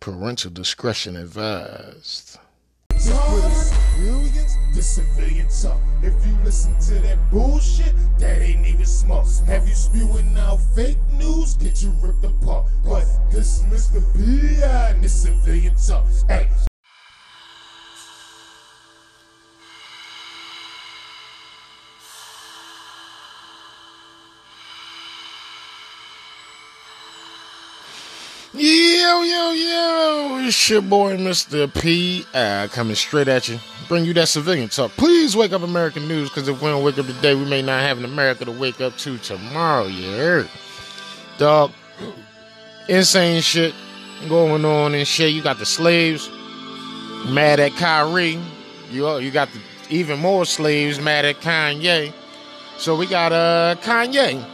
Parental discretion advised. the civilian talk. If you listen to that bullshit, that ain't even smart. Have you spewing out fake news? Get you ripped apart. But this Mr. B.I. and the civilian talk. Hey, it's your boy, Mr. P. Uh, coming straight at you. Bring you that civilian talk. Please wake up American news, because if we don't wake up today, we may not have an America to wake up to tomorrow, you? Dog, insane shit going on and shit. You got the slaves mad at Kyrie. You, you got the even more slaves mad at Kanye. So we got uh Kanye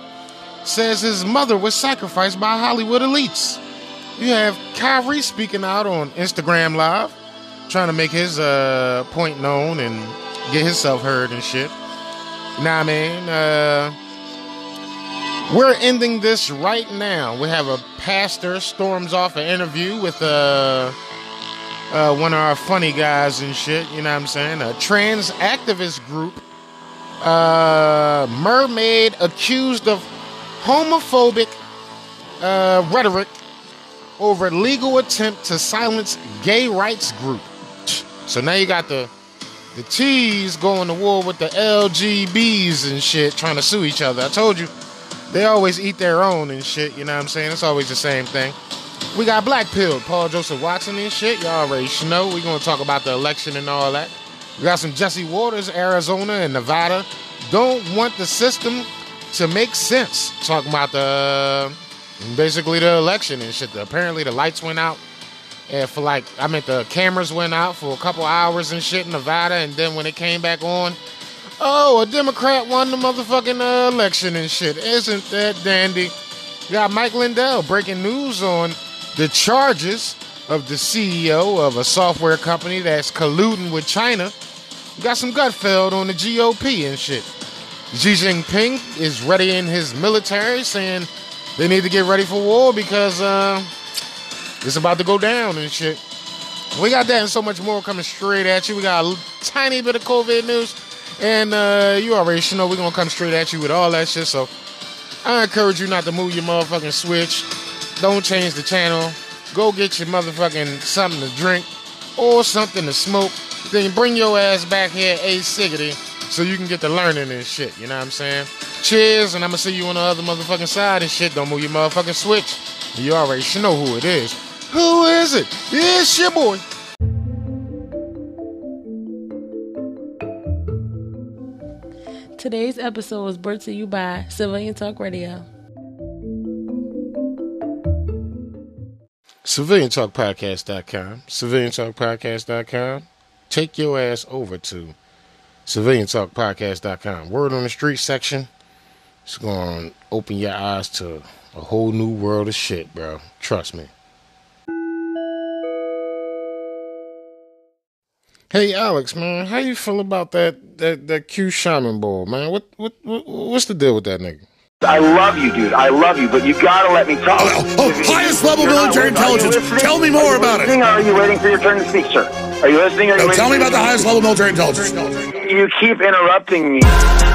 says his mother was sacrificed by Hollywood elites. You have Kyrie speaking out on Instagram Live, trying to make his uh, point known and get himself heard and shit. Nah, man. Uh, we're ending this right now. We have a pastor storms off an interview with uh, uh, one of our funny guys and shit. You know what I'm saying? A trans activist group. Uh, mermaid accused of homophobic uh, rhetoric over legal attempt to silence gay rights group. So now you got the the T's going to war with the LGBs and shit, trying to sue each other. I told you, they always eat their own and shit. You know what I'm saying? It's always the same thing. We got Black Pill, Paul Joseph Watson and shit. Y'all already know. We're gonna talk about the election and all that. We got some Jesse Watters, Arizona and Nevada. Don't want the system to make sense. Talking about the basically the election and shit. Apparently the lights went out. And for like, I mean, the cameras went out for a couple hours and shit in Nevada, and then when it came back on, oh, a Democrat won the motherfucking uh, election and shit. Isn't that dandy? Got Mike Lindell breaking news on the charges of the CEO of a software company that's colluding with China. Got some Gutfeld on the GOP and shit. Xi Jinping is readying his military, saying they need to get ready for war because uh, it's about to go down and shit. We got that and so much more coming straight at you. We got a tiny bit of COVID news, and uh, you already should know we're gonna come straight at you with all that shit. So I encourage you not to move your motherfucking switch. Don't change the channel. Go get your motherfucking something to drink or something to smoke. Then bring your ass back here, a ciggity, so you can get the learning and shit. You know what I'm saying? Cheers, and I'm gonna see you on the other motherfucking side and shit. Don't move your motherfucking switch. You already should know who it is. Who is it? It's your boy. Today's episode was brought to you by Civilian Talk Radio. CivilianTalkPodcast.com. CivilianTalkPodcast.com. Take your ass over to CivilianTalkPodcast.com. Word on the street section. It's going to open your eyes to a whole new world of shit, bro. Trust me. Hey Alex, man, how you feel about that that that Q Shaman ball, man? What what, what what's the deal with that nigga? I love you, dude. I love you, but you gotta let me talk. Oh, oh, you- highest level military listening- are you intelligence. Tell me more about it. are you waiting for your turn to speak, sir? Are you listening? Are you No, tell me about the highest level military intelligence. You keep interrupting me.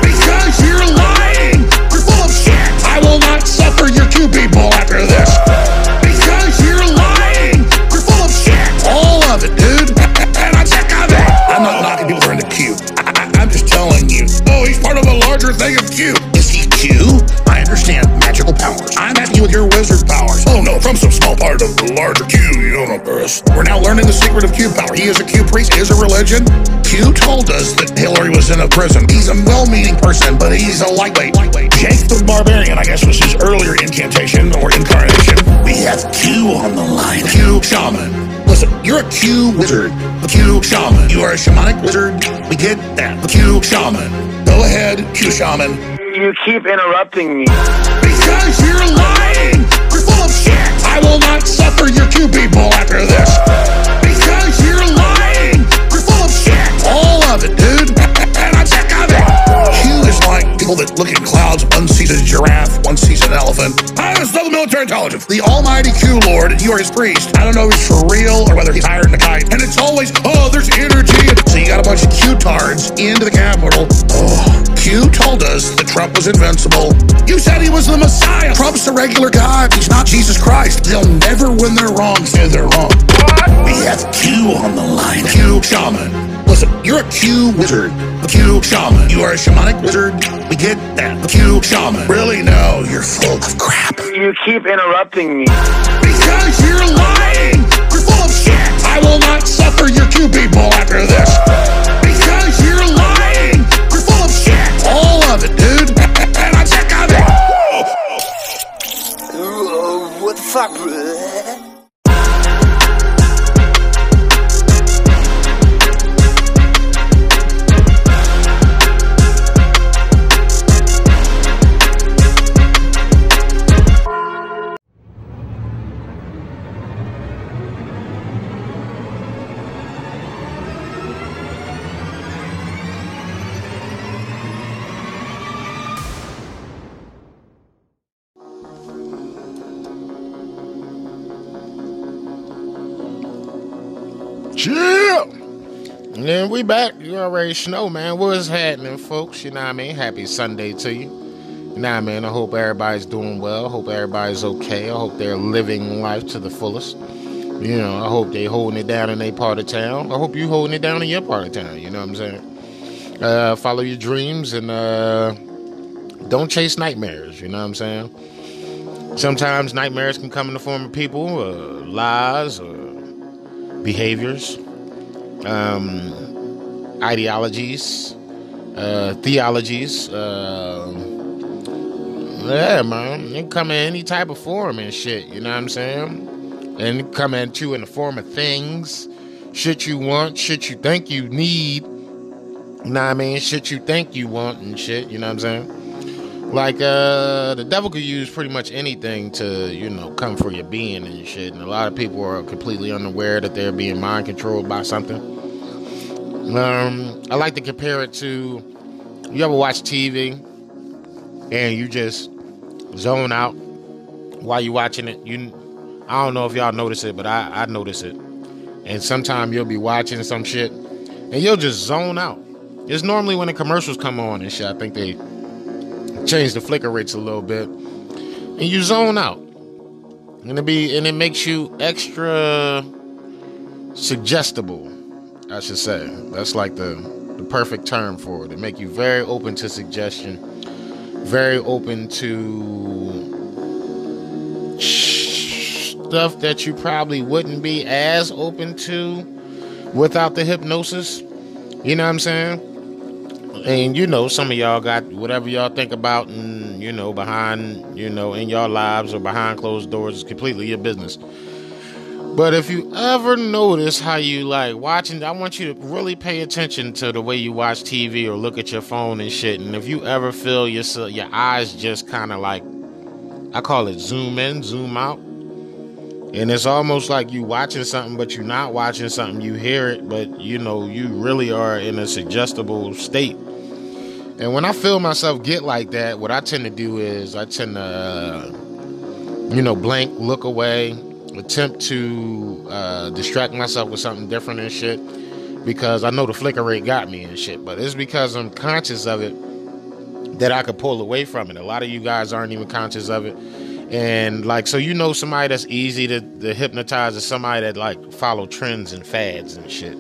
Because you're lying! You're full of shit! I will not suffer your two people after this. Because you're lying! You're full of shit! All of it, dude! And I'm sick of it! I'm not knocking people who are into Q. I, I, I'm just telling you. Oh, he's part of a larger thing of Q. Is he Q? I understand magical powers. I'm asking you with your wizard powers. Oh no, from some small part of the larger Q universe. We're now learning the secret of Q power. He is a Q priest, is a religion. Q told us that Hillary was in a prison. He's a well-meaning person, but he's a lightweight. Lightweight. Jake the Barbarian, I guess, was his earlier incantation or incarnation. We have Q on the line. Q shaman. Listen, you're a Q wizard. A Q shaman. You are a shamanic wizard. We get that. A Q shaman. Go ahead, Q shaman. You keep interrupting me. Because you're lying! You're full of shit! I will not suffer your two people after this! Because you're lying! You're full of shit! All of it, dude! People that look at clouds. One sees a giraffe, one sees an elephant. Highest level military intelligence. the almighty Q Lord, and you are his priest. I don't know if he's for real or whether he's higher than the kite. And it's always, oh, there's energy. So you got a bunch of Q-tards into the Capitol. Oh, Q told us that Trump was invincible. You said he was the Messiah. Trump's a regular guy. He's not Jesus Christ. They'll never win their wrong say they're wrong. We have Q on the line. Q shaman. Listen, you're a Q wizard. A Q shaman. You are a shamanic wizard. We get that. A Q shaman. Really? No, you're full of crap. You keep interrupting me. Because you're lying! You're full of shit! I will not suffer your Q people after this. Because you're lying! You're full of shit! All of it, dude! And I'm sick of it! What the fuck, back. You already know, man. What's happening, folks? You know what I mean? Happy Sunday to you. You know what I mean? I hope everybody's doing well. Hope everybody's okay. I hope they're living life to the fullest. You know, I hope they're holding it down in their part of town. I hope you're holding it down in your part of town. You know what I'm saying? Uh, follow your dreams and uh, don't chase nightmares. You know what I'm saying? Sometimes nightmares can come in the form of people, uh, lies, or behaviors, um, ideologies, uh, theologies. Uh, yeah, man, it come in any type of form and shit. You know what I'm saying? And it come at you in the form of things, shit you want, shit you think you need. You know what I mean? Shit you think you want and shit. You know what I'm saying? Like uh the devil could use pretty much anything to, you know, come for your being and shit. And a lot of people are completely unaware that they're being mind controlled by something. Um, I like to compare it to you ever watch TV and you just zone out while you're watching it. You I don't know if y'all notice it, but I, I notice it. And sometimes you'll be watching some shit and you'll just zone out. It's normally when the commercials come on and shit. I think they change the flicker rates a little bit, and you zone out. And it be and it makes you extra suggestible, I should say. That's like the the perfect term for it. It make you very open to suggestion, very open to stuff that you probably wouldn't be as open to without the hypnosis. You know what I'm saying? and you know some of y'all got whatever y'all think about and you know behind you know in your lives or behind closed doors is completely your business but if you ever notice how you like watching i want you to really pay attention to the way you watch tv or look at your phone and shit. And if you ever feel your your eyes just kind of like i call it zoom in zoom out. And it's almost like you watching something but you're not watching something you hear it but you know you really are in a suggestible state. And when I feel myself get like that, what I tend to do is I tend to, uh, you know, blank, look away, attempt to uh, distract myself with something different and shit, because I know the flicker rate got me and shit. But it's because I'm conscious of it that I could pull away from it. A lot of you guys aren't even conscious of it. And like, so you know, somebody that's easy to, to hypnotize is somebody that like follow trends and fads and shit.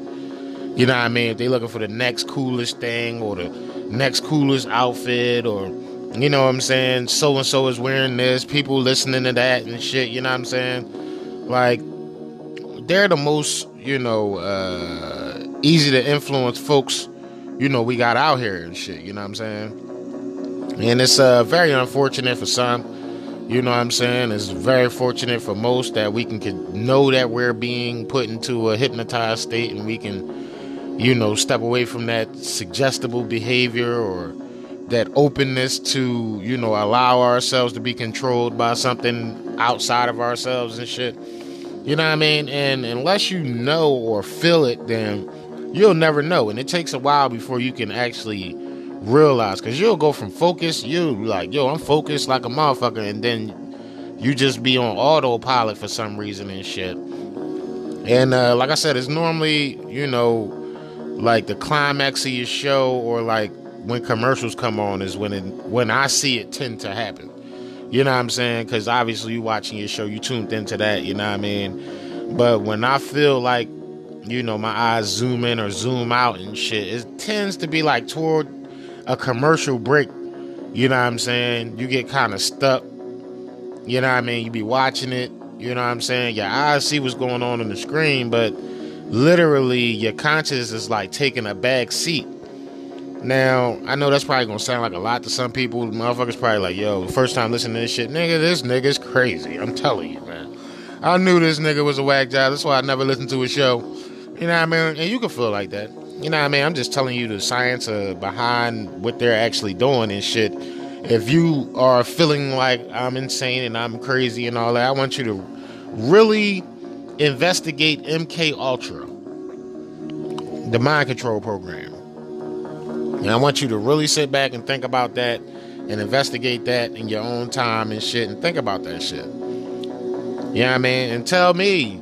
You know what I mean? If they looking for the next coolest thing or the next coolest outfit or you know what I'm saying, so and so is wearing this, people listening to that and shit, you know what I'm saying? Like they're the most, you know, uh easy to influence folks, you know, we got out here and shit, you know what I'm saying? And it's uh very unfortunate for some, you know what I'm saying? It's very fortunate for most that we can, can know that we're being put into a hypnotized state and we can you know, step away from that suggestible behavior or that openness to, you know, allow ourselves to be controlled by something outside of ourselves and shit. You know what I mean? And unless you know or feel it, then you'll never know. And it takes a while before you can actually realize because you'll go from focus, you like, yo, I'm focused like a motherfucker, and then you just be on autopilot for some reason and shit. And uh, like I said, it's normally, you know, like the climax of your show or like when commercials come on is when it, when I see it tend to happen. You know what I'm saying? Because obviously you watching your show, you tuned into that. You know what I mean? But when I feel like, you know, my eyes zoom in or zoom out and shit, it tends to be like toward a commercial break. You know what I'm saying? You get kind of stuck. You know what I mean? You be watching it. You know what I'm saying? Your eyes see what's going on on the screen, but literally your conscience is like taking a back seat. Now, I know that's probably gonna sound like a lot to some people. Motherfuckers probably like, yo, first time listening to this shit, nigga, this nigga's crazy. I'm telling you, man. I knew this nigga was a whack job. That's why I never listened to his show. You know what I mean? And you can feel like that. You know what I mean? I'm just telling you the science uh, behind what they're actually doing and shit. If you are feeling like I'm insane and I'm crazy and all that, I want you to really investigate MK Ultra, the mind control program. And I want you to really sit back and think about that and investigate that in your own time and shit and think about that shit. You know what I mean? And tell me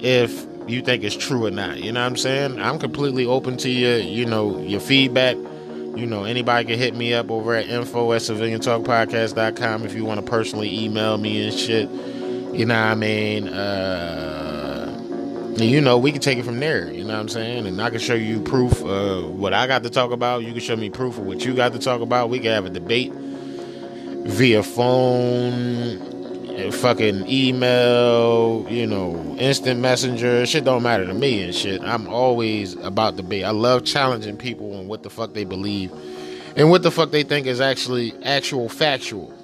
if you think it's true or not. You know what I'm saying? I'm completely open to your, you know, your feedback. You know, anybody can hit me up over at info at civiliantalkpodcast.com if you want to personally email me and shit. You know what I mean? Uh, and, you know, we can take it from there. You know what I'm saying? And I can show you proof of what I got to talk about. You can show me proof of what you got to talk about. We can have a debate via phone, fucking email, you know, instant messenger. Shit don't matter to me and shit. I'm always about debate. I love challenging people on what the fuck they believe and what the fuck they think is actually actual factual.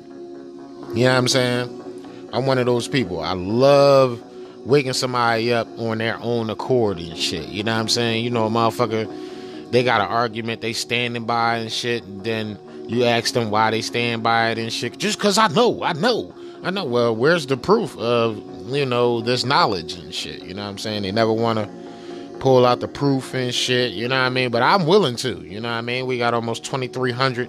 You know what I'm saying? I'm one of those people. I love waking somebody up on their own accord and shit. You know what I'm saying? You know, a motherfucker, they got an argument, they standing by and shit, and then you ask them why they stand by it and shit. Just cause I know, I know, I know. Well, where's the proof of, you know, this knowledge and shit? You know what I'm saying? They never want to pull out the proof and shit, you know what I mean? But I'm willing to, you know what I mean? We got almost 2,300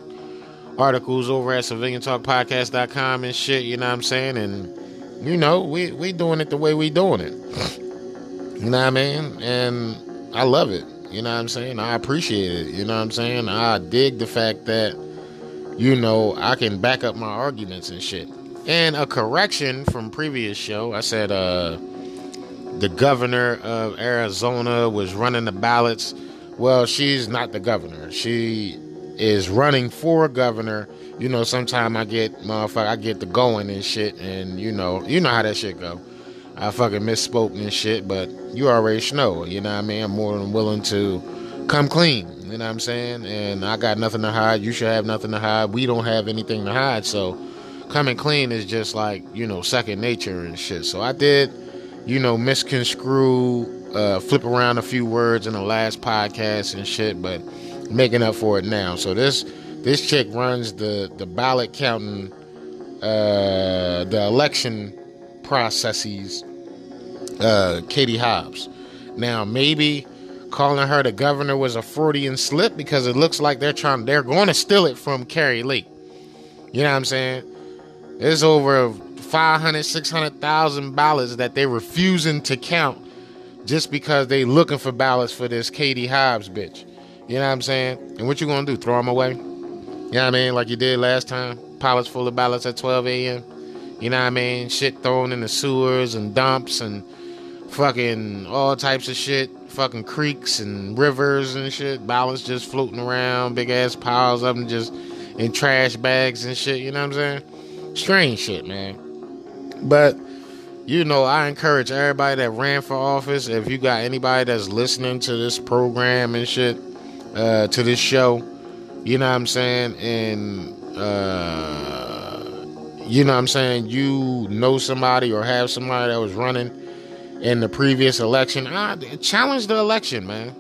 articles over at civiliantalkpodcast.com and shit, you know what I'm saying? And you know, we we doing it the way we doing it. you know what I mean? And I love it. You know what I'm saying? I appreciate it. You know what I'm saying? I dig the fact that you know I can back up my arguments and shit. And a correction from previous show, I said uh the governor of Arizona was running the ballots. Well, she's not the governor. She is running for governor. You know, sometimes I get motherfucker, I get the going and shit, and you know, you know how that shit go. I fucking misspoke and shit, but you already know. You know what I mean? I'm more than willing to come clean. You know what I'm saying? And I got nothing to hide. You should have nothing to hide. We don't have anything to hide. So coming clean is just like you know second nature and shit. So I did, you know, misconstrue, uh, flip around a few words in the last podcast and shit, but making up for it now. So this this chick runs the the ballot counting, uh, the election processes. Uh, Katie Hobbs. Now maybe calling her the governor was a Freudian slip because it looks like they're trying they're going to steal it from Kari Lake. You know what I'm saying? There's over 500, 600,000 ballots that they're refusing to count just because they looking for ballots for this Katie Hobbs bitch. You know what I'm saying? And what you gonna do? Throw them away? You know what I mean? Like you did last time. Pallets full of ballots at 12 a.m. You know what I mean? Shit thrown in the sewers and dumps and fucking all types of shit. Fucking creeks and rivers and shit. Ballots just floating around. Big ass piles of them just in trash bags and shit. You know what I'm saying? Strange shit, man. But you know, I encourage everybody that ran for office. If you got anybody that's listening to this program and shit, uh, to this show, you know what I'm saying, and uh, you know what I'm saying, you know somebody or have somebody that was running in the previous election, challenge the election, man.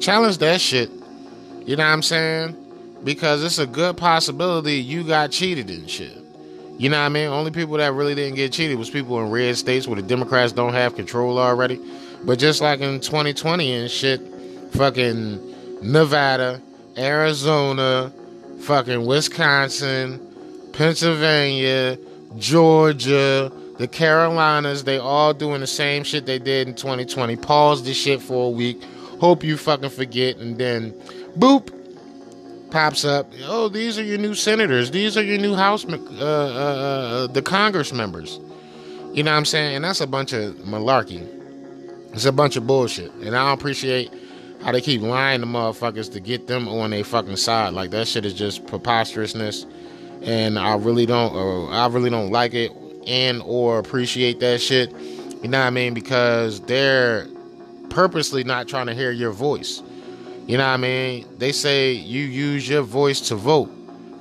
Challenge that shit. You know what I'm saying? Because it's a good possibility you got cheated and shit. You know what I mean? Only people that really didn't get cheated was people in red states where the Democrats don't have control already. But just like in 2020 and shit, fucking Nevada, Arizona, fucking Wisconsin, Pennsylvania, Georgia, the Carolinas, they all doing the same shit they did in 2020. Pause this shit for a week. Hope you fucking forget, and then boop pops up. Oh, these are your new senators. These are your new House, uh, uh, uh, the Congress members. You know what I'm saying? And that's a bunch of malarkey. It's a bunch of bullshit. And I appreciate how they keep lying to motherfuckers to get them on their fucking side. Like that shit is just preposterousness. And I really don't, uh, I really don't like it and or appreciate that shit. You know what I mean? Because they're purposely not trying to hear your voice. You know what I mean? They say you use your voice to vote,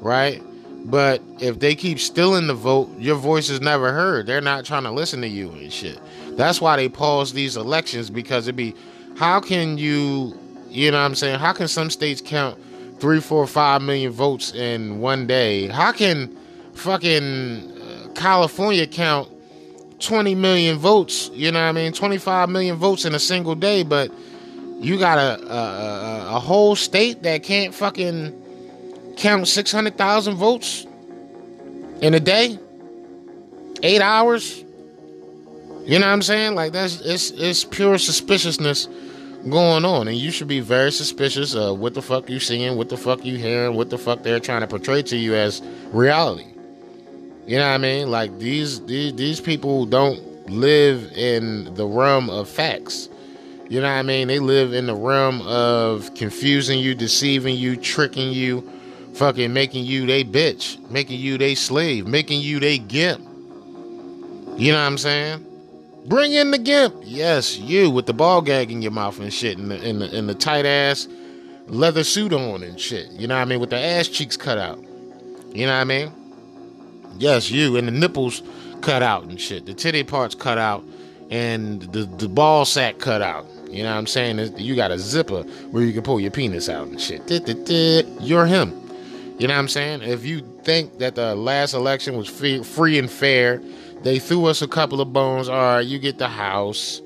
right? But if they keep stealing the vote, your voice is never heard. They're not trying to listen to you and shit. That's why they pause these elections because it'd be how can you, you know what I'm saying? How can some states count three, four, five million votes in one day? How can fucking uh, California count 20 million votes, you know what I mean? 25 million votes in a single day, but you got a, a, a whole state that can't fucking count 600,000 votes in a day, eight hours. You know what I'm saying? Like that's it's it's pure suspiciousness going on, and you should be very suspicious of what the fuck you seeing, what the fuck you hearing, what the fuck they're trying to portray to you as reality. You know what I mean? Like these these these people don't live in the realm of facts. You know what I mean? They live in the realm of confusing you, deceiving you, tricking you, fucking making you they bitch, making you they slave, making you they gimp. You know what I'm saying? Bring in the gimp. Yes, you with the ball gag in your mouth and shit, and the, in the, in the tight ass leather suit on and shit. You know what I mean? With the ass cheeks cut out. You know what I mean? Yes, you and the nipples cut out and shit. The titty parts cut out and the, the ball sack cut out. You know what I'm saying? You got a zipper where you can pull your penis out and shit. You're him. You know what I'm saying? If you think that the last election was free, free and fair, they threw us a couple of bones. All right, you get the house.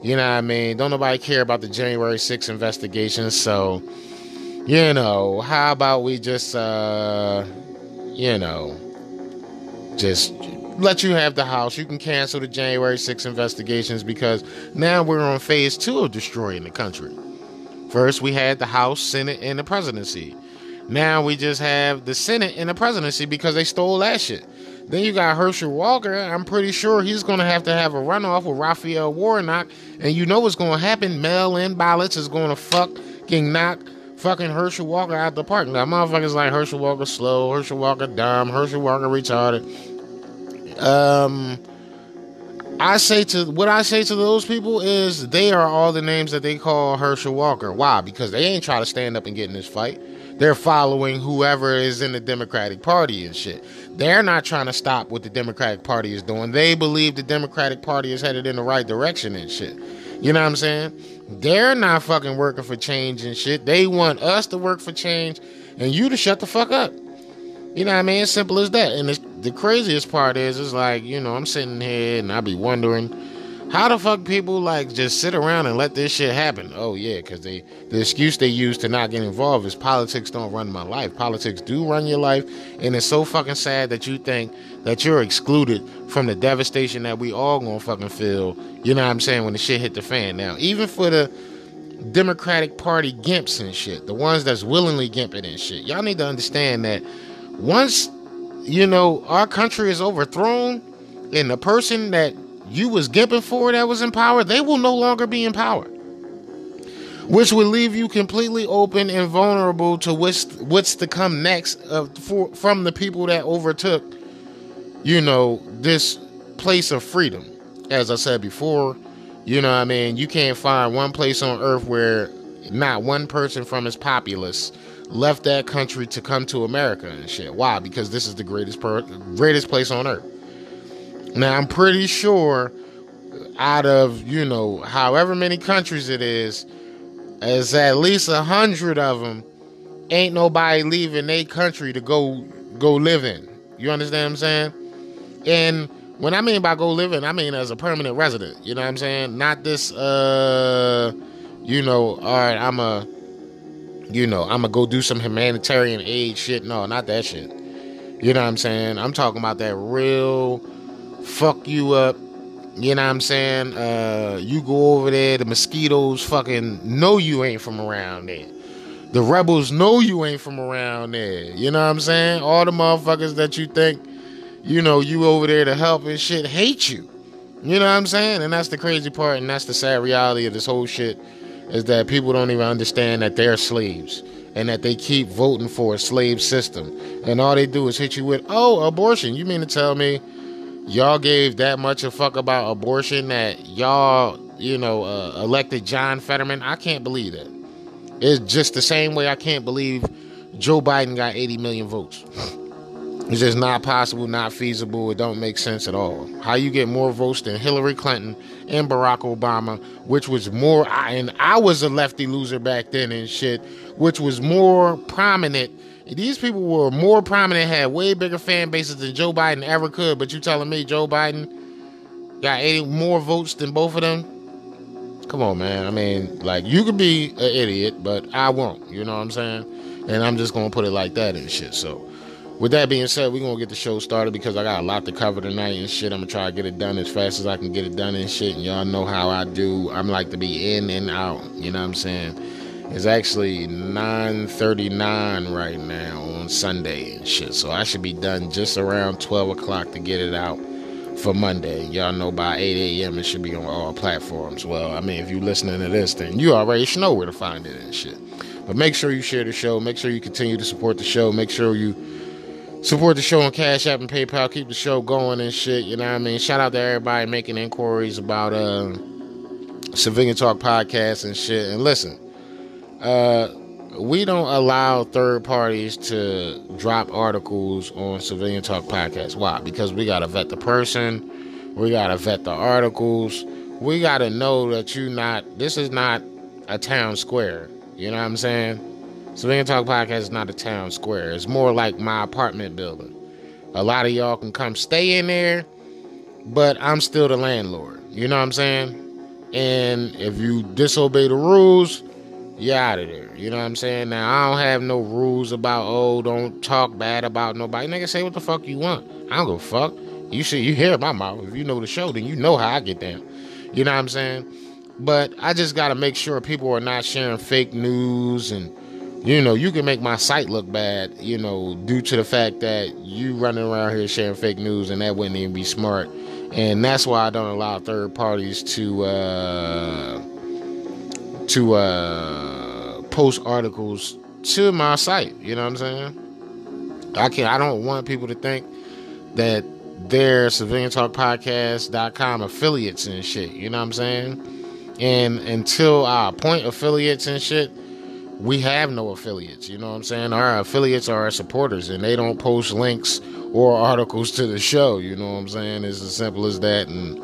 You know what I mean? Don't nobody care about the January 6th investigation. So, you know, how about we just, uh, you know, just let you have the house. You can cancel the January 6 investigations because now we're on phase two of destroying the country. First, we had the House, Senate, and the presidency. Now we just have the Senate and the presidency because they stole that shit. Then you got Herschel Walker. I'm pretty sure he's going to have to have a runoff with Raphael Warnock. And you know what's going to happen? Mail in ballots is going to fucking knock fucking Herschel Walker out the park. Now, motherfuckers like Herschel Walker slow, Herschel Walker dumb, Herschel Walker retarded. Um, I say to what I say to those people is they are all the names that they call Herschel Walker. Why? Because they ain't trying to stand up and get in this fight. They're following whoever is in the Democratic Party and shit. They're not trying to stop what the Democratic Party is doing. They believe the Democratic Party is headed in the right direction and shit. You know what I'm saying? They're not fucking working for change and shit. They want us to work for change and you to shut the fuck up. You know what I mean? Simple as that. And the craziest part is, it's like, you know, I'm sitting here and I be wondering, how the fuck people like just sit around and let this shit happen? Oh yeah, because they the excuse they use to not get involved is politics don't run my life. Politics do run your life, and it's so fucking sad that you think that you're excluded from the devastation that we all gonna fucking feel. You know what I'm saying when the shit hit the fan. Now, even for the Democratic Party gimps and shit, the ones that's willingly gimping and shit, y'all need to understand that once you know our country is overthrown, and the person that you was gimping for that was in power, they will no longer be in power. Which would leave you completely open and vulnerable to what's what's to come next of, for, from the people that overtook, you know, this place of freedom. As I said before, you know, I mean, you can't find one place on earth where not one person from its populace left that country to come to America and shit. Why? Because this is the greatest per- greatest place on earth. Now, I'm pretty sure out of, you know, however many countries it is, as at least a hundred of them ain't nobody leaving their country to go go live in. You understand what I'm saying? And when I mean by go live in, I mean as a permanent resident. You know what I'm saying? Not this uh you know, all right, I'm a you know, I'm gonna go do some humanitarian aid shit. No, not that shit. You know what I'm saying? I'm talking about that real fuck you up. You know what I'm saying? Uh, you go over there, the mosquitoes fucking know you ain't from around there. The rebels know you ain't from around there. You know what I'm saying? All the motherfuckers that you think, you know, you over there to help and shit hate you. You know what I'm saying? And that's the crazy part, and that's the sad reality of this whole shit is that people don't even understand that they're slaves and that they keep voting for a slave system. And all they do is hit you with, oh, abortion. You mean to tell me y'all gave that much a fuck about abortion that y'all, you know, uh, elected John Fetterman? I can't believe that. It's just the same way I can't believe Joe Biden got 80 million votes. It's just not possible, not feasible. It don't make sense at all. How you get more votes than Hillary Clinton and Barack Obama, which was more, and I was a lefty loser back then and shit, which was more prominent. These people were more prominent, had way bigger fan bases than Joe Biden ever could. But you telling me Joe Biden got 80 more votes than both of them? Come on, man. I mean, like, you could be an idiot, but I won't. You know what I'm saying? And I'm just going to put it like that and shit. So, with that being said, we're gonna get the show started because I got a lot to cover tonight and shit. I'm gonna try to get it done as fast as I can get it done and shit. And y'all know how I do. I'm like to be in and out. You know what I'm saying? It's actually 9:39 right now on Sunday and shit. So I should be done just around 12 o'clock to get it out for Monday. Y'all know by 8 a.m. it should be on all platforms. Well, I mean, if you're listening to this, then you already should know where to find it and shit. But make sure you share the show. Make sure you continue to support the show. Make sure you support the show on Cash App and PayPal. Keep the show going and shit. You know what I mean? Shout out to everybody making inquiries about uh, Civilian Talk podcast and shit. And listen, uh, we don't allow third parties to drop articles on Civilian Talk podcast. Why? Because we gotta vet the person. We gotta vet the articles. We gotta know that you not. This is not a town square. You know what I'm saying? Civilian Talk Podcast is not a town square. It's more like my apartment building. A lot of y'all can come stay in there, but I'm still the landlord. You know what I'm saying? And if you disobey the rules, you're out of there. You know what I'm saying? Now, I don't have no rules about, oh, don't talk bad about nobody. Nigga, say what the fuck you want. I don't give a fuck. You see, you hear my mouth. If you know the show, then you know how I get down. You know what I'm saying? But I just got to make sure people are not sharing fake news and you know, you can make my site look bad, you know, due to the fact that you running around here sharing fake news and that wouldn't even be smart. And that's why I don't allow third parties to uh to uh post articles to my site. You know what I'm saying? I can't. I don't want people to think that they're civilian talk podcast.com affiliates and shit. You know what I'm saying? And until I appoint affiliates and shit, we have no affiliates. You know what I'm saying? Our affiliates are our supporters, and they don't post links or articles to the show. You know what I'm saying? It's as simple as that, and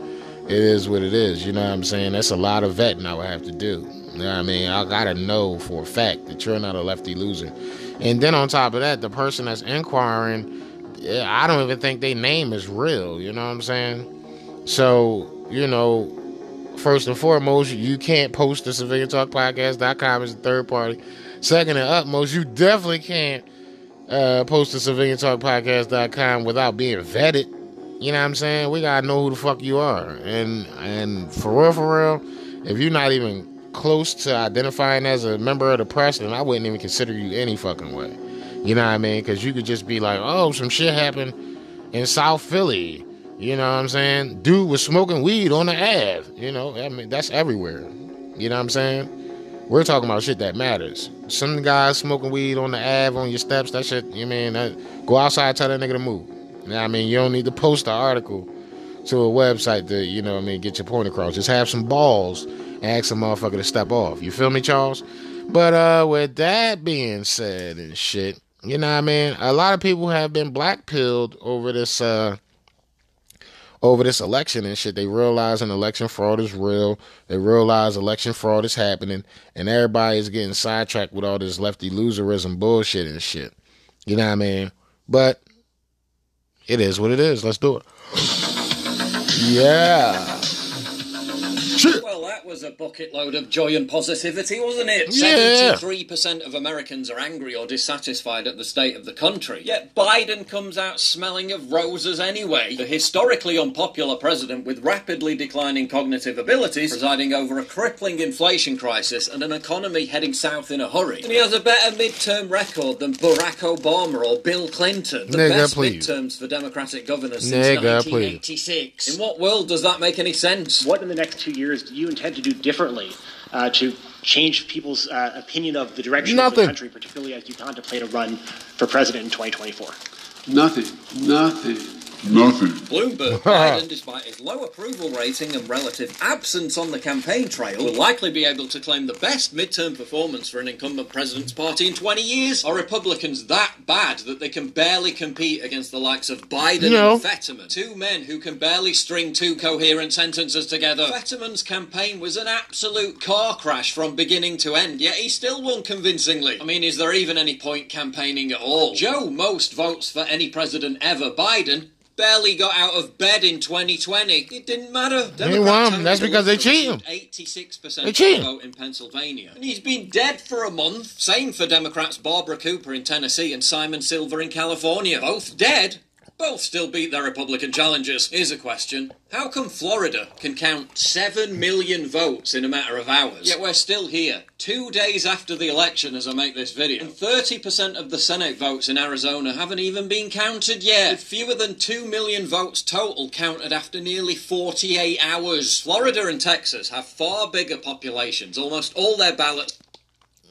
it is what it is. You know what I'm saying? That's a lot of vetting I would have to do. You know what I mean? I gotta know for a fact that you're not a lefty loser. And then on top of that, the person that's inquiring, I don't even think their name is real. You know what I'm saying? So, you know, first and foremost, you can't post to civiliantalkpodcast.com as a third party. Second and utmost, you definitely can't uh, post to civiliantalkpodcast.com without being vetted. You know what I'm saying? We gotta know who the fuck you are. And and for real, for real, if you're not even close to identifying as a member of the press, then I wouldn't even consider you any fucking way. You know what I mean? Because you could just be like, oh, some shit happened in South Philly. You know what I'm saying? Dude was smoking weed on the Ave. You know, I mean, that's everywhere. You know what I'm saying? We're talking about shit that matters. Some guys smoking weed on the Ave on your steps, that shit, you mean, that, go outside, tell that nigga to move. You know I mean? You don't need to post the article to a website to, you know what I mean, get your point across. Just have some balls ask a motherfucker to step off. You feel me, Charles? But uh with that being said and shit, you know what I mean? A lot of people have been black pilled over this uh over this election and shit. They realize an election fraud is real. They realize election fraud is happening, and everybody is getting sidetracked with all this lefty loserism bullshit and shit. You know what I mean? But it is what it is. Let's do it. Yeah. Shit. Well, that was a bucket load of joy and positivity, wasn't it? Yeah. 73% of Americans are angry or dissatisfied at the state of the country. Yet Biden comes out smelling of roses anyway. The historically unpopular president with rapidly declining cognitive abilities, presiding over a crippling inflation crisis and an economy heading south in a hurry. And he has a better midterm record than Barack Obama or Bill Clinton. The Nigga, best please. midterms for Democratic governors since Nigga, please. In what world does that make any sense? What in the next two years do you intend to do differently uh, to change people's uh, opinion of the direction of the country, particularly as you contemplate a run for president in 2024? Nothing. Nothing. Nothing. Bloomberg, Biden, despite his low approval rating and relative absence on the campaign trail, will likely be able to claim the best midterm performance for an incumbent president's party in 20 years. Are Republicans that bad that they can barely compete against the likes of Biden No. and Fetterman? Two men who can barely string two coherent sentences together. Fetterman's campaign was an absolute car crash from beginning to end, yet he still won convincingly. I mean, is there even any point campaigning at all? Joe most votes for any president ever. Biden barely got out of bed in 2020. It didn't matter. They won. That's because they cheating. received 86% They of the vote in Pennsylvania. And he's been dead for a month. Same for Democrats Barbara Cooper in Tennessee and Simon Silver in California. Both dead. Both still beat their Republican challengers. Here's a question. How come Florida can count 7 million votes in a matter of hours? Yet we're still here, two days after the election as I make this video. And 30% of the Senate votes in Arizona haven't even been counted yet. With fewer than 2 million votes total counted after nearly 48 hours. Florida and Texas have far bigger populations. Almost all their ballots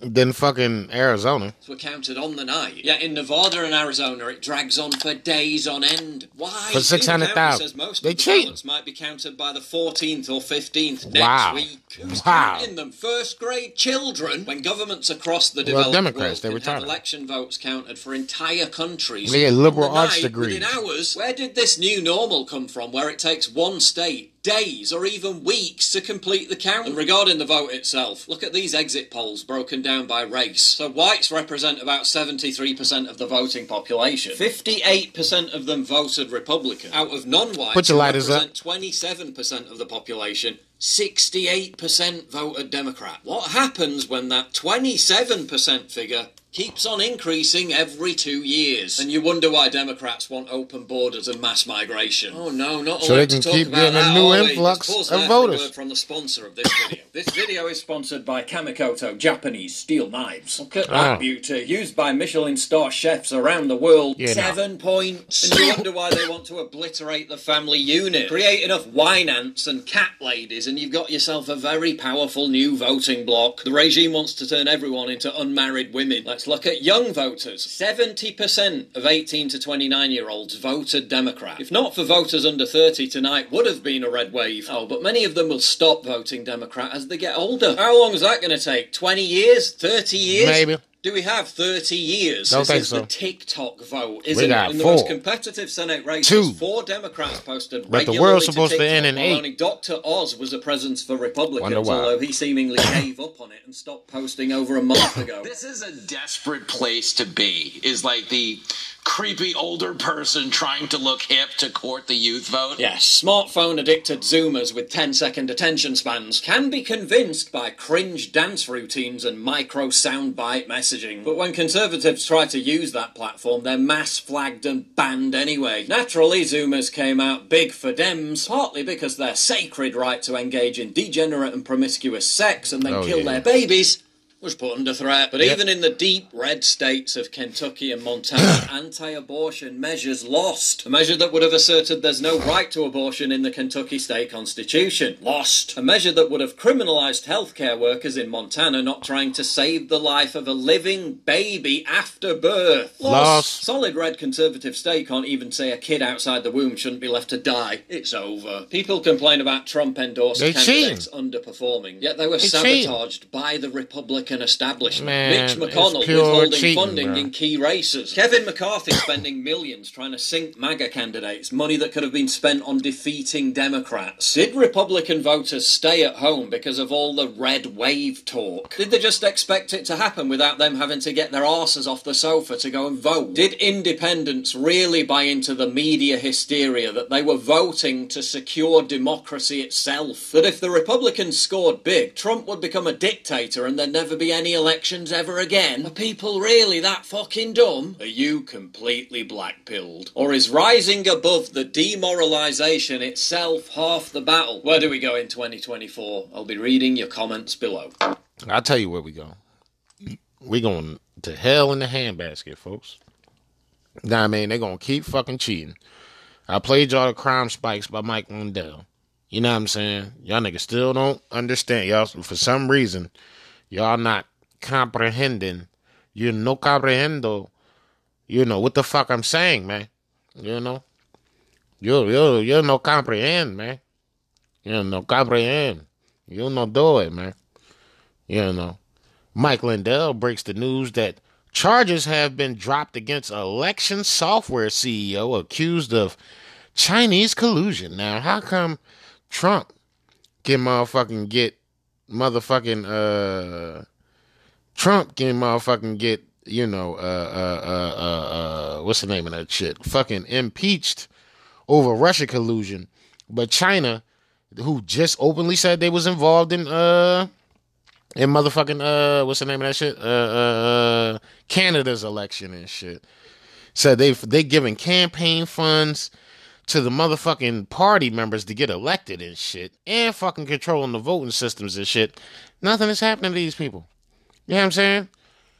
Then fucking Arizona. were counted on the night. Yeah, in Nevada and Arizona, it drags on for days on end. Why? For 600,000. King says most They of the cheat. ballots might be counted by the 14th or 15th Wow. next week. Who's Wow. counting them? First grade children? When governments across the Well, developed Democrats, world they can have election votes counted for entire countries. Get liberal the arts degrees. Within hours, where did this new normal come from where it takes one state days or even weeks to complete the count? And regarding the vote itself, look at these exit polls broken down by race. So whites represent about 73% of the voting population. 58% of them voted Republican. Out of non-whites, Put your up. represent 27% of the population, 68% voted Democrat. What happens when that 27% figure keeps on increasing every two years? And you wonder why Democrats want open borders and mass migration. Oh no, not So they allowed can to talk keep about getting a that, new are we? influx Let's pause of there for a voters. from the sponsor of this video. this video is sponsored by Kamikoto Japanese Steel Knives. Look at that Ah. beauty, used by Michelin star chefs around the world. Yeah, no. Seven points. And you wonder why they want to obliterate the family unit. Create enough wine aunts and cat ladies, and you've got yourself a very powerful new voting bloc. The regime wants to turn everyone into unmarried women. Let's look at young voters. 70% of 18 to 29 year olds voted Democrat. If not for voters under 30 tonight, would have been a red wave. Oh, but many of them will stop voting Democrat as they get older. How long is that going to take? 20 years? 30 years? Maybe. Do we have 30 years? Don't this think is so. the TikTok vote, isn't got it? In the four. most competitive Senate races, Two. four Democrats posted But the regularly world's supposed to TikTok, end in while eight. Only Dr. Oz was a presence for Republicans, Wonder why. although he seemingly gave up on it and stopped posting over a month ago. This is a desperate place to be. Is like the creepy older person trying to look hip to court the youth vote. Yes, smartphone addicted Zoomers with 10 second attention spans can be convinced by cringe dance routines and micro soundbite messaging. But when conservatives try to use that platform, they're mass flagged and banned anyway. Naturally, Zoomers came out big for Dems, partly because their sacred right to engage in degenerate and promiscuous sex and then Oh, kill yeah. their babies was put under threat. But Yep. even in the deep red states of Kentucky and Montana, anti abortion measures lost. A measure that would have asserted there's no right to abortion in the Kentucky state constitution. Lost. A measure that would have criminalized healthcare workers in Montana not trying to save the life of a living baby after birth. Lost. Solid red conservative state can't even say a kid outside the womb shouldn't be left to die. It's over. People complain about Trump endorsed candidates underperforming, yet they were cheating. sabotaged by the Republican Republican establishment. Man, Mitch McConnell withholding cheating, funding bro. in key races. Kevin McCarthy spending millions trying to sink MAGA candidates, money that could have been spent on defeating Democrats. Did Republican voters stay at home because of all the red wave talk? Did they just expect it to happen without them having to get their asses off the sofa to go and vote? Did independents really buy into the media hysteria that they were voting to secure democracy itself? That if the Republicans scored big, Trump would become a dictator and there'd never be any elections ever again? Are people really that fucking dumb? Are you completely blackpilled? Or is rising above the demoralization itself half the battle? Where do we go in 2024? I'll be reading your comments below. I'll tell you where we go. We going to hell in the handbasket, folks. Nah, man, they're gonna keep fucking cheating. I played y'all the Crime Spikes by Mike Lindell. You know what I'm saying? Y'all niggas still don't understand. Y'all, for some reason, y'all not comprehending. You no comprehendo. You know what the fuck I'm saying, man. You know? You you you no comprehend, man. You no comprehend. You no do it, man. You know. Mike Lindell breaks the news that charges have been dropped against election software CEO accused of Chinese collusion. Now, how come Trump can motherfucking get motherfucking uh Trump can motherfucking get, you know, uh uh uh uh, uh what's the name of that shit? Fucking impeached over Russia collusion, but China, who just openly said they was involved in uh in motherfucking uh what's the name of that shit? Uh Canada's election and shit. Said they they giving campaign funds to the motherfucking party members to get elected and shit, and fucking controlling the voting systems and shit. Nothing is happening to these people. You know what I'm saying?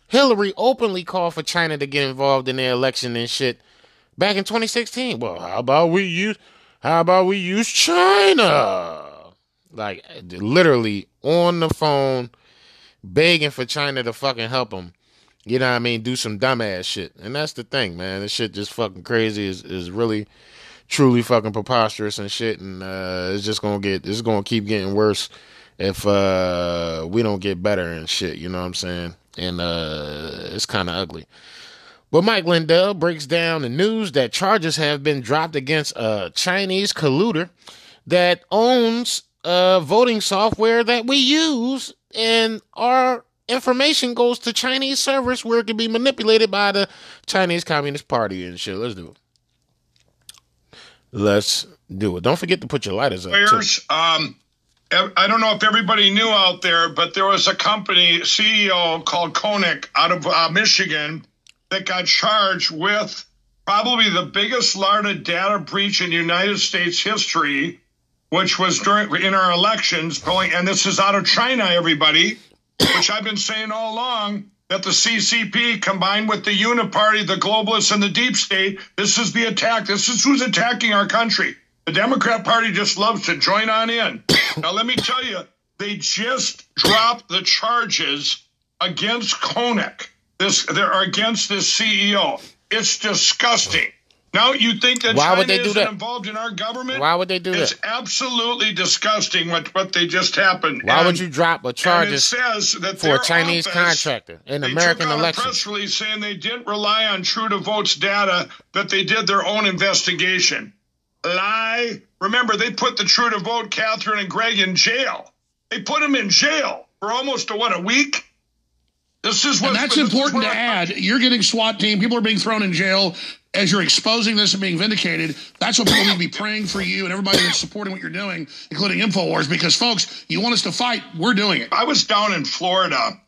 Hillary openly called for China to get involved in their election and shit back in 2016. Well, how about we use how about we use China? Like literally on the phone begging for China to fucking help them. You know what I mean? Do some dumbass shit. And that's the thing, man. This shit just fucking crazy is is really truly fucking preposterous and shit and uh it's just gonna get it's gonna keep getting worse if uh we don't get better and shit, you know what I'm saying? And uh it's kinda ugly. But Mike Lindell breaks down the news that charges have been dropped against a Chinese colluder that owns uh voting software that we use and our information goes to Chinese servers where it can be manipulated by the Chinese Communist Party and shit. Let's do it. Let's do it. Don't forget to put your lighters up. too. Um, I don't know if everybody knew out there, but there was a company CEO called Konnech out of uh, Michigan that got charged with probably the biggest LARDA data breach in United States history, which was during in our elections going, and this is out of China, everybody, which I've been saying all along that the CCP combined with the Uniparty, the globalists, and the deep state, this is the attack. This is who's attacking our country. The Democrat Party just loves to join on in. Now, let me tell you, they just dropped the charges against Konnech. This they're against this CEO. It's disgusting. Now you think that Why China would they do isn't that? involved in our government? Why would they do it's that? It's absolutely disgusting what what they just happened. Why And- would you drop a and it charges says that for a Chinese office- contractor in they American took out election? a press release saying they didn't rely on True the Vote's data, that they did their own investigation. Lie. Remember, they put the True the Vote, Catherine and Greg, in jail. They put them in jail for almost a, what a week. This is what And that's important to add. You're getting SWAT team. People are being thrown in jail as you're exposing this and being vindicated. That's what people need to be praying for you and everybody that's supporting what you're doing, including InfoWars, because folks, you want us to fight, we're doing it. I was down in Florida,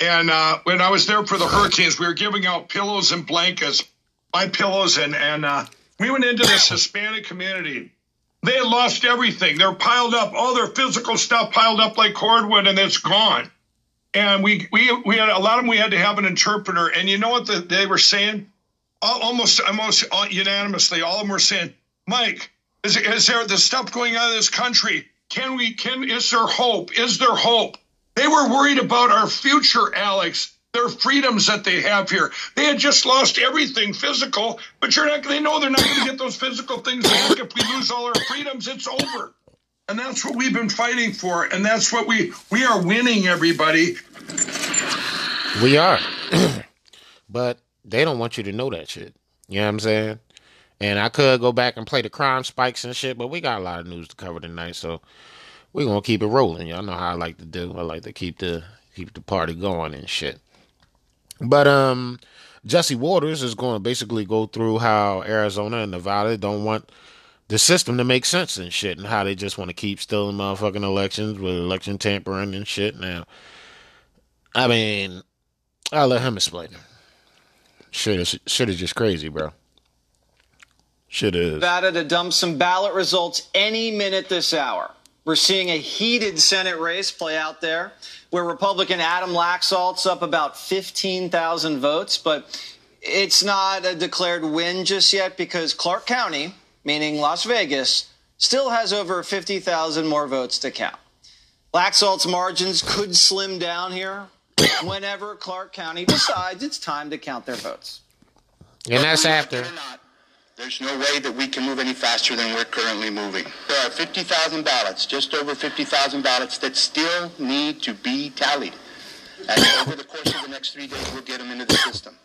and uh, when I was there for the hurricanes, we were giving out pillows and blankets, my pillows, and and uh, we went into this Hispanic community. They had lost everything. They're piled up, all their physical stuff piled up like cordwood, and it's gone. And we we we had a lot of them. We had to have an interpreter, and you know what the, they were saying? Al- Almost almost uh, unanimously, all of them were saying, "Mike, is, is there the stuff going on in this country? Can we? Can is there hope? Is there hope?" They were worried about our future, Alex. Their freedoms that they have here. They had just lost everything physical, but you're not. They know they're not going to get those physical things back if we lose all our freedoms. It's over, and that's what we've been fighting for, and that's what we we are winning. Everybody, We are. but they don't want you to know that shit. You know what I'm saying? And I could go back and play the crime spikes and shit, but we got a lot of news to cover tonight, so we're gonna keep it rolling. Y'all know how I like to do. I like to keep the keep the party going and shit. But um Jesse Watters is to basically go through how Arizona and Nevada don't want the system to make sense and shit, and how they just want to keep stealing motherfucking elections with election tampering and shit. Now, I mean, I'll let him explain it. Shit is shit is just crazy, bro. Shit is. Nevada to dump some ballot results any minute this hour. We're seeing a heated Senate race play out there where Republican Adam Laxalt's up about 15,000 votes, but it's not a declared win just yet because Clark County, meaning Las Vegas, still has over 50,000 more votes to count. Laxalt's margins could slim down here whenever Clark County decides it's time to count their votes. And that's after. There's no way that we can move any faster than we're currently moving. There are 50,000 ballots, just over 50,000 ballots that still need to be tallied. And over the course of the next three days, we'll get them into the system.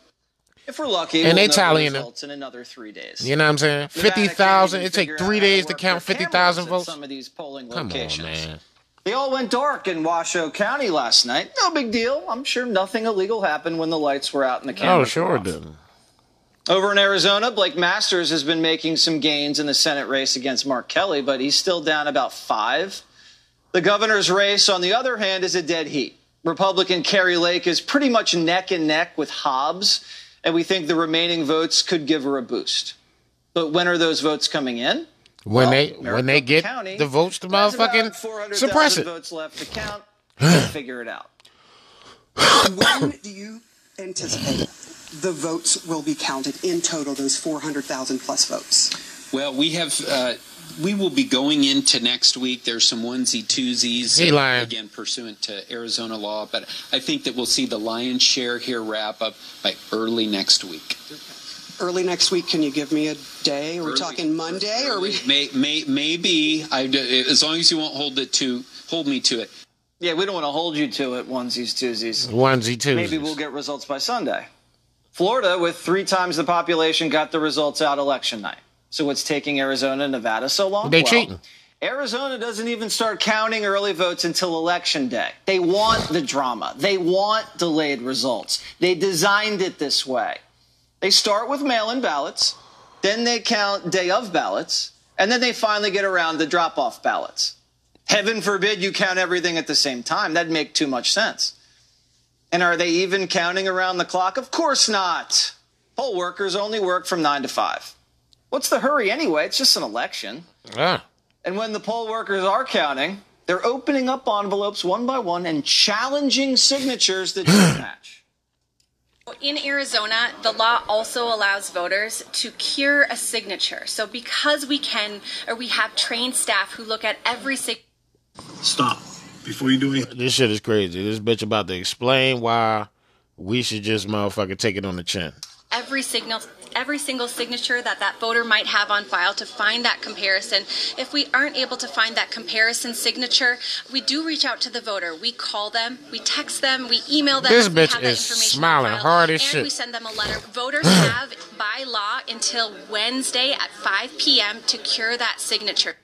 If we're lucky, And we'll they know the tallying them. results in another three days. You know what I'm saying? Nevada Fifty thousand. It take even three figure out how days to count fifty thousand votes. Some of these polling Come locations. on, man. They all went dark in Washoe County last night. No big deal. I'm sure nothing illegal happened when the lights were out and the Oh, sure it didn't. Over in Arizona, Blake Masters has been making some gains in the Senate race against Mark Kelly, but he's still down about five. The governor's race, on the other hand, is a dead heat. Republican Kari Lake is pretty much neck and neck with Hobbs, and we think the remaining votes could give her a boost. But when are those votes coming in? When they when they get County the votes to motherfucking suppress it. votes left to count. Figure it out. when do you anticipate the votes will be counted in total, those 400,000 plus votes? Well, we have. Uh, we will be going into next week. There's some onesie twosies He lying. again pursuant to Arizona law, but I think that we'll see the lion's share here wrap up by early next week. Early next week, can you give me a day? Are we Early- talking Monday? Or we? May, may, maybe I, as long as you won't hold it to hold me to it. Yeah, we don't want to hold you to it, onesies, twosies. Onesie twosies. Maybe we'll get results by Sunday. Florida, with three times the population, got the results out election night. So what's taking Arizona and Nevada so long? They Well, cheating. Arizona doesn't even start counting early votes until election day. They want the drama. They want delayed results. They designed it this way. They start with mail-in ballots, then they count day of ballots, and then they finally get around to drop-off ballots. Heaven forbid you count everything at the same time. That'd make too much sense. And are they even counting around the clock? Of course not. Poll workers only work from 9 to 5. What's the hurry anyway? It's just an election. Ah. And when the poll workers are counting, they're opening up envelopes one by one and challenging signatures that don't match. In Arizona, the law also allows voters to cure a signature. So because we can, or we have trained staff who look at every signature. Stop before you do anything. This shit is crazy. This bitch about to explain why we should just motherfucker take it on the chin. every signal every single signature that that voter might have on file to find that comparison if we aren't able to find that comparison signature we do reach out to the voter we call them we text them we email them This bitch have that is information smiling file, hard as and shit. we send them a letter voters have by law until wednesday at 5 p.m to cure that signature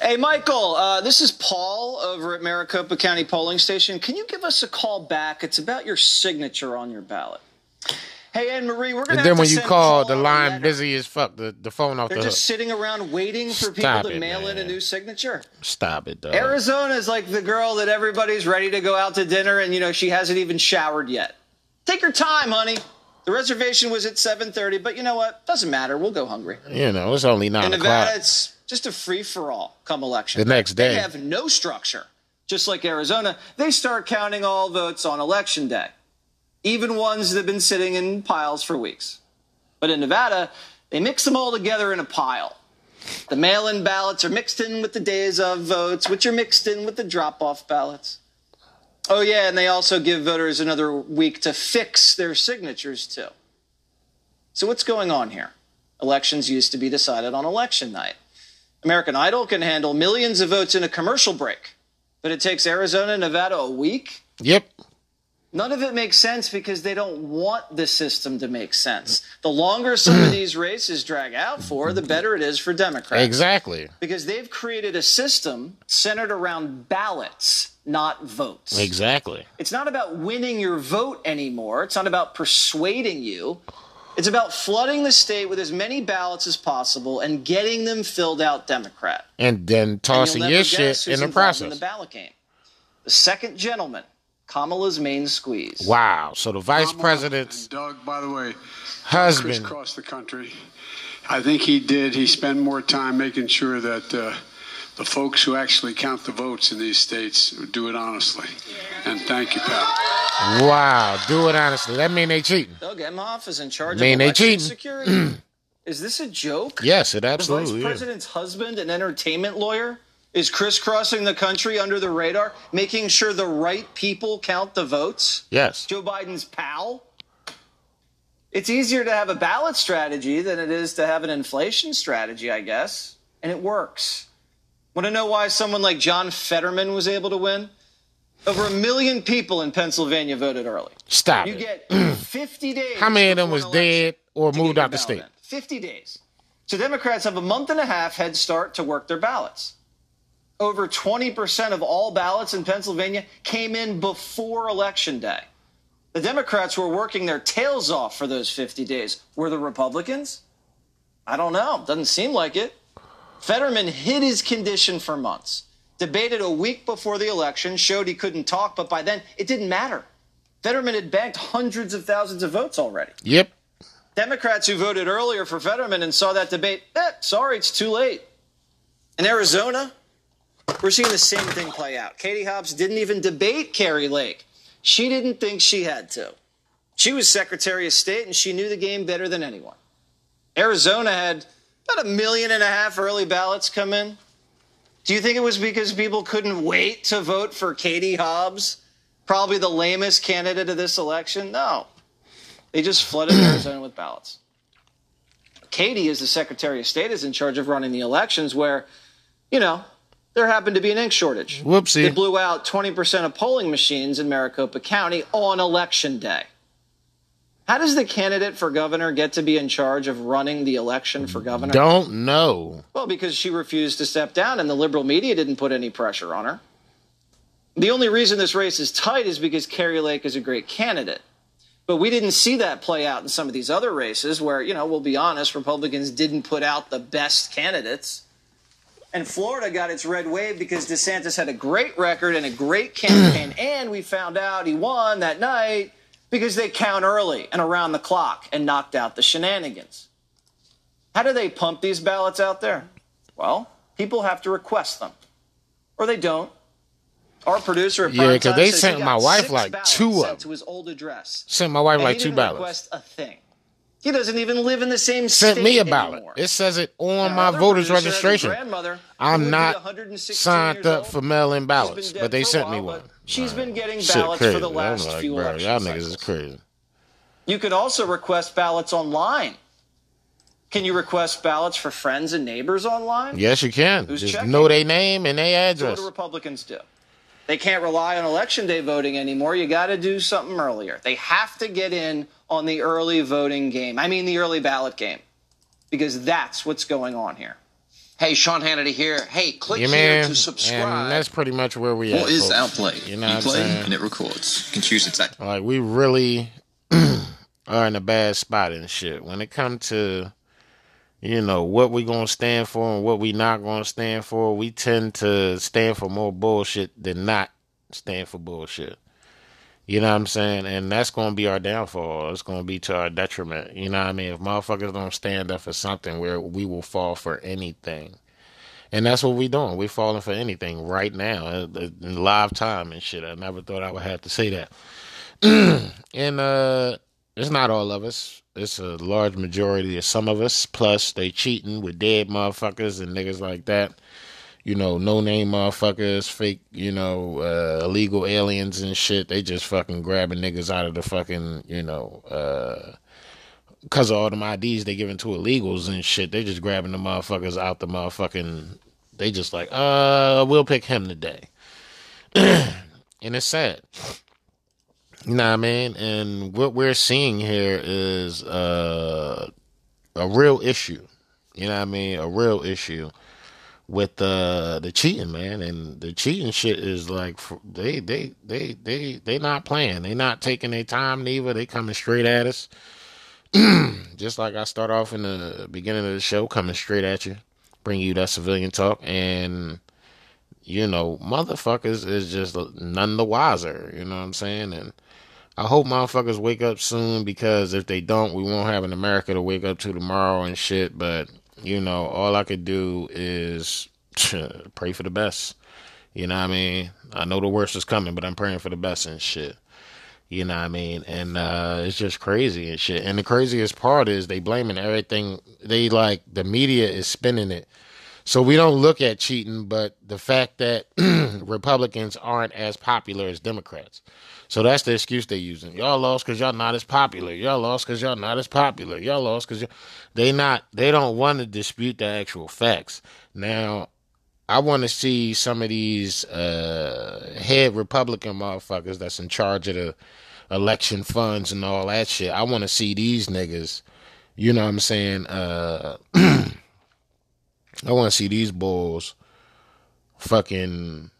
Hey, Michael, uh, this is Paul over at Maricopa County Polling Station. Can you give us a call back? It's about your signature on your ballot. Hey, Anne Marie, we're going And to then when you call, the line busy as fuck. The, the phone off They're the hook. just sitting around waiting for people to it, mail in a new signature. Stop it, dog. Arizona is like the girl that everybody's ready to go out to dinner and you know she hasn't even showered yet. Take your time, honey. The reservation was at 7:30, but you know what? Doesn't matter. We'll go hungry. You know, it's only nine In Nevada, o'clock. it's just a free for all come election. The next day, They have no structure. Just like Arizona, they start counting all votes on election day, even ones that have been sitting in piles for weeks. But in Nevada, they mix them all together in a pile. The mail in ballots are mixed in with the days of votes, which are mixed in with the drop off ballots. Oh, yeah, and they also give voters another week to fix their signatures, too. So, what's going on here? Elections used to be decided on election night. American Idol can handle millions of votes in a commercial break, but it takes Arizona and Nevada a week. Yep. None of it makes sense because they don't want the system to make sense. The longer some of these races drag out for, the better it is for Democrats. Exactly. Because they've created a system centered around ballots, not votes. Exactly. It's not about winning your vote anymore. It's not about persuading you. It's about flooding the state with as many ballots as possible and getting them filled out Democrat. And then tossing you'll your shit in the process. In the ballot game. The second gentleman, Kamala's main squeeze. Wow. So the vice president's Doug, by the way, husband. crisscrossed the country. I think he did. He spent more time making sure that uh, the folks who actually count the votes in these states do it honestly. And thank you, pal. Wow. Do it honestly. That mean they cheating. Doug Emhoff is in charge Mean of they election cheating. security. is this a joke? Yes, it absolutely is. The absolutely vice is. president's husband, an entertainment lawyer, is crisscrossing the country under the radar, making sure the right people count the votes. Yes. Joe Biden's pal. It's easier to have a ballot strategy than it is to have an inflation strategy, I guess. And it works. Want to know why someone like John Fetterman was able to win? Over a million people in Pennsylvania voted early. Stop You it. get 50 days. How many of them was dead or moved out the state? in. 50 days. So Democrats have a month and a half head start to work their ballots. Over 20% of all ballots in Pennsylvania came in before Election Day. The Democrats were working their tails off for those 50 days. Were the Republicans? I don't know. Doesn't seem like it. Fetterman hid his condition for months, debated a week before the election, showed he couldn't talk, but by then it didn't matter. Fetterman had banked hundreds of thousands of votes already. Yep. Democrats who voted earlier for Fetterman and saw that debate, eh, sorry, it's too late. In Arizona, we're seeing the same thing play out. Katie Hobbs didn't even debate Kari Lake. She didn't think she had to. She was Secretary of State and she knew the game better than anyone. Arizona had about a million and a half early ballots come in. Do you think it was because people couldn't wait to vote for Katie Hobbs? Probably the lamest candidate of this election? No. They just flooded Arizona with ballots. Katie, as the Secretary of State, is in charge of running the elections where, you know, there happened to be an ink shortage. Whoopsie. They blew out 20% of polling machines in Maricopa County on election day. How does the candidate for governor get to be in charge of running the election for governor? Don't know. Well, because she refused to step down and the liberal media didn't put any pressure on her. The only reason this race is tight is because Kari Lake is a great candidate. But we didn't see that play out in some of these other races where, you know, we'll be honest, Republicans didn't put out the best candidates. And Florida got its red wave because DeSantis had a great record and a great campaign. and we found out he won that night because they count early and around the clock and knocked out the shenanigans. How do they pump these ballots out there? Well, people have to request them, or they don't. Our producer at Yeah, because they sent my wife like two of sent them. to his old address. Sent my wife And like two ballots. Request a thing. He doesn't even live in the same Sent state me a ballot. anymore. It says it on our my voter's producer has a registration. I'm not signed up for mail-in ballots, but they sent me one. She's been getting Shit ballots crazy. for the last like, few bro, elections. y'all niggas is crazy. You can also request ballots online. Can you request ballots for friends and neighbors online? Yes, you can. Who's Just checking? know their name and their So what address. do Republicans do? They can't rely on election day voting anymore. You got to do something earlier. They have to get in on the early voting game. I mean, the early ballot game, because that's what's going on here. Hey, Sean Hannity here. Hey, click Yeah, here man. to subscribe. And that's pretty much where we at. What is folks. Outplay? You know you what I'm play saying? and it records. You can choose exactly. Like we really are in a bad spot and shit. When it comes to you know what we gonna stand for and what we not gonna stand for, we tend to stand for more bullshit than not stand for bullshit. You know what I'm saying? And that's gonna be our downfall. It's gonna be to our detriment. You know what I mean? If motherfuckers don't stand up for something where we will fall for anything. And that's what we doing. we falling for anything right now uh, in live time and shit. I never thought I would have to say that. and uh it's not all of us. It's a large majority of some of us. Plus they cheating with dead motherfuckers and niggas like that. You know, no name motherfuckers, fake, you know, uh illegal aliens and shit. They just fucking grabbing niggas out of the fucking, you know, uh because of all them IDs they giving to illegals and shit, they just grabbing the motherfuckers out the motherfucking. They just like, uh, we'll pick him today, and it's sad. You know what I mean? And what we're seeing here is uh, a real issue. You know what I mean? A real issue with the the cheating, man. And the cheating shit is like they they they they they not playing. They not taking their time neither. They coming straight at us. Just like I start off in the beginning of the show, coming straight at you, bring you that civilian talk, and you know, motherfuckers is just none the wiser. You know what I'm saying? And I hope motherfuckers wake up soon because if they don't, we won't have an America to wake up to tomorrow and shit. But you know, all I could do is pray for the best. You know what I mean? I know the worst is coming, but I'm praying for the best and shit. You know what I mean? And uh, it's just crazy and shit. And the craziest part is they blaming everything. They like the media is spinning it. So we don't look at cheating, but the fact that Republicans aren't as popular as Democrats. So that's the excuse they're using. Y'all lost because y'all not as popular. Y'all lost because y'all not as popular. Y'all lost because they not. They don't want to dispute the actual facts. Now, I want to see some of these uh, head Republican motherfuckers that's in charge of the election funds and all that shit. I want to see these niggas. You know what I'm saying? Uh, I want to see these bulls fucking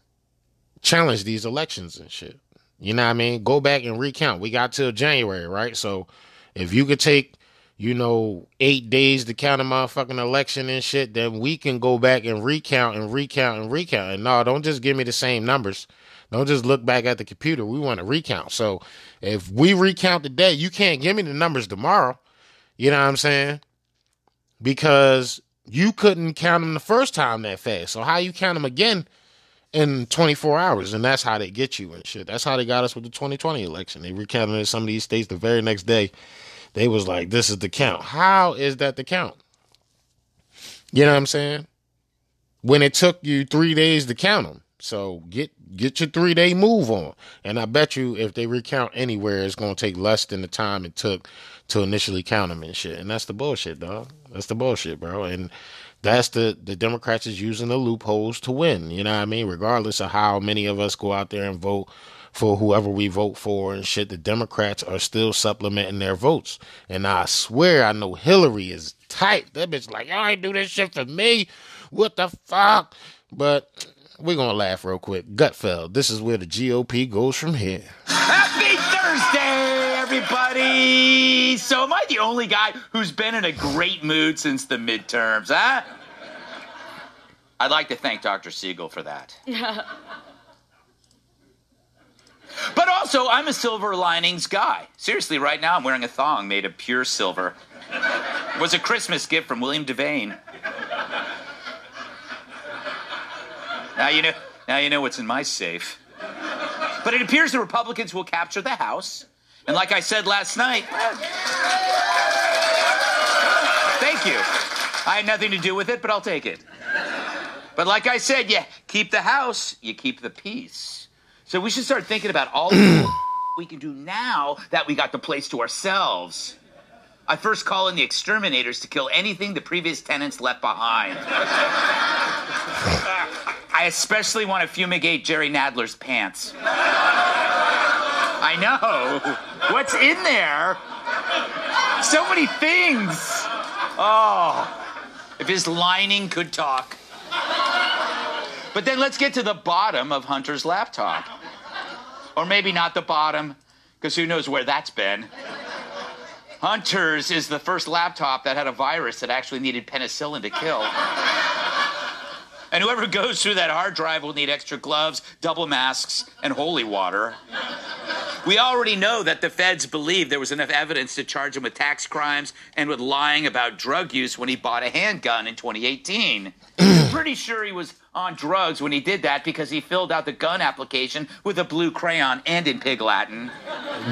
challenge these elections and shit. You know what I mean? Go back and recount. We got till January, right? So if you could take, you know, eight days to count a motherfucking election and shit, then we can go back and recount and recount and recount. And no, don't just give me the same numbers. Don't just look back at the computer. We want to recount. So if we recount today, you can't give me the numbers tomorrow. You know what I'm saying? Because you couldn't count them the first time that fast. So how you count them again? In 24 hours, and that's how they get you and shit. That's how they got us with the 2020 election. They recounted some of these states the very next day. They was like, "This is the count." How is that the count? You know what I'm saying? When it took you three days to count them, so get get your three day move on. And I bet you if they recount anywhere, it's gonna take less than the time it took to initially count them and shit. And that's the bullshit, dog. That's the bullshit, bro. And that's the the Democrats is using the loopholes to win. You know what I mean? Regardless of how many of us go out there and vote for whoever we vote for and shit, the Democrats are still supplementing their votes. And I swear I know Hillary is tight. That bitch like, y'all ain't do this shit for me. What the fuck? But we're gonna laugh real quick. Gutfeld, this is where the GOP goes from here. Happy Thursday, everybody! So, am I the only guy who's been in a great mood since the midterms, huh? I'd like to thank Dr. Siegel for that. But also, I'm a silver linings guy. Seriously, right now I'm wearing a thong made of pure silver. It was a Christmas gift from William Devane. Now you know. Now you know what's in my safe. But it appears the Republicans will capture the House, and like I said last night, thank you. I had nothing to do with it, but I'll take it. But like I said, you keep the House, you keep the peace. So we should start thinking about all the we can do now that we got the place to ourselves. I first call in the exterminators to kill anything the previous tenants left behind. I especially want to fumigate Jerry Nadler's pants. I know. What's in there? So many things. Oh, if his lining could talk. But then let's get to the bottom of Hunter's laptop. Or maybe not the bottom, because who knows where that's been. Hunter's is the first laptop that had a virus that actually needed penicillin to kill. And whoever goes through that hard drive will need extra gloves, double masks, and holy water. We already know that the feds believe there was enough evidence to charge him with tax crimes and with lying about drug use when he bought a handgun in 2018. Pretty sure he was on drugs when he did that because he filled out the gun application with a blue crayon and in pig Latin.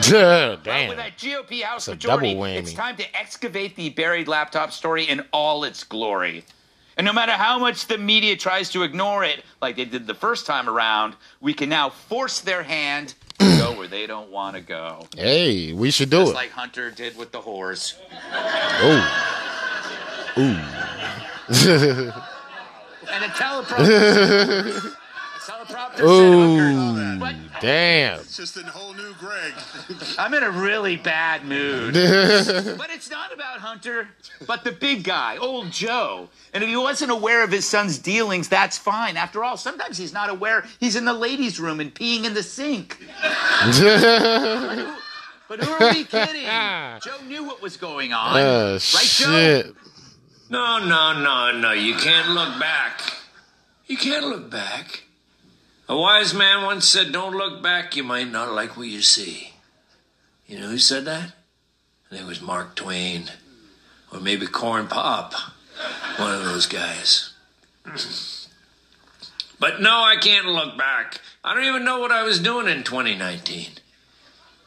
Yeah, damn. With that GOP House It's majority, it's time to excavate the buried laptop story in all its glory. And no matter how much the media tries to ignore it, like they did the first time around, we can now force their hand to go where they don't want to go. Hey, we should do Just it. like Hunter did with the whores. Oh. Ooh. And the teleprompter. the teleprompter Ooh. Damn. It's just a whole new Greg. I'm in a really bad mood. but it's not about Hunter, but the big guy, old Joe. And if he wasn't aware of his son's dealings, that's fine. After all, sometimes he's not aware he's in the ladies' room and peeing in the sink. But who are we kidding? Joe knew what was going on. Oh, right, Joe? No, no, no, no. You can't look back. You can't look back. A wise man once said, Don't look back, you might not like what you see. You know who said that? I think it was Mark Twain. Or maybe Corn Pop. One of those guys. but no, I can't look back. I don't even know what I was doing in 2019.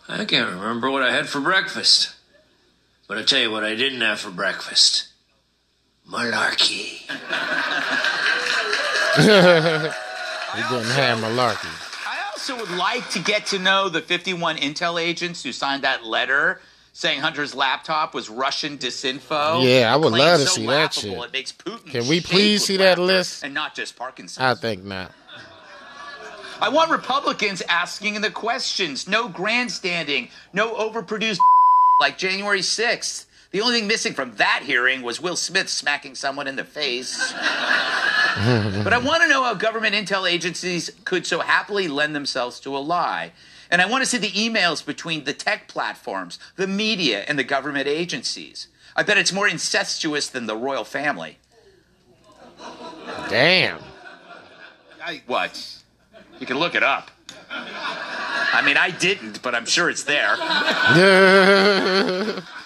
I can't remember what I had for breakfast. But I'll tell you what I didn't have for breakfast. Malarkey. he didn't have malarkey. I also would like to get to know the 51 intel agents who signed that letter saying Hunter's laptop was Russian disinfo. Yeah, I would love to so see that shit. It makes Putin Can we please see that list? And not just Parkinson's. I think not. I want Republicans asking the questions. No grandstanding. No overproduced like January 6th. The only thing missing from that hearing was Will Smith smacking someone in the face. but I want to know how government intel agencies could so happily lend themselves to a lie. And I want to see the emails between the tech platforms, the media, and the government agencies. I bet it's more incestuous than the royal family. Damn. What? You can look it up. I mean, I didn't, but I'm sure it's there.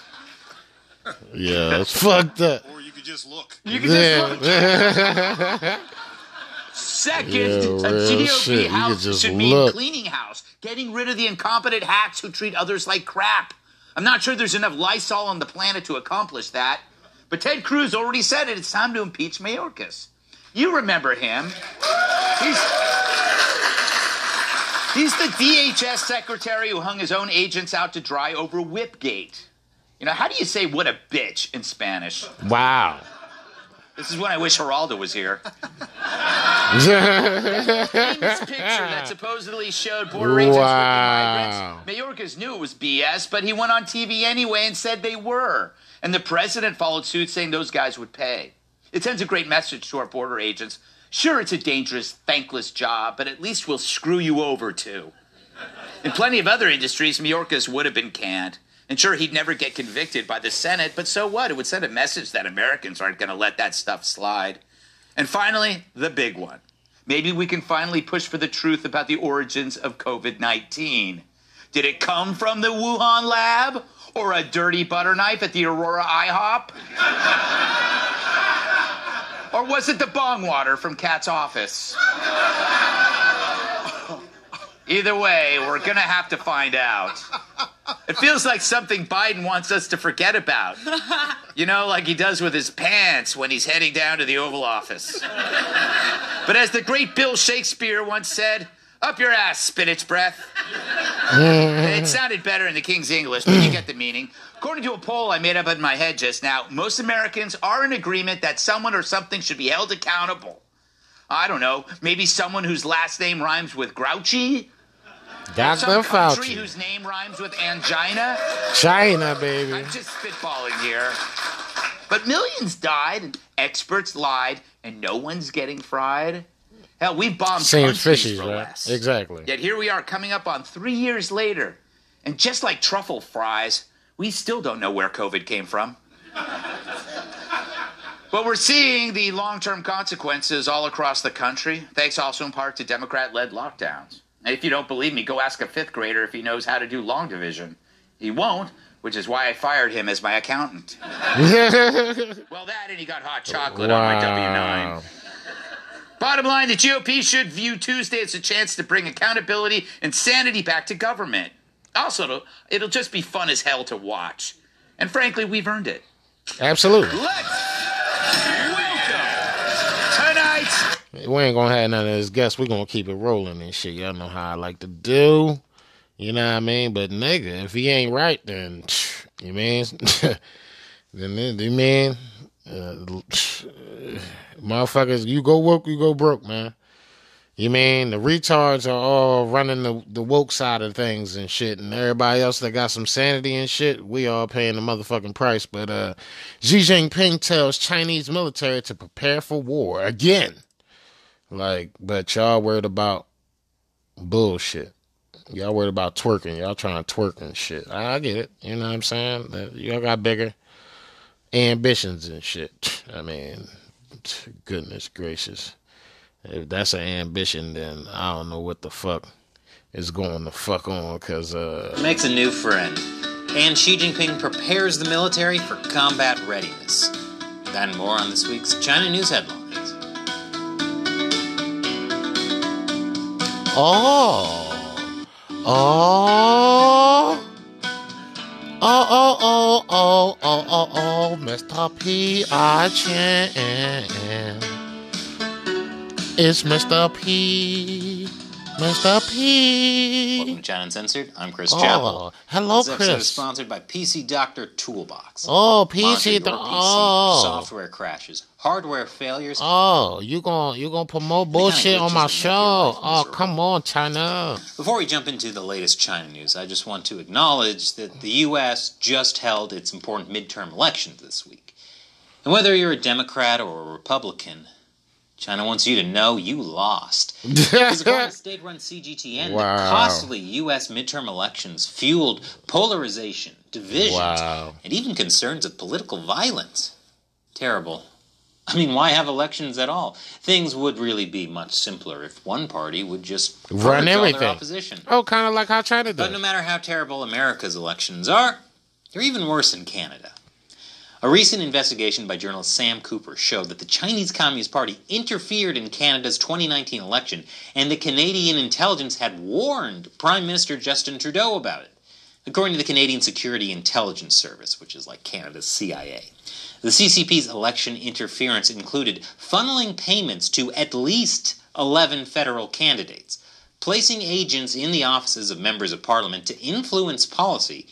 Yeah. yeah, it's fucked up. Or you could just look. You can just Yeah. Second, Yeah, a real GOP shit. House just should mean look. cleaning house, getting rid of the incompetent hacks who treat others like crap. I'm not sure there's enough Lysol on the planet to accomplish that. But Ted Cruz already said it. It's time to impeach Mayorkas. You remember him. He's, he's the DHS secretary who hung his own agents out to dry over Whipgate. You know, how do you say what a bitch in Spanish? Wow. This is when I wish Geraldo was here. famous picture that supposedly showed border agents Wow. with the migrants. Mayorkas knew it was BS, but he went on TV anyway and said they were. And the president followed suit saying those guys would pay. It sends a great message to our border agents. Sure, it's a dangerous, thankless job, but at least we'll screw you over too. In plenty of other industries, Mayorkas would have been canned. And sure, he'd never get convicted by the Senate, but so what? It would send a message that Americans aren't going to let that stuff slide. And finally, the big one. Maybe we can finally push for the truth about the origins of COVID 19. Did it come from the Wuhan lab or a dirty butter knife at the Aurora IHOP? or was it the bong water from Kat's office? Either way, we're going to have to find out. It feels like something Biden wants us to forget about. You know, like he does with his pants when he's heading down to the Oval Office. But as the great Bill Shakespeare once said, up your ass, spinach breath. it sounded better in the King's English, but you get the meaning. According to a poll I made up in my head just now, most Americans are in agreement that someone or something should be held accountable. I don't know, maybe someone whose last name rhymes with grouchy? Dr. Fauci. whose name rhymes with angina? China, baby. I'm just spitballing here. But millions died, and experts lied, and no one's getting fried. Hell, we bombed fishy, for right? less. Exactly. Yet here we are coming up on three years later. And just like truffle fries, we still don't know where COVID came from. But we're seeing the long term consequences all across the country, thanks also in part to Democrat led lockdowns. If you don't believe me, go ask a fifth grader if he knows how to do long division. He won't, which is why I fired him as my accountant. well, that and he got hot chocolate on my W 9. Bottom line, the GOP should view Tuesday as a chance to bring accountability and sanity back to government. Also, it'll, it'll just be fun as hell to watch. And frankly, we've earned it. Absolutely. Tonight, We ain't gonna have none of this guests. we gonna keep it rolling and shit. Y'all know how I like to do. You know what I mean? But nigga, if he ain't right, then you mean then you mean uh, motherfuckers, you go woke, you go broke, man. You mean the retards are all running the, the woke side of things and shit, and everybody else that got some sanity and shit, we all paying the motherfucking price. But uh, Xi Jinping tells Chinese military to prepare for war again. Like, but y'all worried about bullshit. Y'all worried about twerking. Y'all trying to twerk and shit. I get it. You know what I'm saying? Y'all got bigger ambitions and shit. I mean, goodness gracious. If that's an ambition, then I don't know what the fuck is going the fuck on. Cause uh, Makes a new friend. And Xi Jinping prepares the military for combat readiness. And more on this week's China News Headlines. Oh, oh. Oh, oh, oh, oh, oh, oh, oh, oh Mr. P.I. Chan. It's Mr. P. Mr. P. Welcome to China Uncensored. I'm Chris Oh, Chappell. hello, this episode Chris. is sponsored by PC Doctor Toolbox. Oh, PC. your Do- PC, oh. software crashes, hardware failures. Oh, you gon' you gonna promote bullshit on my show? Oh, come on, China. Before we jump into the latest China news, I just want to acknowledge that the U.S. just held its important midterm elections this week. And whether you're a Democrat or a Republican, China wants you to know you lost. Because according to state-run CGTN, Wow. the costly U.S. midterm elections fueled polarization, divisions, Wow. and even concerns of political violence. Terrible. I mean, why have elections at all? Things would really be much simpler if one party would just Run everything. opposition. Oh, kind of like how China does. But no matter how terrible America's elections are, they're even worse in Canada. A recent investigation by journalist Sam Cooper showed that the Chinese Communist Party interfered in Canada's 2019 election, and the Canadian intelligence had warned Prime Minister Justin Trudeau about it. According to the Canadian Security Intelligence Service, which is like Canada's CIA, the CCP's election interference included funneling payments to at least 11 federal candidates, placing agents in the offices of members of parliament to influence policy,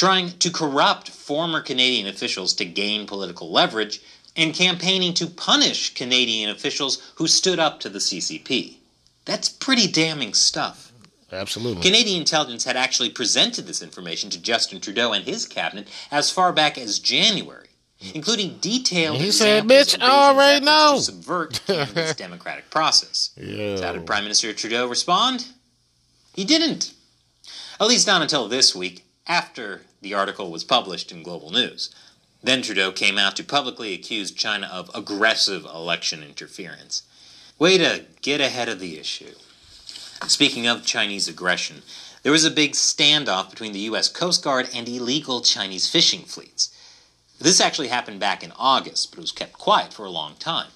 trying to corrupt former Canadian officials to gain political leverage, and campaigning to punish Canadian officials who stood up to the CCP. That's pretty damning stuff. Absolutely. Canadian intelligence had actually presented this information to Justin Trudeau and his cabinet as far back as January, including detailed He said, "Bitch, of I already know." to subvert Canada's democratic process. So how did Prime Minister Trudeau respond? He didn't. At least not until this week, after the article was published in Global News. Then Trudeau came out to publicly accuse China of aggressive election interference. Way to get ahead of the issue. Speaking of Chinese aggression, there was a big standoff between the U.S. Coast Guard and illegal Chinese fishing fleets. This actually happened back in August, but it was kept quiet for a long time.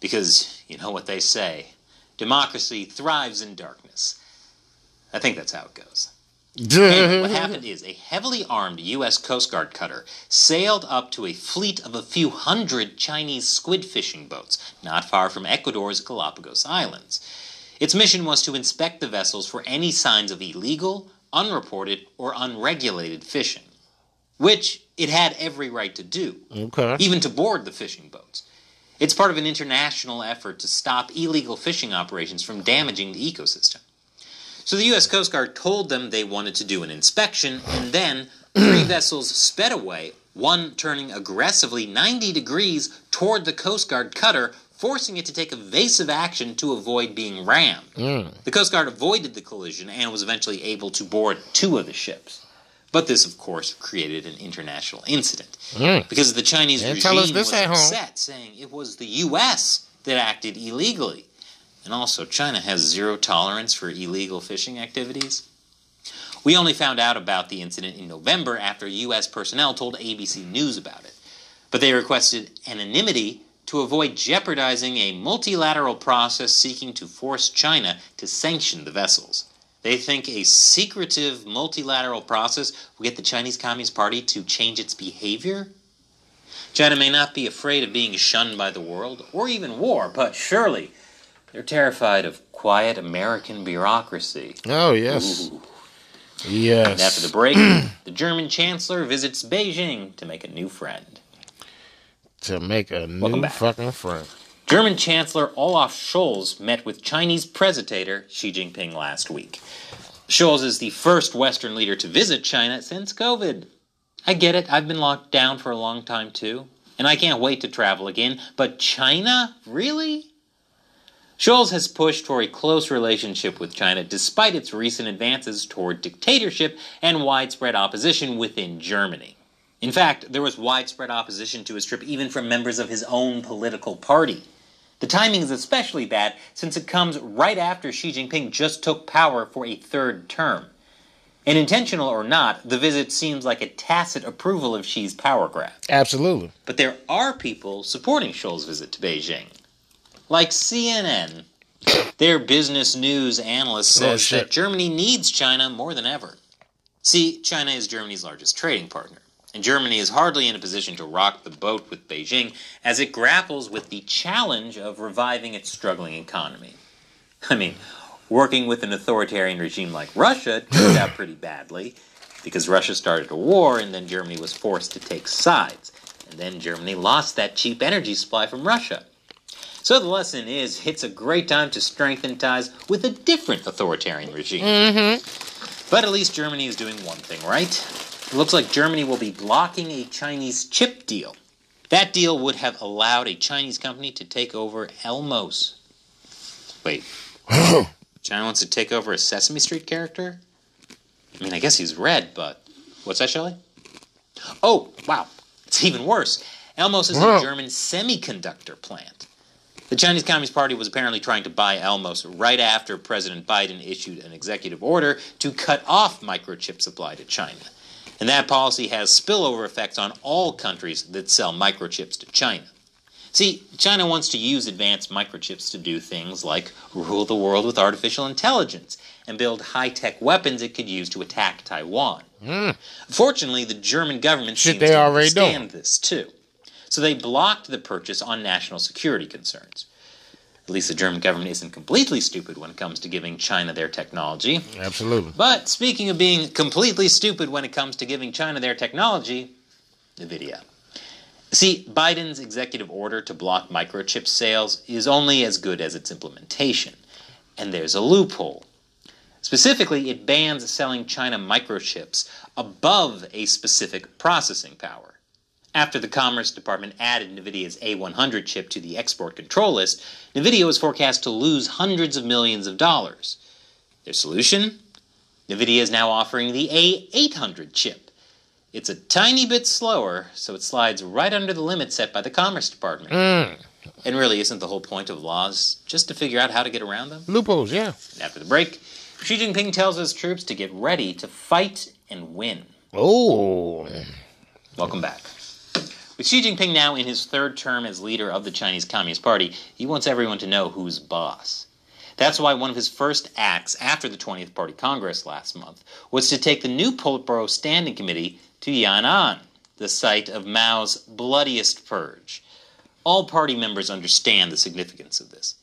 Because, you know what they say democracy thrives in darkness. I think that's how it goes. Anyway, what happened is a heavily armed U.S. Coast Guard cutter sailed up to a fleet of a few hundred Chinese squid fishing boats not far from Ecuador's Galapagos Islands. Its mission was to inspect the vessels for any signs of illegal, unreported, or unregulated fishing, which it had every right to do, Okay. even to board the fishing boats. It's part of an international effort to stop illegal fishing operations from damaging the ecosystem. So the U.S. Coast Guard told them they wanted to do an inspection, and then three vessels sped away, one turning aggressively 90 degrees toward the Coast Guard cutter, forcing it to take evasive action to avoid being rammed. Mm. The Coast Guard avoided the collision and was eventually able to board two of the ships. But this, of course, created an international incident Mm. because the Chinese Didn't regime tell us this was upset, saying it was the U.S. that acted illegally. And also, China has zero tolerance for illegal fishing activities. We only found out about the incident in November after U.S. personnel told ABC News about it. But they requested anonymity to avoid jeopardizing a multilateral process seeking to force China to sanction the vessels. They think a secretive multilateral process will get the Chinese Communist Party to change its behavior? China may not be afraid of being shunned by the world, or even war, but surely they're terrified of quiet American bureaucracy. Oh, yes. Ooh. Yes. And after the break, the German Chancellor visits Beijing to make a new friend. to make a Welcome new back. fucking friend. German Chancellor Olaf Scholz met with Chinese President Xi Jinping last week. Scholz is the first Western leader to visit China since COVID. I get it, I've been locked down for a long time too, and I can't wait to travel again, but China? Really? Scholz has pushed for a close relationship with China despite its recent advances toward dictatorship and widespread opposition within Germany. In fact, there was widespread opposition to his trip even from members of his own political party. The timing is especially bad since it comes right after Xi Jinping just took power for a third term. And intentional or not, the visit seems like a tacit approval of Xi's power grab. Absolutely. But there are people supporting Scholz's visit to Beijing. Like CNN. Their business news analyst Oh, says shit. that Germany needs China more than ever. See, China is Germany's largest trading partner, and Germany is hardly in a position to rock the boat with Beijing as it grapples with the challenge of reviving its struggling economy. I mean, working with an authoritarian regime like Russia turned out pretty badly because Russia started a war and then Germany was forced to take sides. And then Germany lost that cheap energy supply from Russia. So the lesson is it's a great time to strengthen ties with a different authoritarian regime. Mm-hmm. But at least Germany is doing one thing right. It looks like Germany will be blocking a Chinese chip deal. That deal would have allowed a Chinese company to take over Elmos. Wait. China wants to take over a Sesame Street character? I mean, I guess he's red, but. What's that, Shelley? Oh, wow. It's even worse. Elmos is Whoa. a German semiconductor plant. The Chinese Communist Party was apparently trying to buy Elmos right after President Biden issued an executive order to cut off microchip supply to China. And that policy has spillover effects on all countries that sell microchips to China. See, China wants to use advanced microchips to do things like rule the world with artificial intelligence and build high tech weapons it could use to attack Taiwan. Mm. Fortunately, the German government Shit seems they to already understand this too. So they blocked the purchase on national security concerns. At least the German government isn't completely stupid when it comes to giving China their technology. Absolutely. But speaking of being completely stupid when it comes to giving China their technology, NVIDIA. See, Biden's executive order to block microchip sales is only as good as its implementation. And there's a loophole. Specifically, it bans selling China microchips above a specific processing power. After the Commerce Department added NVIDIA's A100 chip to the export control list, NVIDIA was forecast to lose hundreds of millions of dollars. Their solution? NVIDIA is now offering the A800 chip. It's a tiny bit slower, so it slides right under the limit set by the Commerce Department. Mm. And really, isn't the whole point of laws just to figure out how to get around them? Loopholes, yeah. After the break, Xi Jinping tells his troops to get ready to fight and win. Oh. Welcome back. With Xi Jinping now in his third term as leader of the Chinese Communist Party, he wants everyone to know who's boss. That's why one of his first acts after the 20th Party Congress last month was to take the new Politburo Standing Committee to Yan'an, the site of Mao's bloodiest purge. All party members understand the significance of this.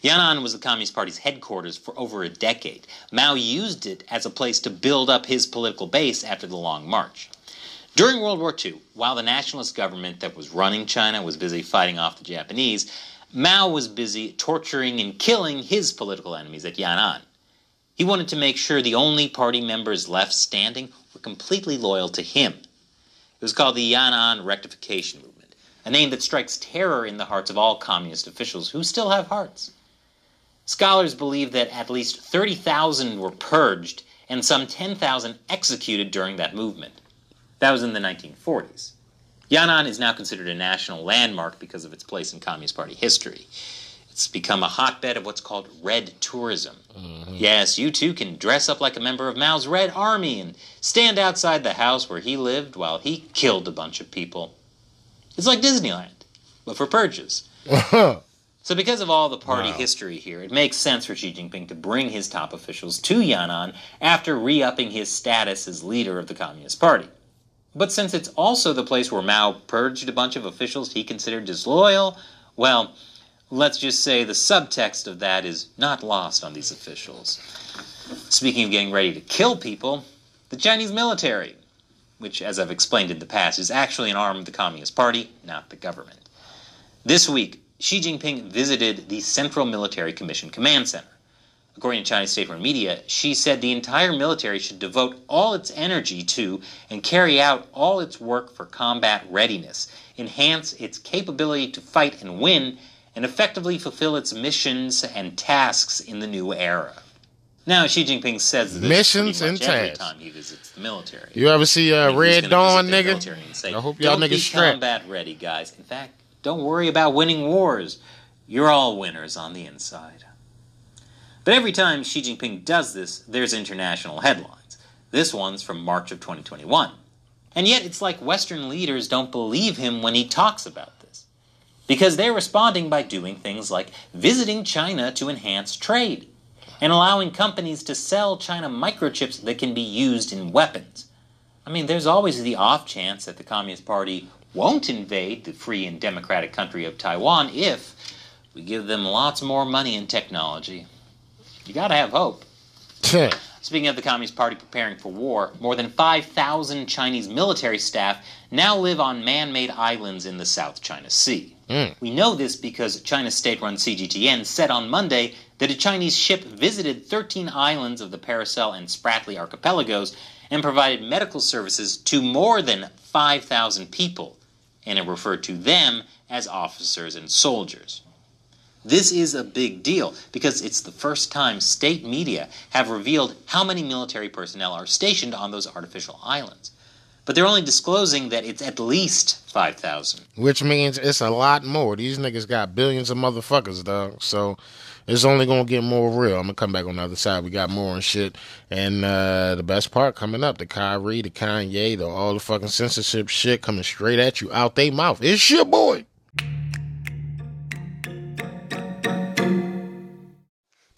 Yan'an was the Communist Party's headquarters for over a decade. Mao used it as a place to build up his political base after the Long March. During World War II, while the nationalist government that was running China was busy fighting off the Japanese, Mao was busy torturing and killing his political enemies at Yan'an. He wanted to make sure the only party members left standing were completely loyal to him. It was called the Yan'an Rectification Movement, a name that strikes terror in the hearts of all communist officials who still have hearts. Scholars believe that at least 30,000 were purged and some 10,000 executed during that movement. That was in the 1940s. Yan'an is now considered a national landmark because of its place in Communist Party history. It's become a hotbed of what's called red tourism. Mm-hmm. Yes, you too can dress up like a member of Mao's Red Army and stand outside the house where he lived while he killed a bunch of people. It's like Disneyland, but for purges. So, because of all the party Wow. history here, it makes sense for Xi Jinping to bring his top officials to Yan'an after re upping his status as leader of the Communist Party. But since it's also the place where Mao purged a bunch of officials he considered disloyal, well, let's just say the subtext of that is not lost on these officials. Speaking of getting ready to kill people, the Chinese military, which, as I've explained in the past, is actually an arm of the Communist Party, not the government. This week, Xi Jinping visited the Central Military Commission Command Center. According to Chinese state-run media, Xi said the entire military should devote all its energy to and carry out all its work for combat readiness, enhance its capability to fight and win, and effectively fulfill its missions and tasks in the new era. Now, Xi Jinping says this Missions and much every tasks. time he visits the military. You ever see uh, I mean, Red Dawn, nigga? say, I hope y'all "Don't niggas strapped. combat ready, guys. In fact, don't worry about winning wars. You're all winners on the inside. But every time Xi Jinping does this, there's international headlines. This one's from March of 2021. And yet, it's like Western leaders don't believe him when he talks about this. Because they're responding by doing things like visiting China to enhance trade and allowing companies to sell China microchips that can be used in weapons. I mean, there's always the off chance that the Communist Party won't invade the free and democratic country of Taiwan if we give them lots more money and technology. You gotta have hope. Speaking of the Communist Party preparing for war, more than 5,000 Chinese military staff now live on man made islands in the South China Sea. Mm. We know this because China's state run CGTN said on Monday that a Chinese ship visited 13 islands of the Paracel and Spratly archipelagos and provided medical services to more than 5,000 people, and it referred to them as officers and soldiers. This is a big deal because it's the first time state media have revealed how many military personnel are stationed on those artificial islands. But they're only disclosing that it's at least 5,000. Which means it's a lot more. These niggas got billions of motherfuckers, dog. So it's only gonna get more real. I'm gonna come back on the other side. We got more and shit. And uh the best part coming up, the Kyrie, the Kanye, the all the fucking censorship shit coming straight at you out they mouth. It's your boy.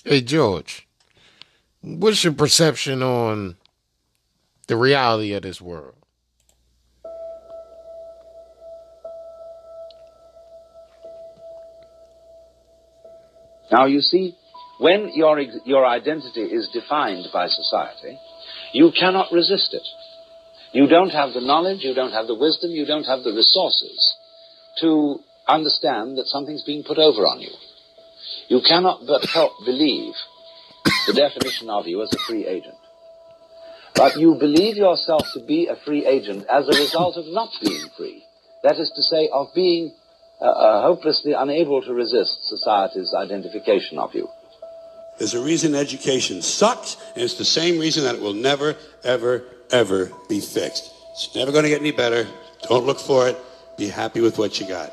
Hey George, what's your perception on the reality of this world? Now, you see, when your, your identity is defined by society, you cannot resist it. You don't have the knowledge, you don't have the wisdom, you don't have the resources to understand that something's being put over on you. You cannot but help believe the definition of you as a free agent. But you believe yourself to be a free agent as a result of not being free. That is to say, of being uh, uh, hopelessly unable to resist society's identification of you. There's a reason education sucks, and it's the same reason that it will never, ever, ever be fixed. It's never going to get any better. Don't look for it. Be happy with what you got.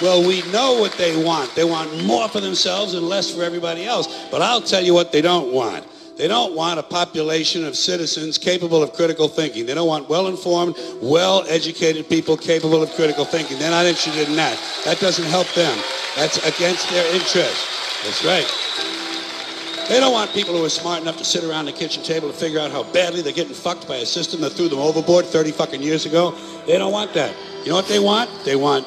Well, we know what they want. They want more for themselves and less for everybody else. But I'll tell you what they don't want. They don't want a population of citizens capable of critical thinking. They don't want well-informed, well-educated people capable of critical thinking. They're not interested in that. That doesn't help them. That's against their interest. That's right. They don't want people who are smart enough to sit around the kitchen table to figure out how badly they're getting fucked by a system that threw them overboard 30 fucking years ago. They don't want that. You know what they want? They want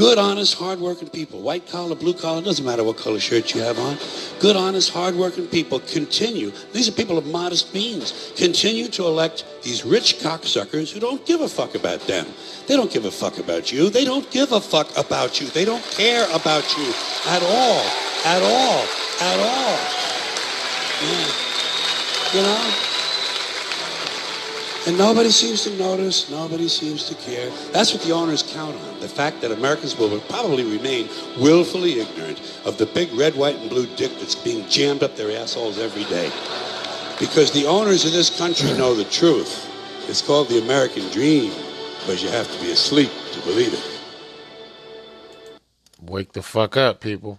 Good, honest, hardworking people, white collar, blue collar, doesn't matter what color shirt you have on. Good, honest, hardworking people continue. These are people of modest means. Continue to elect these rich cocksuckers who don't give a fuck about them. They don't give a fuck about you. They don't give a fuck about you. They don't care about you at all. At all. At all. Yeah. You know? And nobody seems to notice, nobody seems to care. That's what the owners count on. The fact that Americans will probably remain willfully ignorant of the big red, white, and blue dick that's being jammed up their assholes every day. Because the owners of this country know the truth. It's called the American dream, but you have to be asleep to believe it. Wake the fuck up, people.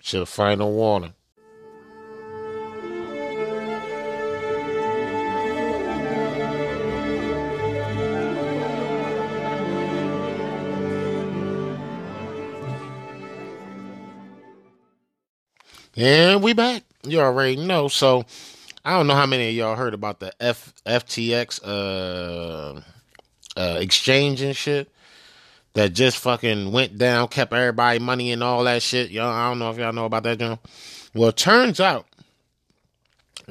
Should have final warning. And we back. You already know. So I don't know how many of y'all heard about the F FTX uh, uh exchange and shit that just fucking went down, kept everybody money and all that shit. Y'all, I don't know if y'all know about that, John. Well, turns out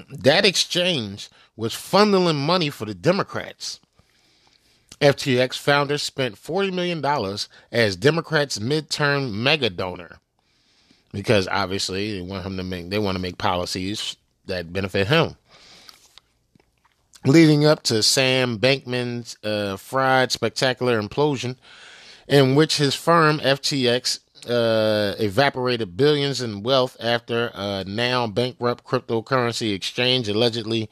that exchange was funneling money for the Democrats. FTX founder spent $40 million as Democrats' midterm mega donor because obviously they want him to make they want to make policies that benefit him. Leading up to Sam Bankman's uh, fried spectacular implosion, in which his firm FTX uh, evaporated billions in wealth after a now bankrupt cryptocurrency exchange allegedly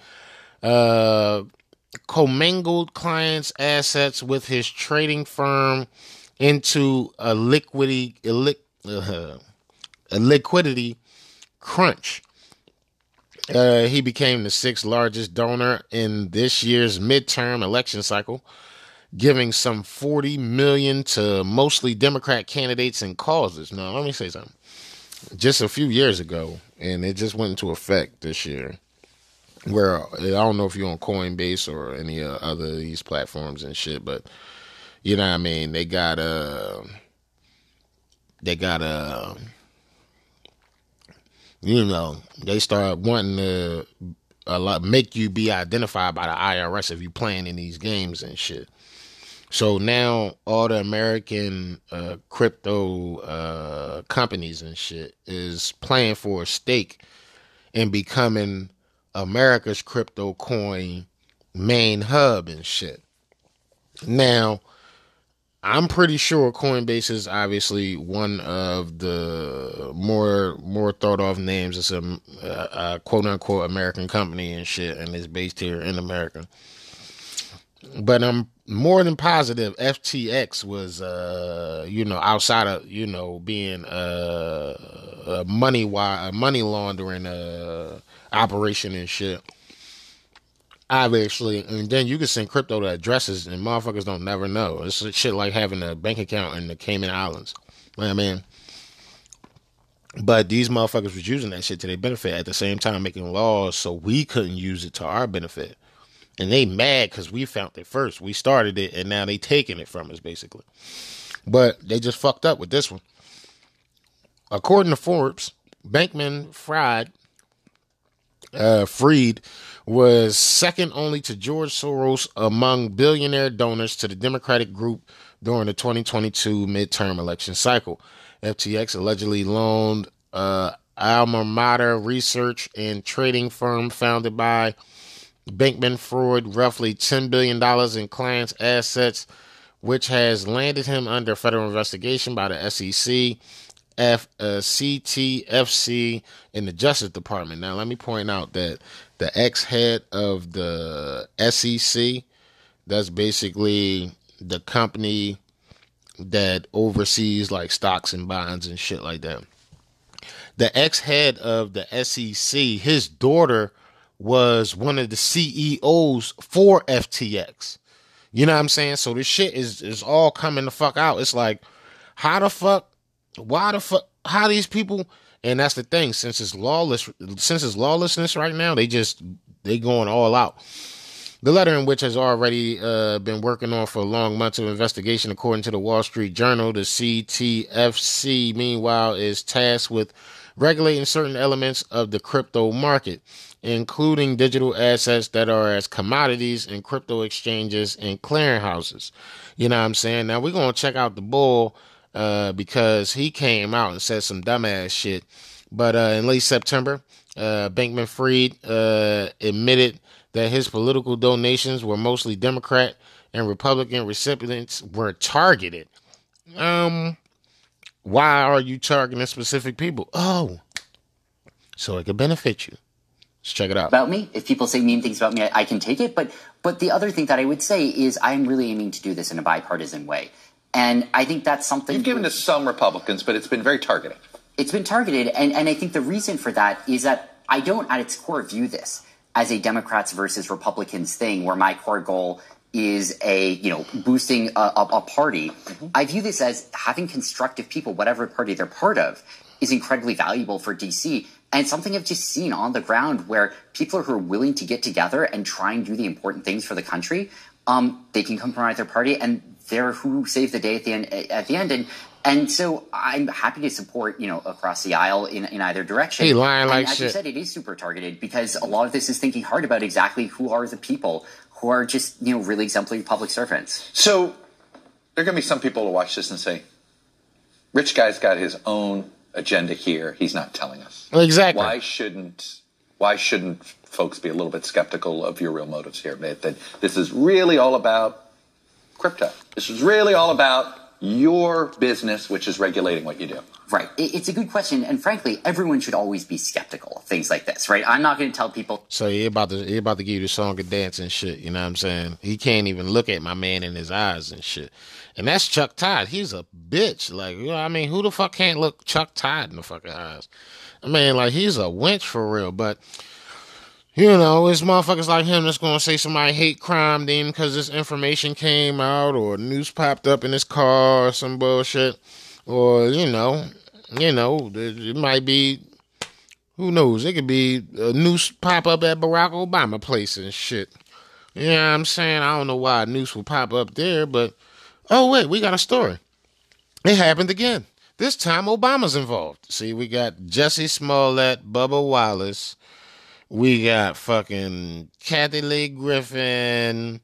uh, commingled clients' assets with his trading firm into a liquidity. Uh, a liquidity crunch. Uh, he became the sixth largest donor in this year's midterm election cycle, giving some 40 million to mostly Democrat candidates and causes. Now, let me say something. Just a few years ago, and it just went into effect this year. Where I don't know if you're on Coinbase or any uh, other of these platforms and shit, but you know what I mean. They got a, uh, they got a uh, you know, they start wanting to a lot make you be identified by the IRS if you playing in these games and shit. So now all the American uh, crypto uh, companies and shit is playing for a stake in becoming America's crypto coin main hub and shit. Now, I'm pretty sure Coinbase is obviously one of the more more thought of names. It's a, a, a, quote unquote American company and shit, and it's based here in America. But I'm more than positive FTX was, uh, you know, outside of you know being a, money a money laundering uh, operation and shit obviously, and then you can send crypto to addresses, and motherfuckers don't never know. It's shit like having a bank account in the Cayman Islands. You know I mean, but these motherfuckers was using that shit to their benefit at the same time, making laws so we couldn't use it to our benefit. And they mad because we found it first. We started it, and now they taking it from us, basically. But they just fucked up with this one. According to Forbes, Bankman Fried, uh, Freed was second only to George Soros among billionaire donors to the Democratic group during the 2022 midterm election cycle. FTX allegedly loaned uh, alma mater research and trading firm founded by Bankman Freud roughly $10 billion in clients' assets, which has landed him under federal investigation by the SEC F, uh, CTFC in the Justice Department. Now, let me point out that the ex head of the SEC, that's basically the company that oversees like stocks and bonds and shit like that. The ex head of the SEC, his daughter was one of the CEOs for FTX. You know what I'm saying? So this shit is is all coming the fuck out. It's like, how the fuck, why the fuck, how these people? And that's the thing. Since it's lawless, since it's lawlessness right now, they just they going all out. The letter in which has already uh, been working on for long months of investigation, according to the Wall Street Journal. The CTFC, meanwhile, is tasked with regulating certain elements of the crypto market, including digital assets that are as commodities in crypto exchanges and clearinghouses. You know what I'm saying? Now we're gonna check out the bull uh, because he came out and said some dumbass shit. But uh, in late September, uh, Bankman Fried uh, admitted that his political donations were mostly Democrat and Republican recipients were targeted. Um, why are you targeting specific people? Oh, so it could benefit you. Let's check it out. About me, if people say mean things about me, I, I can take it. But but the other thing that I would say is I'm really aiming to do this in a bipartisan way, and I think that's something You've given to some Republicans, but it's been very targeted. it's been targeted, and, and I think the reason for that is that I don't, at its core, view this as a Democrats versus Republicans thing, where my core goal is a you know boosting a, a, a party. I view this as having constructive people, whatever party they're part of, is incredibly valuable for DC. And something I've just seen on the ground where people who are willing to get together and try and do the important things for the country, um, they can compromise their party, and they're who saved the day at the end. At the end, and and so I'm happy to support you know across the aisle in, in either direction. He lying And like as you said, it is super targeted because a lot of this is thinking hard about exactly who are the people who are just you know really exemplary public servants. So there are going to be some people who watch this and say, "Rich guy's got his own agenda here. He's not telling us." Exactly. Why shouldn't Why shouldn't folks be a little bit skeptical of your real motives here? That, that this is really all about crypto. This is really all about your business, which is regulating what you do. Right. It's a good question, and frankly, everyone should always be skeptical of things like this, right? I'm not going to tell people So he about to he about to give you the song and dance and shit. You know what I'm saying? He can't even look at my man in his eyes and shit. And that's Chuck Todd. He's a bitch. Like you know, what I mean, who the fuck can't look Chuck Todd in the fucking eyes? I mean, like he's a wench for real. But you know, it's motherfuckers like him that's gonna say somebody hate crime then because this information came out or news popped up in his car or some bullshit, or you know, you know, it might be who knows? It could be a noose pop up at Barack Obama place and shit. You know what I'm saying? I don't know why a noose would pop up there, but oh wait, we got a story. It happened again. This time Obama's involved. See, we got Jesse Smollett, Bubba Wallace. We got fucking Kathy Lee Griffin.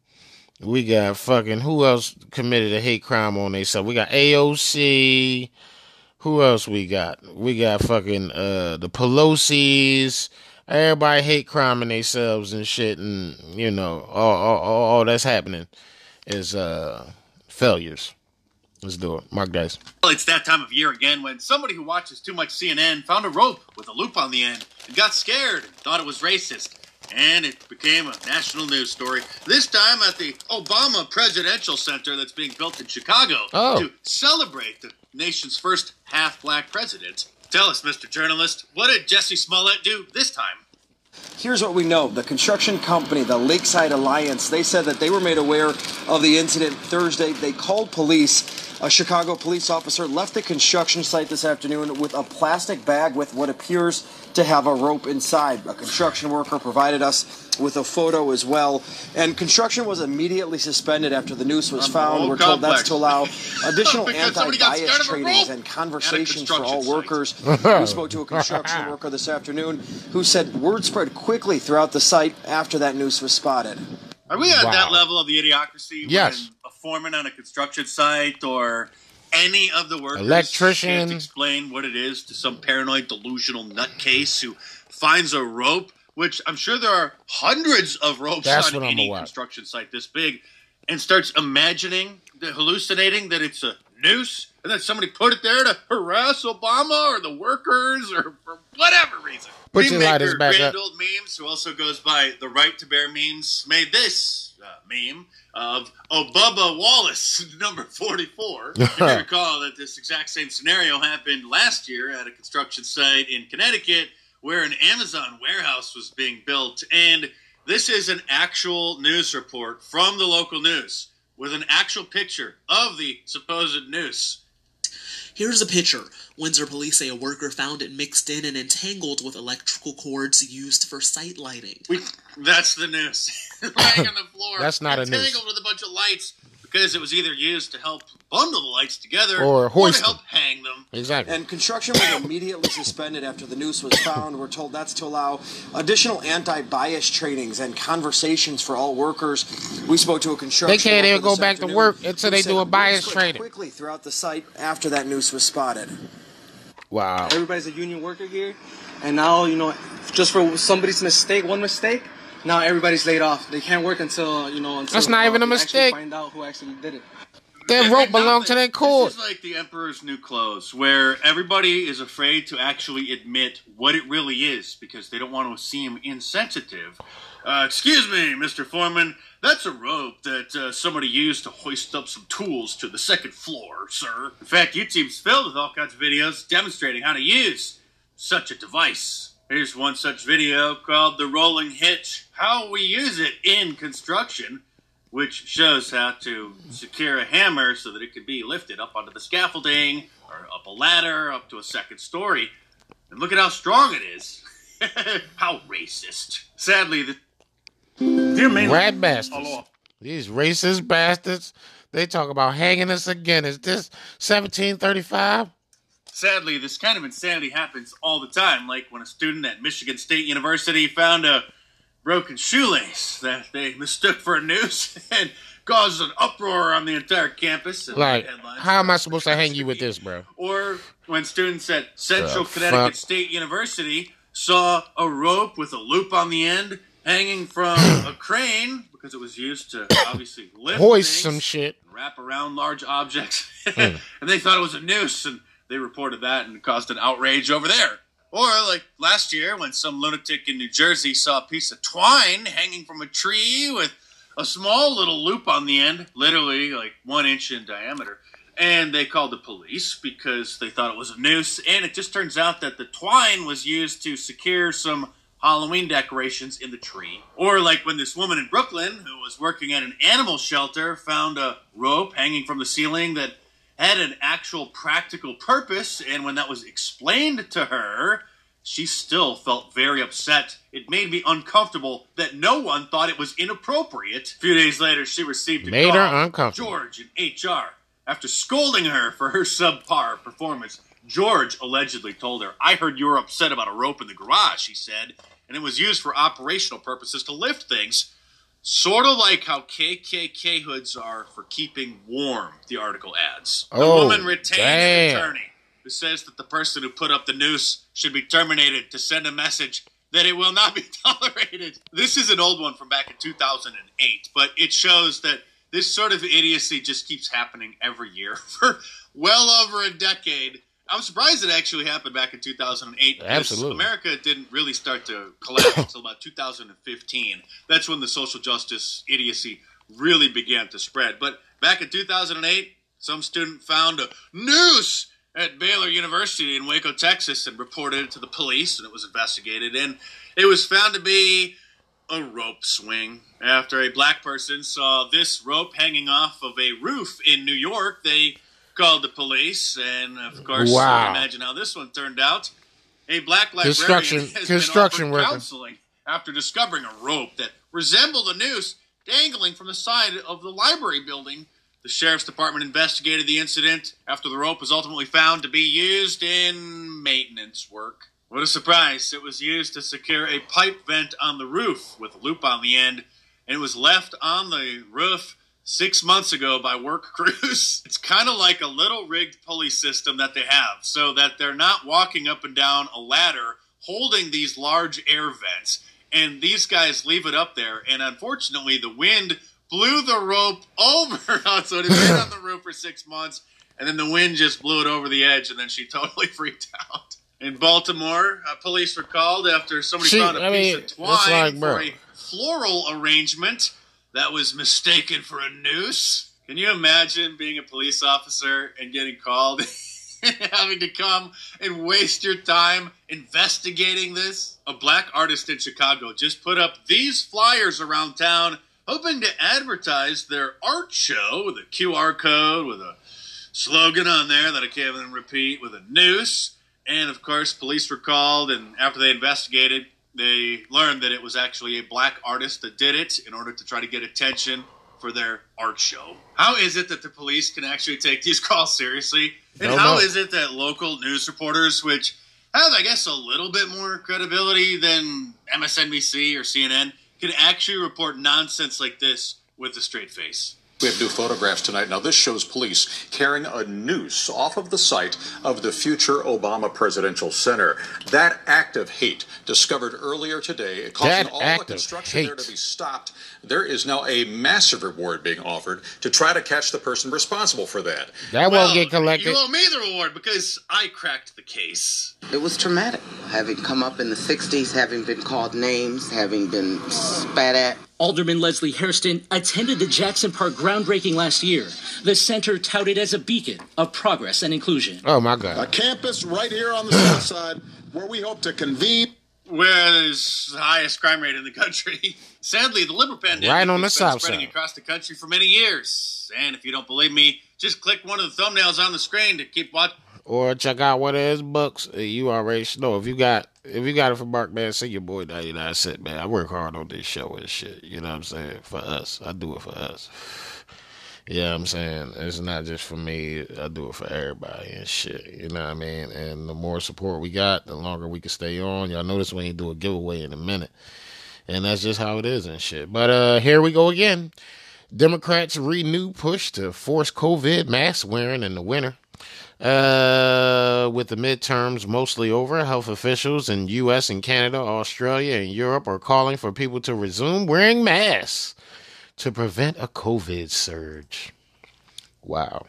We got fucking who else committed a hate crime on themselves? We got AOC. Who else we got? We got fucking uh the Pelosi's. Everybody hate crime criming themselves and shit, and you know all all, all, all that's happening is uh failures. Let's do it. Mark Dice. Well, it's that time of year again when somebody who watches too much CNN found a rope with a loop on the end and got scared and thought it was racist. And it became a national news story. This time at the Obama Presidential Center that's being built in Chicago Oh. to celebrate the nation's first half black president. Tell us, Mr. Journalist, what did Jussie Smollett do this time? Here's what we know. The construction company, the Lakeside Alliance, they said that they were made aware of the incident Thursday. They called police. A Chicago police officer left the construction site this afternoon with a plastic bag with what appears to have a rope inside. A construction worker provided us with a photo as well. And construction was immediately suspended after the noose was found. We're told that's to allow additional Because somebody got anti-bias scared of a trainings and conversations for all site. workers. we spoke to a construction worker this afternoon who said word spread quickly throughout the site after that noose was spotted. Are we at Wow. that level of the idiocracy? Yes. Foreman on a construction site or any of the workers Electrician. can't explain what it is to some paranoid, delusional nutcase who finds a rope, which I'm sure there are hundreds of ropes That's on any construction site this big, and starts imagining, the, hallucinating that it's a noose, and that somebody put it there to harass Obama or the workers or for whatever reason. Put your Meme lighters back Grand up. Old Memes, who also goes by the Right to Bear Memes, made this uh, meme of Obubba Wallace, number 44. you recall that this exact same scenario happened last year at a construction site in Connecticut where an Amazon warehouse was being built. And this is an actual news report from the local news. with an actual picture of the supposed noose. Here's a picture. Windsor police say a worker found it mixed in and entangled with electrical cords used for sight lighting. We, that's the noose. Lying on the floor. That's not a noose. Entangled with a bunch of lights because it was either used to help bundle the lights together Or hoist to help them. hang them. Exactly. And construction was immediately suspended after the noose was found. We're told that's to allow additional anti-bias trainings and conversations for all workers. We spoke to a construction. They can't even go this back to work until who they do a bias training. Quickly throughout the site after that noose was spotted. Wow. Everybody's a union worker here, and now you know, just for somebody's mistake, one mistake, now everybody's laid off. They can't work until you know. Until, That's not even a mistake. Find out who actually did it. That rope belonged to that cord. This is like the Emperor's New Clothes, where everybody is afraid to actually admit what it really is because they don't want to seem insensitive. Uh, excuse me, Mr. Foreman, that's a rope that uh, somebody used to hoist up some tools to the second floor, sir. In fact, YouTube's filled with all kinds of videos demonstrating how to use such a device. Here's one such video called The Rolling Hitch How We Use It in Construction which shows how to secure a hammer so that it can be lifted up onto the scaffolding or up a ladder up to a second story. And look at how strong it is. how racist. Sadly, the dear man, Rat bastards. These racist bastards. They talk about hanging us again. Is this 1735? Sadly, this kind of insanity happens all the time. Like when a student at Michigan State University found a broken shoelace that they mistook for a noose and caused an uproar on the entire campus. and Like, how am I supposed to hang you with this, bro? Or when students at Central The Connecticut fuck? State University saw a rope with a loop on the end hanging from a crane because it was used to obviously lift Hoist some shit. and wrap around large objects. Mm. and they thought it was a noose and they reported that and caused an outrage over there. Or like last year when some lunatic in New Jersey saw a piece of twine hanging from a tree with a small little loop on the end, literally like one inch in diameter. And they called the police because they thought it was a noose. And it just turns out that the twine was used to secure some Halloween decorations in the tree. Or like when this woman in Brooklyn who was working at an animal shelter found a rope hanging from the ceiling that had an actual practical purpose. And when that was explained to her, she still felt very upset. It made me uncomfortable that no one thought it was inappropriate. A few days later, she received a Made call her uncomfortable. George in HR after scolding her for her subpar performance. George allegedly told her, I heard you were upset about a rope in the garage, he said, and it was used for operational purposes to lift things. Sort of like how KKK hoods are for keeping warm, the article adds. The Oh, woman retained damn. an attorney who says that the person who put up the noose should be terminated to send a message that it will not be tolerated. This is an old one from back in 2008, but it shows that this sort of idiocy just keeps happening every year for well over a decade. I'm surprised it actually happened back in 2008. Absolutely. America didn't really start to collapse until about 2015. That's when the social justice idiocy really began to spread. But back in 2008, some student found a noose at Baylor University in Waco, Texas, and reported it to the police, and it was investigated. And it was found to be a rope swing. After a black person saw this rope hanging off of a roof in New York, they called the police, and of course, Wow. imagine how this one turned out. A black librarian Construction- has construction been worker. offered counseling after discovering a rope that resembled a noose dangling from the side of the library building. The sheriff's department investigated the incident after the rope was ultimately found to be used in maintenance work. What a surprise! It was used to secure a pipe vent on the roof with a loop on the end, and it was left on the roof six months ago by work crews. It's kind of like a little rigged pulley system that they have so that they're not walking up and down a ladder holding these large air vents. And these guys leave it up there, and unfortunately, the wind blew the rope over. so it had been on the roof for six months, and then the wind just blew it over the edge, and then she totally freaked out. In Baltimore, uh, police were called after somebody See, found a I piece mean, of twine like, for a floral arrangement that was mistaken for a noose. Can you imagine being a police officer and getting called and having to come and waste your time investigating this? A black artist in Chicago just put up these flyers around town hoping to advertise their art show with a QR code with a slogan on there that I can't even repeat with a noose. And of course, police were called, and after they investigated, they learned that it was actually a black artist that did it in order to try to get attention for their art show. How is it that the police can actually take these calls seriously? And Don't how know. is it that local news reporters, which have, I guess, a little bit more credibility than MSNBC or CNN, can actually report nonsense like this with a straight face? We have new photographs tonight. Now, this shows police carrying a noose off of the site of the future Obama Presidential Center. That act of hate, discovered earlier today, causing That all the construction there to be stopped. There is now a massive reward being offered to try to catch the person responsible for that. That Well, won't get collected. You owe me the reward because I cracked the case. It was traumatic. Having come up in the 60s, having been called names, having been spat at. Alderman Leslie Hairston attended the Jackson Park groundbreaking last year. The center touted as a beacon of progress and inclusion. Oh my God. A campus right here on the south side where we hope to convene. Where there's the highest crime rate in the country. Sadly, the liver pandemic Right on the has been spreading side. across the country for many years. And if you don't believe me, just click one of the thumbnails on the screen to keep watching. Or check out one of his books. You already know if you got if you got it from Mark, man. See your boy ninety nine cent, man. I work hard on this show and shit. You know what I'm saying? For us, I do it for us. Yeah, I'm saying it's not just for me. I do it for everybody and shit. You know what I mean? And the more support we got, the longer we can stay on. Y'all notice we ain't do a giveaway in a minute, and that's just how it is and shit. But uh, here we go again. Democrats renew push to force COVID mask wearing in the winter. Uh, with the midterms mostly over, health officials in U.S. and Canada, Australia, and Europe are calling for people to resume wearing masks to prevent a COVID surge. Wow.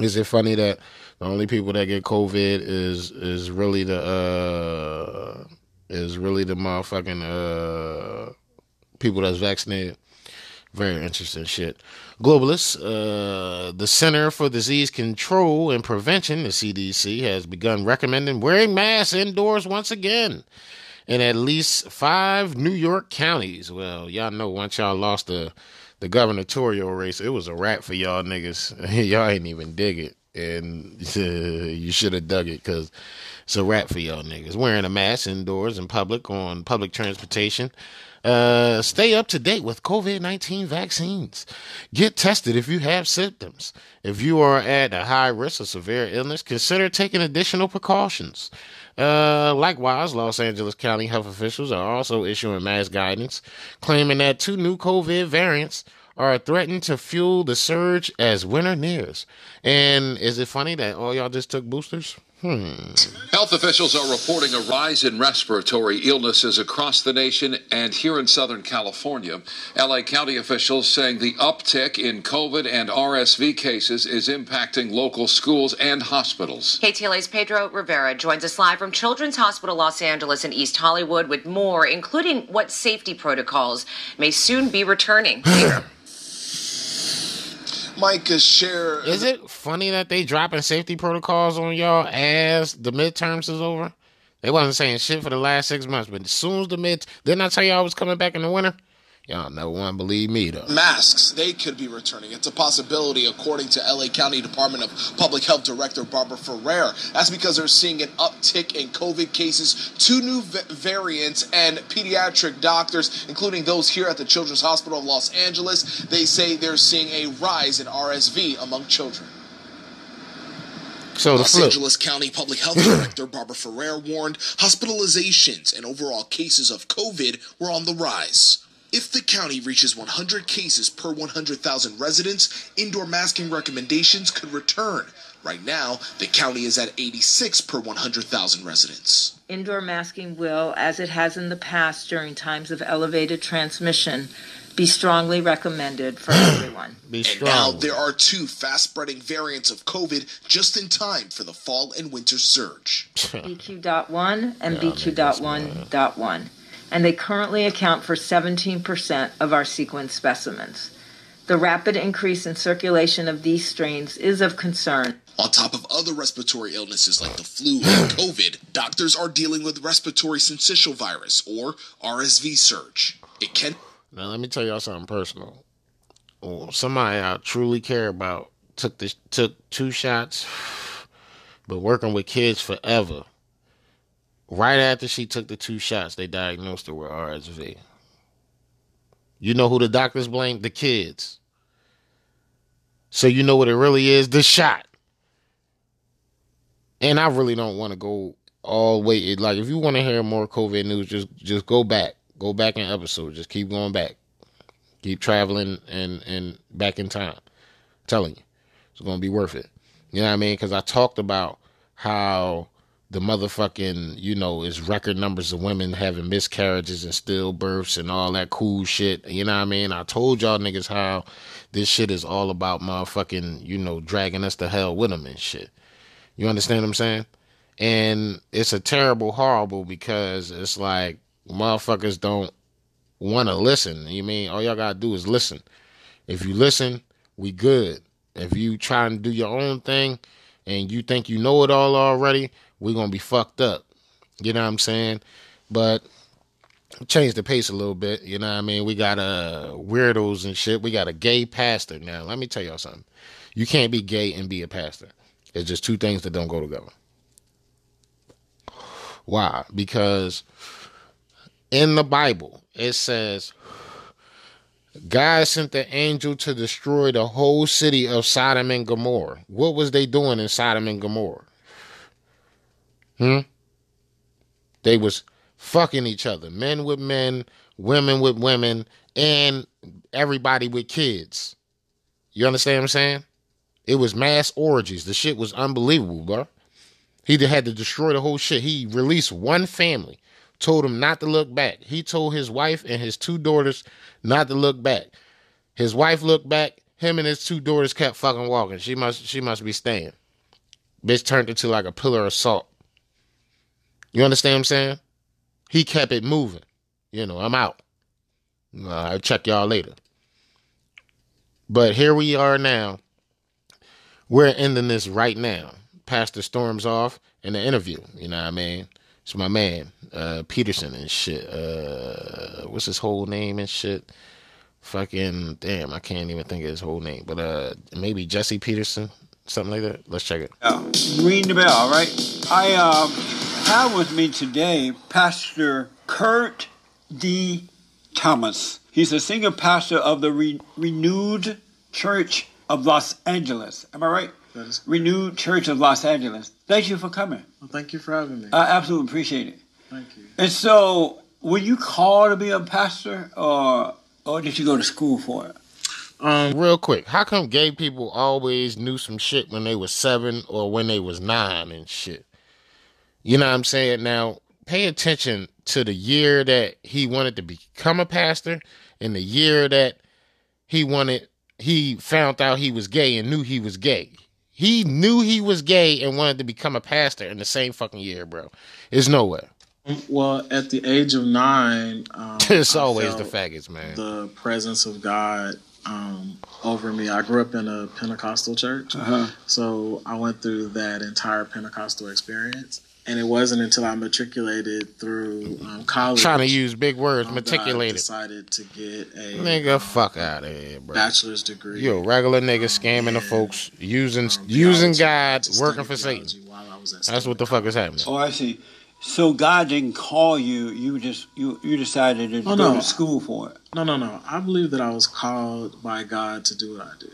Is it funny that the only people that get COVID is is really the uh is really the motherfucking uh people that's vaccinated? Very interesting shit. Globalists, uh, the Center for Disease Control and Prevention, the CDC, has begun recommending wearing masks indoors once again in at least five New York counties. Well, y'all know once y'all lost the the gubernatorial race, it was a wrap for y'all niggas. y'all ain't even dig it, and you should have dug it because it's a wrap for y'all niggas. Wearing a mask indoors in public on public transportation. Uh, stay up to date with COVID 19 vaccines. Get tested if you have symptoms. If you are at a high risk of severe illness, consider taking additional precautions. Uh, likewise, Los Angeles County health officials are also issuing mask guidance, claiming that two new COVID variants are threatening to fuel the surge as winter nears. And is it funny that all y'all just took boosters? Hmm. Health officials are reporting a rise in respiratory illnesses across the nation and here in Southern California. LA County officials saying the uptick in COVID and RSV cases is impacting local schools and hospitals. KTLA's Pedro Rivera joins us live from Children's Hospital Los Angeles in East Hollywood with more, including what safety protocols may soon be returning. Is share. Is it funny that they dropping safety protocols on y'all as the midterms is over? They wasn't saying shit for the last six months, but as soon as the mid, didn't I tell y'all I was coming back in the winter? Y'all no one believe me though. Masks, they could be returning. It's a possibility, according to LA County Department of Public Health Director Barbara Ferrer. That's because they're seeing an uptick in COVID cases, two new va- variants, and pediatric doctors, including those here at the Children's Hospital of Los Angeles, they say they're seeing a rise in RSV among children. So the Los flu. Angeles County Public Health Director Barbara Ferrer warned hospitalizations and overall cases of COVID were on the rise. If the county reaches 100 cases per 100,000 residents, indoor masking recommendations could return. Right now, the county is at 86 per 100,000 residents. Indoor masking will, as it has in the past during times of elevated transmission, be strongly recommended for everyone. Be And now there are two fast spreading variants of COVID just in time for the fall and winter surge. BQ.1 and BQ.1.1, and they currently account for 17% of our sequence specimens. The rapid increase in circulation of these strains is of concern. On top of other respiratory illnesses like the flu and COVID, doctors are dealing with respiratory syncytial virus or RSV surge. It can Now let me tell y'all something personal. Somebody I truly care about took this took two shots, but working with kids forever. Right after she took the two shots, they diagnosed her with RSV. You know who the doctors blame? The kids. So you know what it really is? The shot. And I really don't want to go all way. Like if you want to hear more COVID news, just just go back. Go back in episodes. Just keep going back. Keep traveling and and back in time. I'm telling you, it's gonna be worth it. You know what I mean? Because I talked about how the motherfucking, you know, is record numbers of women having miscarriages and stillbirths and all that cool shit. You know what I mean? I told y'all niggas how this shit is all about motherfucking, you know, dragging us to hell with them and shit. You understand what I'm saying? And it's a terrible, horrible because it's like motherfuckers don't want to listen. You mean all y'all gotta do is listen. If you listen, we good. If you try and do your own thing and you think you know it all already, we're gonna be fucked up. You know what I'm saying? But change the pace a little bit. You know what I mean? We got uh weirdos and shit. We got a gay pastor now. Let me tell y'all something. You can't be gay and be a pastor. It's just two things that don't go together. Why? Because in the Bible it says God sent the angel to destroy the whole city of Sodom and Gomorrah. What was they doing in Sodom and Gomorrah? Hmm? They was fucking each other. Men with men, women with women, and everybody with kids. You understand what I'm saying? It was mass orgies. The shit was unbelievable, bro. He had to destroy the whole shit. He released one family, told him not to look back. He told his wife and his two daughters not to look back. His wife looked back. Him and his two daughters kept fucking walking. She must she must be staying. Bitch turned into like a pillar of salt. You understand what I'm saying? He kept it moving. You know, I'm out. I'll check y'all later. But here we are now. We're ending this right now. Pastor storms off in the interview. You know what I mean? It's my man, uh, Peterson and shit. Uh, what's his whole name and shit? Fucking damn, I can't even think of his whole name. But uh, maybe Jesse Peterson, something like that. Let's check it. Ring the bell, all right? I uh, have with me today Pastor Kurt D. Thomas. He's a senior pastor of the Re- Renewed Church of Los Angeles. Am I right? That is Renewed Church of Los Angeles. Thank you for coming. Well, thank you for having me. I absolutely appreciate it. Thank you. And so, were you called to be a pastor, or or did you go to school for it? Um, real quick, how come gay people always knew some shit when they was seven or when they was nine and shit? You know what I'm saying? Now, pay attention to the year that he wanted to become a pastor and the year that he wanted he found out he was gay and knew he was gay. He knew he was gay and wanted to become a pastor in the same fucking year, bro. It's nowhere. Well, at the age of nine, um, it's I always the faggots, man. The presence of God um, over me. I grew up in a Pentecostal church, Uh-huh. so I went through that entire Pentecostal experience. And it wasn't until I matriculated through um, college. Trying to use big words, um, that I matriculated. decided to get a Nigga, fuck out of here, bro. bachelor's degree. You a regular nigga scamming the folks, using using God, working for Satan. That's what the fuck is happening. Oh, I see. So God didn't call you. You just you you decided to Oh, go no. to school for it. No, no, no. I believe that I was called by God to do what I do.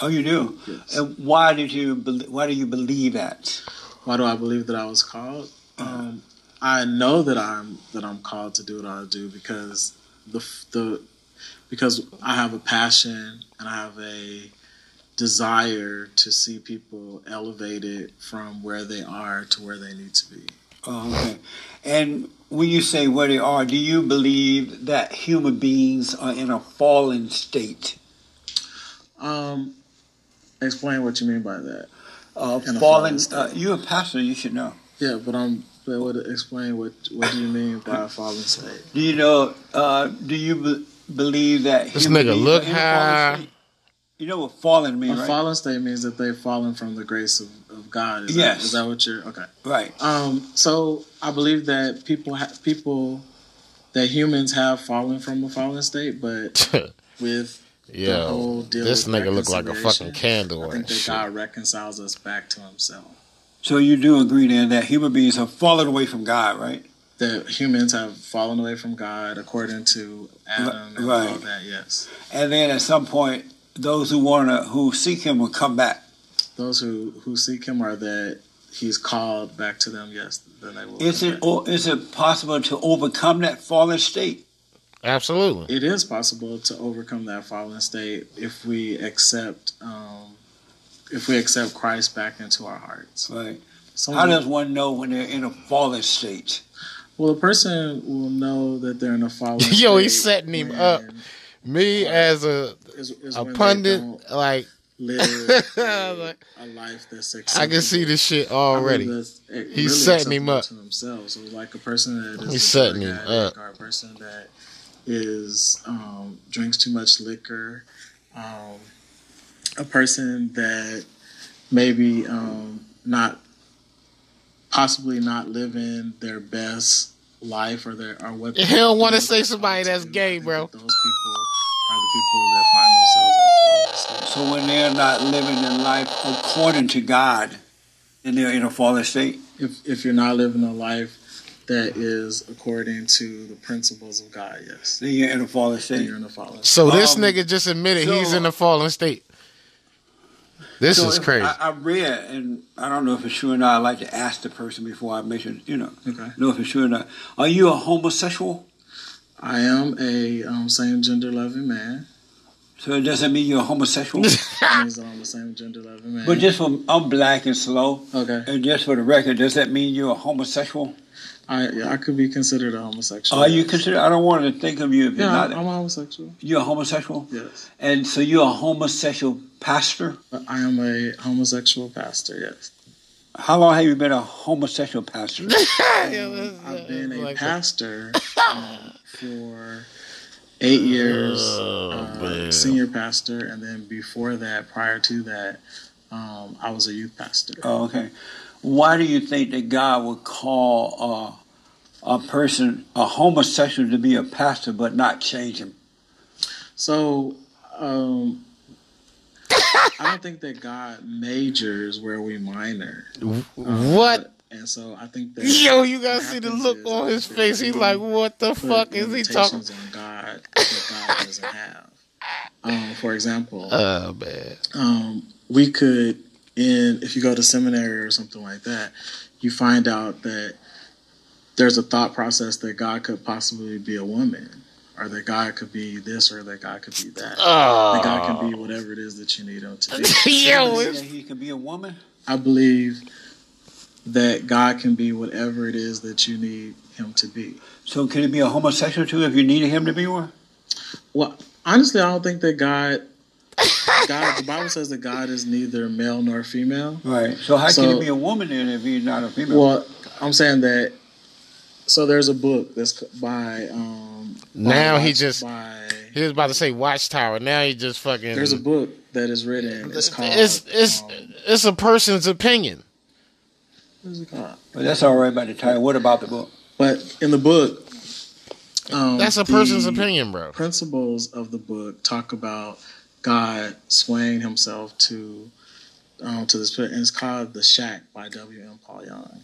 Oh, you do. Yes. And why did you? Why do you believe that? Why do I believe that I was called? Um, I know that I'm that I'm called to do what I do because the the because I have a passion and I have a desire to see people elevated from where they are to where they need to be. Oh, okay. And when you say where they are, do you believe that human beings are in a fallen state? Um, explain what you mean by that. Uh, fallen. fallen state. Uh, you're a pastor. You should know. Yeah, but I'm. But what explain what what do you mean by a fallen state? Do you know? Uh, do you be- believe that This human nigga beings look are in a fallen high. state? You know what fallen means, a right? fallen state means that they've fallen from the grace of, of God. Is Yes. That, is that what you're okay? Right. Um. So I believe that people ha- people that humans have fallen from a fallen state, but with the whole deal this nigga look like a fucking candle I think that shit. God reconciles us back to Himself. So you do agree then that human beings have fallen away from God, right? That humans have fallen away from God according to Adam and Right. all that. Yes, And then at some point, those who wanna who seek Him will come back. Those who who seek Him are that He's called back to them. Yes, then they will. Is come it or is it possible to overcome that fallen state? Absolutely. It is possible to overcome that fallen state if we accept um, if we accept Christ back into our hearts. Right. So How does one know when they're in a fallen state? well, a person will know that they're in a fallen state. Yo, he's setting him up. Me as a is- is a pundit, like live a, a life that's I can see this shit already. I mean, He's really setting him up. To themselves, so like a person that is He's a setting him up. or a person that is um, drinks too much liquor, um, a person that maybe um, not possibly not living their best life or their or what He don't want to say somebody that's gay, bro. those people are the people that find themselves in a fallen state. So when they're not living their life according to God, then they're in a fallen state. If if you're not living a life that is according to the principles of God, yes. Then you're in a fallen state. You're in a fallen state. So this Um, nigga just admitted he's in a fallen state. This So is crazy. I, I read, and I don't know if it's true or not. I like to ask the person before I mention. You know, Okay. know if it's true or not. Are you a homosexual? I am a um, same gender loving man. So it doesn't mean you're a homosexual. That means I'm the same gender loving man. but just for I'm black and slow, okay, and just for the record, does that mean you're a homosexual? I yeah, I could be considered a homosexual. Are you considered? I don't want to think of you if Yeah, you're not. I'm a homosexual. You're a homosexual, Yes, and so you're a homosexual pastor. I am a homosexual pastor. Yes, How long have you been a homosexual pastor? I've been a pastor um, for eight years, Oh, uh, senior pastor, and then before that, prior to that, um, I was a youth pastor. Oh, okay. Why do you think that God would call uh, a person, a homosexual, to be a pastor, but not change him? So, um, I don't think that God majors where we minor. what? And so I think that Yo, you gotta see the look is on his face. He's like, what the fuck is he talking? limitations on God that God doesn't have. Um, for example, Oh man. um, we could in if you go to seminary or something like that, you find out that there's a thought process that God could possibly be a woman, or that God could be this, or that God could be that. That God can be whatever it is that you need him to be. Yo, That he can be a woman. I believe that God can be whatever it is that you need him to be. So can he be a homosexual too if you needed him to be one? Well, honestly, I don't think that God. God, the Bible says that God is neither male nor female. Right. So how So- can he be a woman then if he's not a female? Well, I'm saying that. So there's a book that's by. Um, Now by- he just by. he was about to say Watchtower. Now he just fucking. There's a book that is written. It's called. It's it's it's a person's opinion. what is it called? But that's all right by the title. What about the book? But in the book, um, That's a person's the opinion, bro. Principles of the book talk about God swaying himself to um, to this, and it's called The Shack by W. M. Paul Young.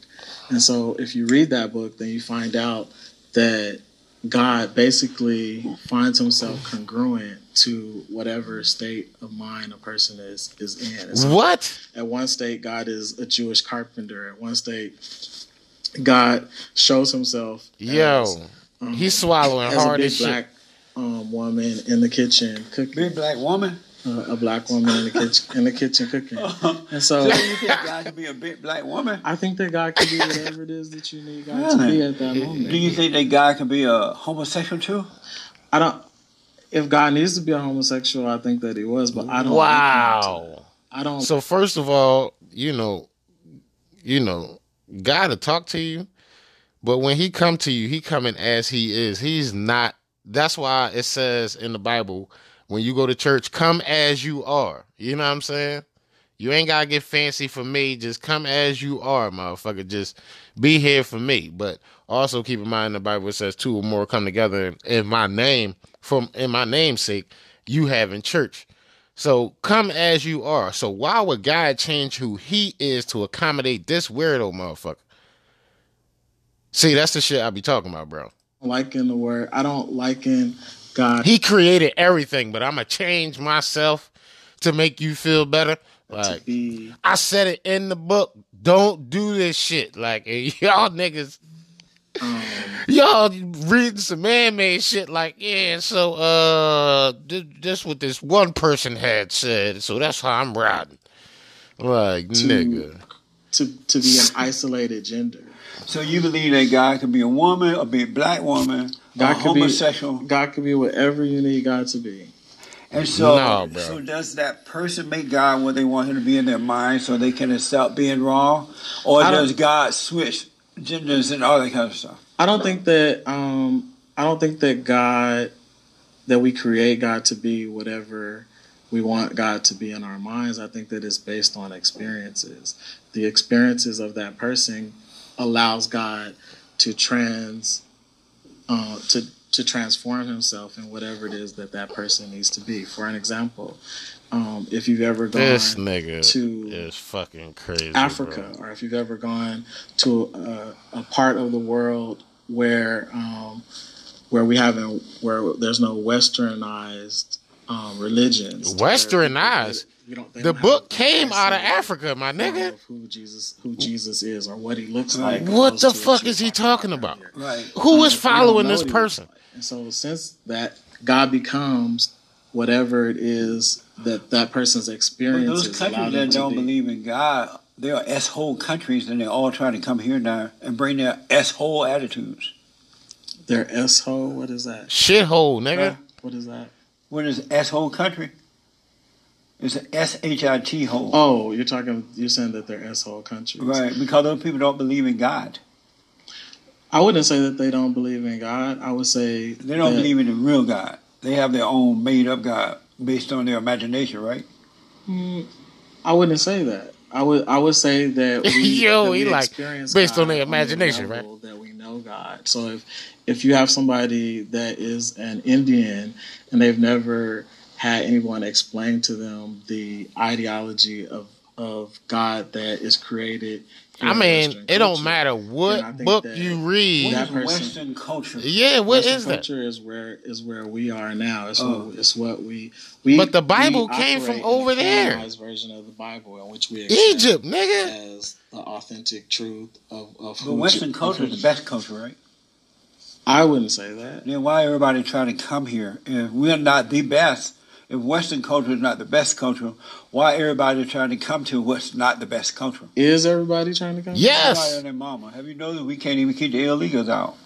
And so, if you read that book, then you find out that God basically finds himself congruent to whatever state of mind a person is is in. So What? At one state, God is a Jewish carpenter. At one state, God shows himself. Yo, as, um, he's swallowing as hard a big black um, woman in the kitchen cooking. Big black woman. Uh, a black woman in the kitchen in the kitchen cooking. And so, So you think God could be a big black woman? I think that God can be whatever it is that you need God to be at that moment. Do you think that God can be a homosexual too? I don't. If God needs to be a homosexual, I think that he was, but I don't. Wow. I don't. So first of all, you know, you know, God to talk to you, but when he come to you, he coming as he is. He's not. That's why it says in the Bible when you go to church, come as you are. You know what I'm saying? You ain't gotta get fancy for me. Just come as you are, motherfucker. Just be here for me. But also keep in mind the Bible says two or more come together in my name, from in my namesake, you have in church. So come as you are. So why would God change who he is to accommodate this weirdo motherfucker? See, that's the shit I be talking about, bro. Liking the word. I don't liken God. He created everything, but I'm gonna change myself to make you feel better. Like be, I said it in the book. Don't do this shit. Like y'all niggas, um, y'all reading some man-made shit. Like yeah, so uh, th- this what this one person had said. So that's how I'm riding. Like To- nigga, to to be an isolated gender. So you believe that God could be a woman or be a black woman, God or could be homosexual? God could be whatever you need God to be. And so, No, so does that person make God what they want him to be in their mind so they can accept being wrong? Or I does God switch genders and all that kind of stuff? I don't think that um I don't think that God that we create God to be whatever we want God to be in our minds. I think that it's based on experiences. The experiences of that person allows God to trans uh, to to transform himself in whatever it is that that person needs to be. For an example, um, if you've ever gone this nigga to is fucking crazy. Africa, bro. or if you've ever gone to a, a part of the world where um, where we haven't where there's no westernized um, religions, Westernized. You don't, The book came out of Africa, my nigga. who Jesus who Jesus is or what he looks like. What the fuck you is he talking about? Right. Who is Um, we don't following this person? like. And so since that God becomes whatever it is that that person's But experience those countries that don't believe in God, they are s-hole countries and they're all trying to come here now and bring their s-hole attitudes. Their s-hole, what is that? Shithole, nigga. What is that? What is s-hole country? It's an S-H-I-T hole. Oh, you're talking. You're saying that they're asshole countries, Right, because those people don't believe in God. I wouldn't say that they don't believe in God. I would say They don't that- believe in the real God. They have their own made up God based on their imagination, right? Mm, I wouldn't say that. I would. I would say that we, Yo, that we he like, experience based on God their the imagination, level That we know God. So if if you have somebody that is an Indian and they've never had anyone explain to them the ideology of of God that is created. I mean, Western it don't matter what book that you read. that person- Western culture. Yeah, what Western is that? culture is where is where we are now. It's Oh. what it's what we we. But the Bible came from over a there. version of the Bible in which we Egypt, nigga. as the authentic truth of of But who Western Je- culture is the best culture, right? I wouldn't say that. Then why everybody trying to come here? If we're not the best, if Western culture is not the best culture, why everybody trying to come to what's not the best culture? Is everybody trying to come? Everybody and their mama. Have you noticed we can't even keep the illegals out?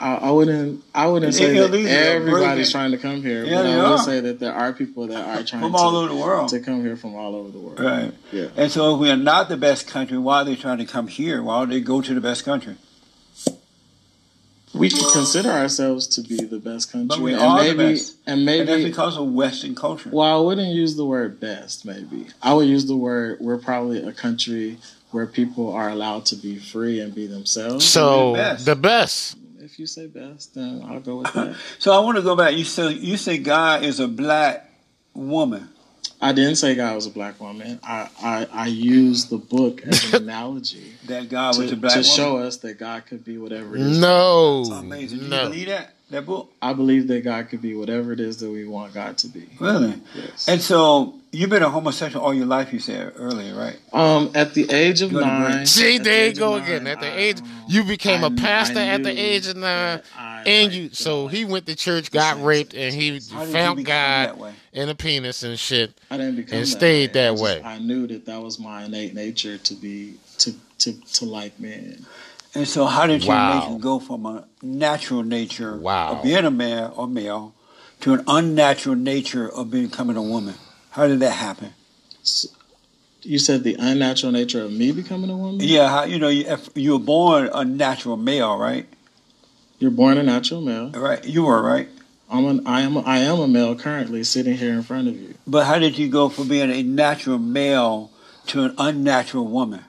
I, I wouldn't. I wouldn't The say that everybody's trying to come here, Yeah, but they I would are. say that there are people that are trying From to, all over the world. to come here from all over the world. Right. Yeah. And so if we are not the best country, why are they trying to come here? Why don't they go to the best country? We can consider ourselves to be the best country, But we and are maybe, the best. and maybe And that's because of Western culture. Well, I wouldn't use the word best, maybe. I would use the word we're probably a country where people are allowed to be free and be themselves. So the best. If you say best, then I'll go with that. So I want to go back. You say you say God is a black woman. I didn't say God was a black woman. I, I, I used the book as an analogy That God to, was a black to woman. show us that God could be whatever it is. No. Amazing. Do you No. believe that? That book? I believe that God could be whatever it is that we want God to be. Really? Yes. And so you've been a homosexual all your life. You said earlier, right? Um, at the age of Go nine, See, at the there you go again. At the I- age, you became a I- pastor I at the age of nine, I and liked you. the So he went to church, got raped, and he How did you found God that in a penis and shit, I didn't become and that stayed way. that I just- way. I knew that that was my innate nature to be to to to like men. And so how did your Wow. nature go from a natural nature Wow. of being a man or male to an unnatural nature of becoming a woman? How did that happen? You said the unnatural nature of me becoming a woman. Yeah, how, you know, you, if you were born a natural male, right? You're born a natural male. Right, you were right. I'm an I am a, I am a male currently sitting here in front of you. But how did you go from being a natural male to an unnatural woman.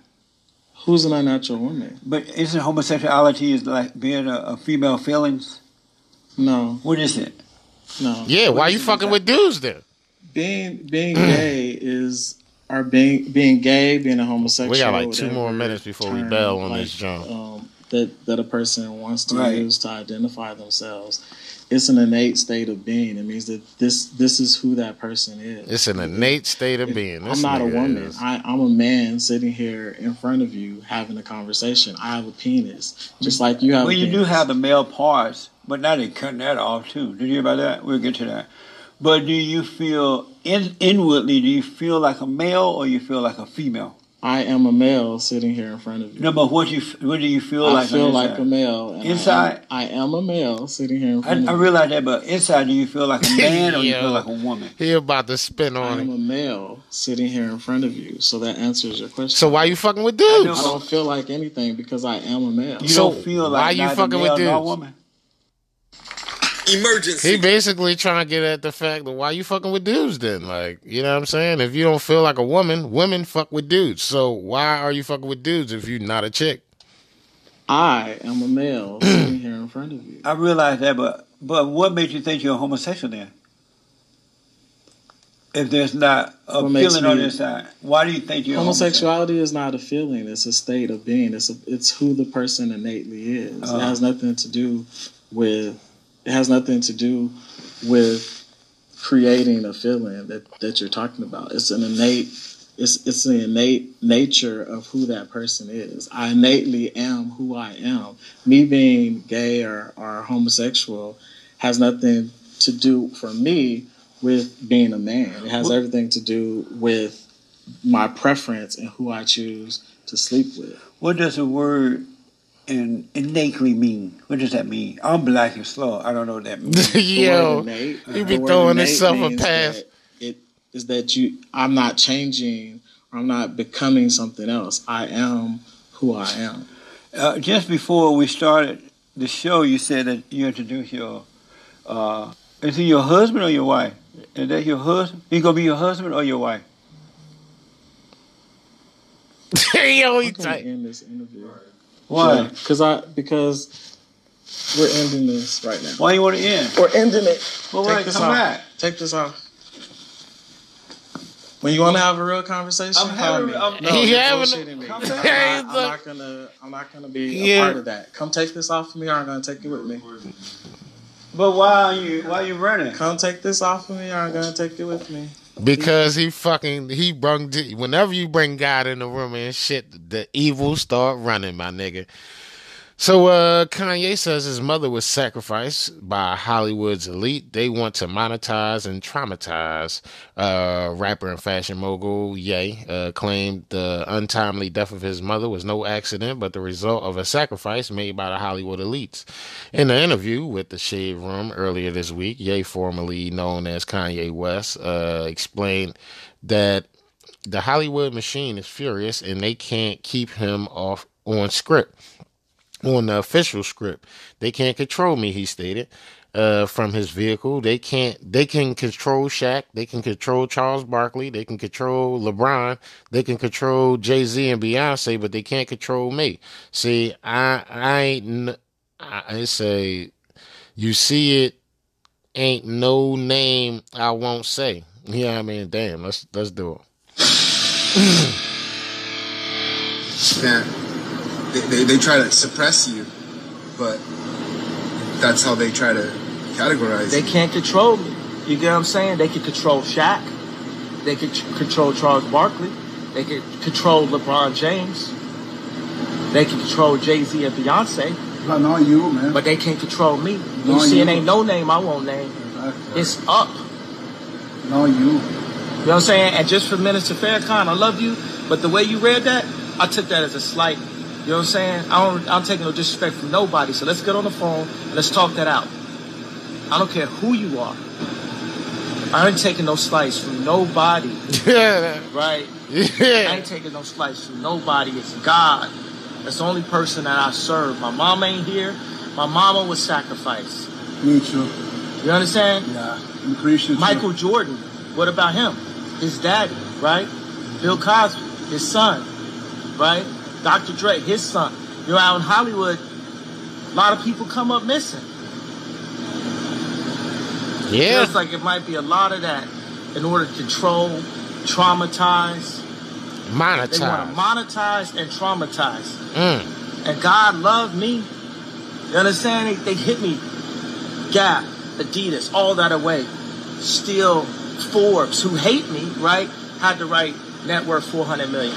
Who's an unnatural woman? But isn't homosexuality is like being a, a female feelings? No. What is it? No. Yeah, why are you fucking with dudes then? Being being gay is or being being gay, being a homosexual. We got like two more minutes before we bail on like, this jump. Um, that that a person wants to Right. use to identify themselves. It's an innate state of being. It means that this this is who that person is. It's an innate state of being. This I'm not a woman. is- I, I'm a man sitting here in front of you having a conversation. I have a penis, just like you have. Well, a you do have the male parts, but now they're cutting that off too. Did you hear about that? We'll get to that. But do you feel in, inwardly? Do you feel like a male or you feel like a female? I am a male sitting here in front of you. No, but what you what do you feel I like? I feel on like a male. and I am- Inside? I am, a male sitting here in I, front I of you. I realize that, but inside, do you feel like a man or you feel like a woman? He about to spin on. I on am a male sitting here in front of you, so that answers your question. So why you fucking with dudes? I dudes? don't feel like anything because I am a male. You So don't feel why like you neither fucking with male nor dudes? Woman. Emergency. He basically trying to get at the fact that why you fucking with dudes then? Like, you know what I'm saying? If you don't feel like a woman, women fuck with dudes. So why are you fucking with dudes if you're not a chick? I am a male sitting here in front of you. I realize that, but but what made you think you're a homosexual then? If there's not a What makes feeling on me- the inside, why do you think you're Homosexuality is not a feeling; it's a state of being. It's a, it's who the person innately is. Uh-huh. It has nothing to do with. It has nothing to do with creating a feeling that that you're talking about. It's an innate. It's it's the innate nature of who that person is. I innately am who I am. Me being gay or, or homosexual has nothing to do for me with being a man. It has everything to do with my preference and who I choose to sleep with. What does the word in innately mean? What does that mean? I'm black and slow. I don't know what that means. Yo, The word innate- he be throwing yourself a means pass. that It is that you. I'm not changing. or I'm not becoming something else. I am who I am. Uh, just before we started the show, you said that you introduced your. Uh, is he your husband or your wife? Is that your husband? He gonna be your husband or your wife? Yo, he tight. end this interview. Why? Because I because we're ending this right now. Why you want to end? We're ending it. Well, Take wait, this come off. back. Take this off. When you want to have a real conversation, I'm call having- me. I'm- no, He you're having me. I'm, not, I'm not gonna. I'm not gonna be Yeah. a part of that. Come take this off of me, or I'm gonna take it with me. But why are you why are you running? Come take this off of me, or I'm gonna take it with me. Because he fucking he brung whenever you bring God in the room and shit, the evil start running, my nigga. So uh Kanye says his mother was sacrificed by Hollywood's elite. They want to monetize and traumatize uh rapper and fashion mogul Ye uh claimed the untimely death of his mother was no accident but the result of a sacrifice made by the Hollywood elites. In an interview with the Shade Room earlier this week, Ye, formerly known as Kanye West, uh explained that the Hollywood machine is furious and they can't keep him off on script on the official script. They can't control me, he stated. Uh, from his vehicle, they can't. They can control Shaq. They can control Charles Barkley. They can control LeBron. They can control Jay Z and Beyonce, but they can't control me. See, I, I ain't. I say, you see it, ain't no name I won't say. Yeah, I mean, damn. Let's let's do it. that they, they, they try to suppress you, but that's how they try to categorize They you. can't control me. You get what I'm saying? They can control Shaq. They can ch- control Charles Barkley. They can control LeBron James. They can control Jay Z and Beyonce. But not you, man. But they can't control me. You Not see, it ain't no name I won't name. It's up. Not you. You know what I'm saying? And just for Minister Farrakhan, I love you, but the way you read that, I took that as a slight. You know what I'm saying? I don't, I'm taking no disrespect from nobody. So let's get on the phone and let's talk that out. I don't care who you are. I ain't taking no slice from nobody. Yeah. Right? Yeah. I ain't taking no slice from nobody. It's God. That's the only person that I serve. My mom ain't here. My mama was sacrificed. Me too. You understand? Yeah. I'm appreciative. Michael Jordan. What about him? His daddy, right? Bill Cosby. his son, right? Dr. Dre, his son. You know, out in Hollywood, a lot of people come up missing. Yeah. Feels like it might be a lot of that in order to control, traumatize. They want to Monetize. monetize and traumatize. Mm. And God loved me. You understand? They, they hit me. Gap, Adidas, all that away. Still, Forbes, who hate me, right, had to write net worth 400 million.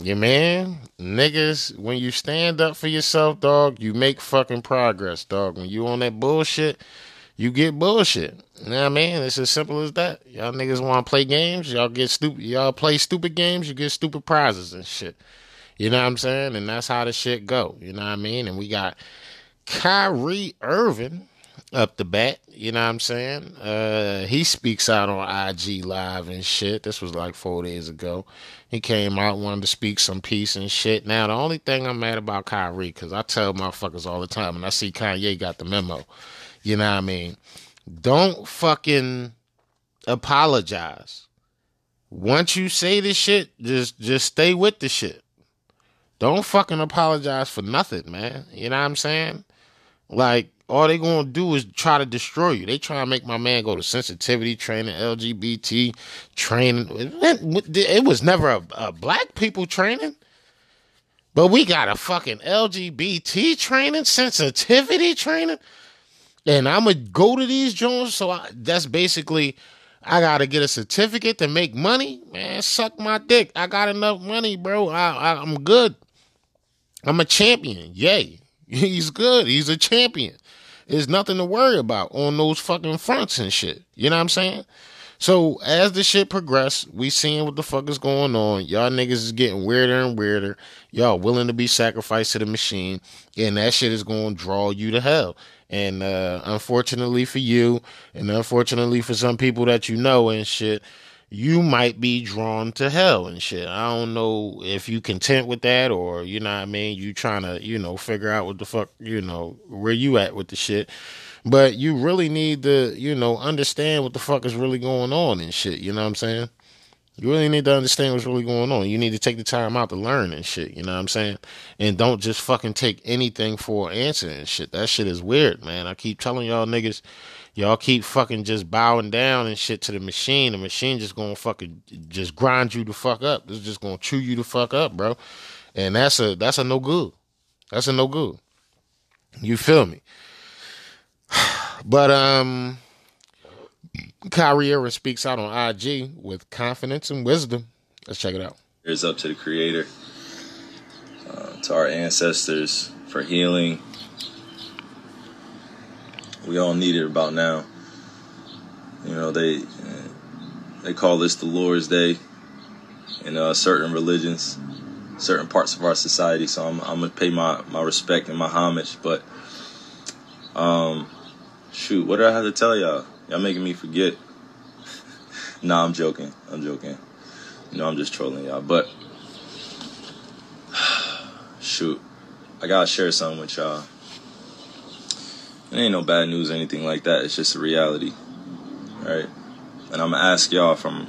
Yeah, man. Niggas, when you stand up for yourself, dog, you make fucking progress, dog. When you on that bullshit, you get bullshit. You know what I mean? It's as simple as that. Y'all niggas want to play games, y'all get stupid. Y'all play stupid games, you get stupid prizes and shit. You know what I'm saying? And that's how the shit go. You know what I mean? And we got Kyrie Irving up the bat. You know what I'm saying? Uh, he speaks out on IG Live and shit. This was like four days ago. He came out, wanted to speak some peace and shit. Now, the only thing I'm mad about Kyrie, because I tell motherfuckers all the time, and I see Kanye got the memo. You know what I mean? Don't fucking apologize. Once you say this shit, just just stay with the shit. Don't fucking apologize for nothing, man. You know what I'm saying? Like, all they gonna do is try to destroy you. They try to make my man go to sensitivity training, LGBT training. It, was never a, a black people training. But we got a fucking LGBT training, sensitivity training. And I'm gonna go to these Jones. So I, that's basically, I gotta get a certificate to make money. Man, suck my dick. I got enough money, bro. I, I, I'm good. I'm a champion. Yay. He's good. He's a champion. There's nothing to worry about on those fucking fronts and shit. You know what I'm saying? So as the shit progress, we seeing what the fuck is going on. Y'all niggas is getting weirder and weirder. Y'all willing to be sacrificed to the machine, and that shit is going to draw you to hell. And uh, unfortunately for you, and unfortunately for some people that you know and shit, you might be drawn to hell and shit. I don't know if you content with that or you know what I mean, you trying to, you know, figure out what the fuck, you know, where you at with the shit. But you really need to, you know, understand what the fuck is really going on and shit, you know what I'm saying? You really need to understand what's really going on. You need to take the time out to learn and shit, you know what I'm saying? And don't just fucking take anything for an answer and shit. That shit is weird, man. I keep telling y'all niggas, y'all keep fucking just bowing down and shit to the machine. The machine just gonna fucking just grind you the fuck up. It's just gonna chew you the fuck up, bro. And that's a that's a no good. That's a no good. You feel me? But um Kyrie Irving speaks out on IG with confidence and wisdom. Let's check it out. It's up to the Creator, uh, to our ancestors for healing. We all need it about now. You know, they they call this the Lord's Day in uh, certain religions, certain parts of our society. So I'm, I'm gonna pay my, my respect and my homage. But um, shoot, what do I have to tell y'all? Y'all making me forget. nah, I'm joking. I'm joking. You know, I'm just trolling y'all. But shoot, I gotta share something with y'all. It ain't no bad news or anything like that. It's just a reality, right? And I'm gonna ask y'all from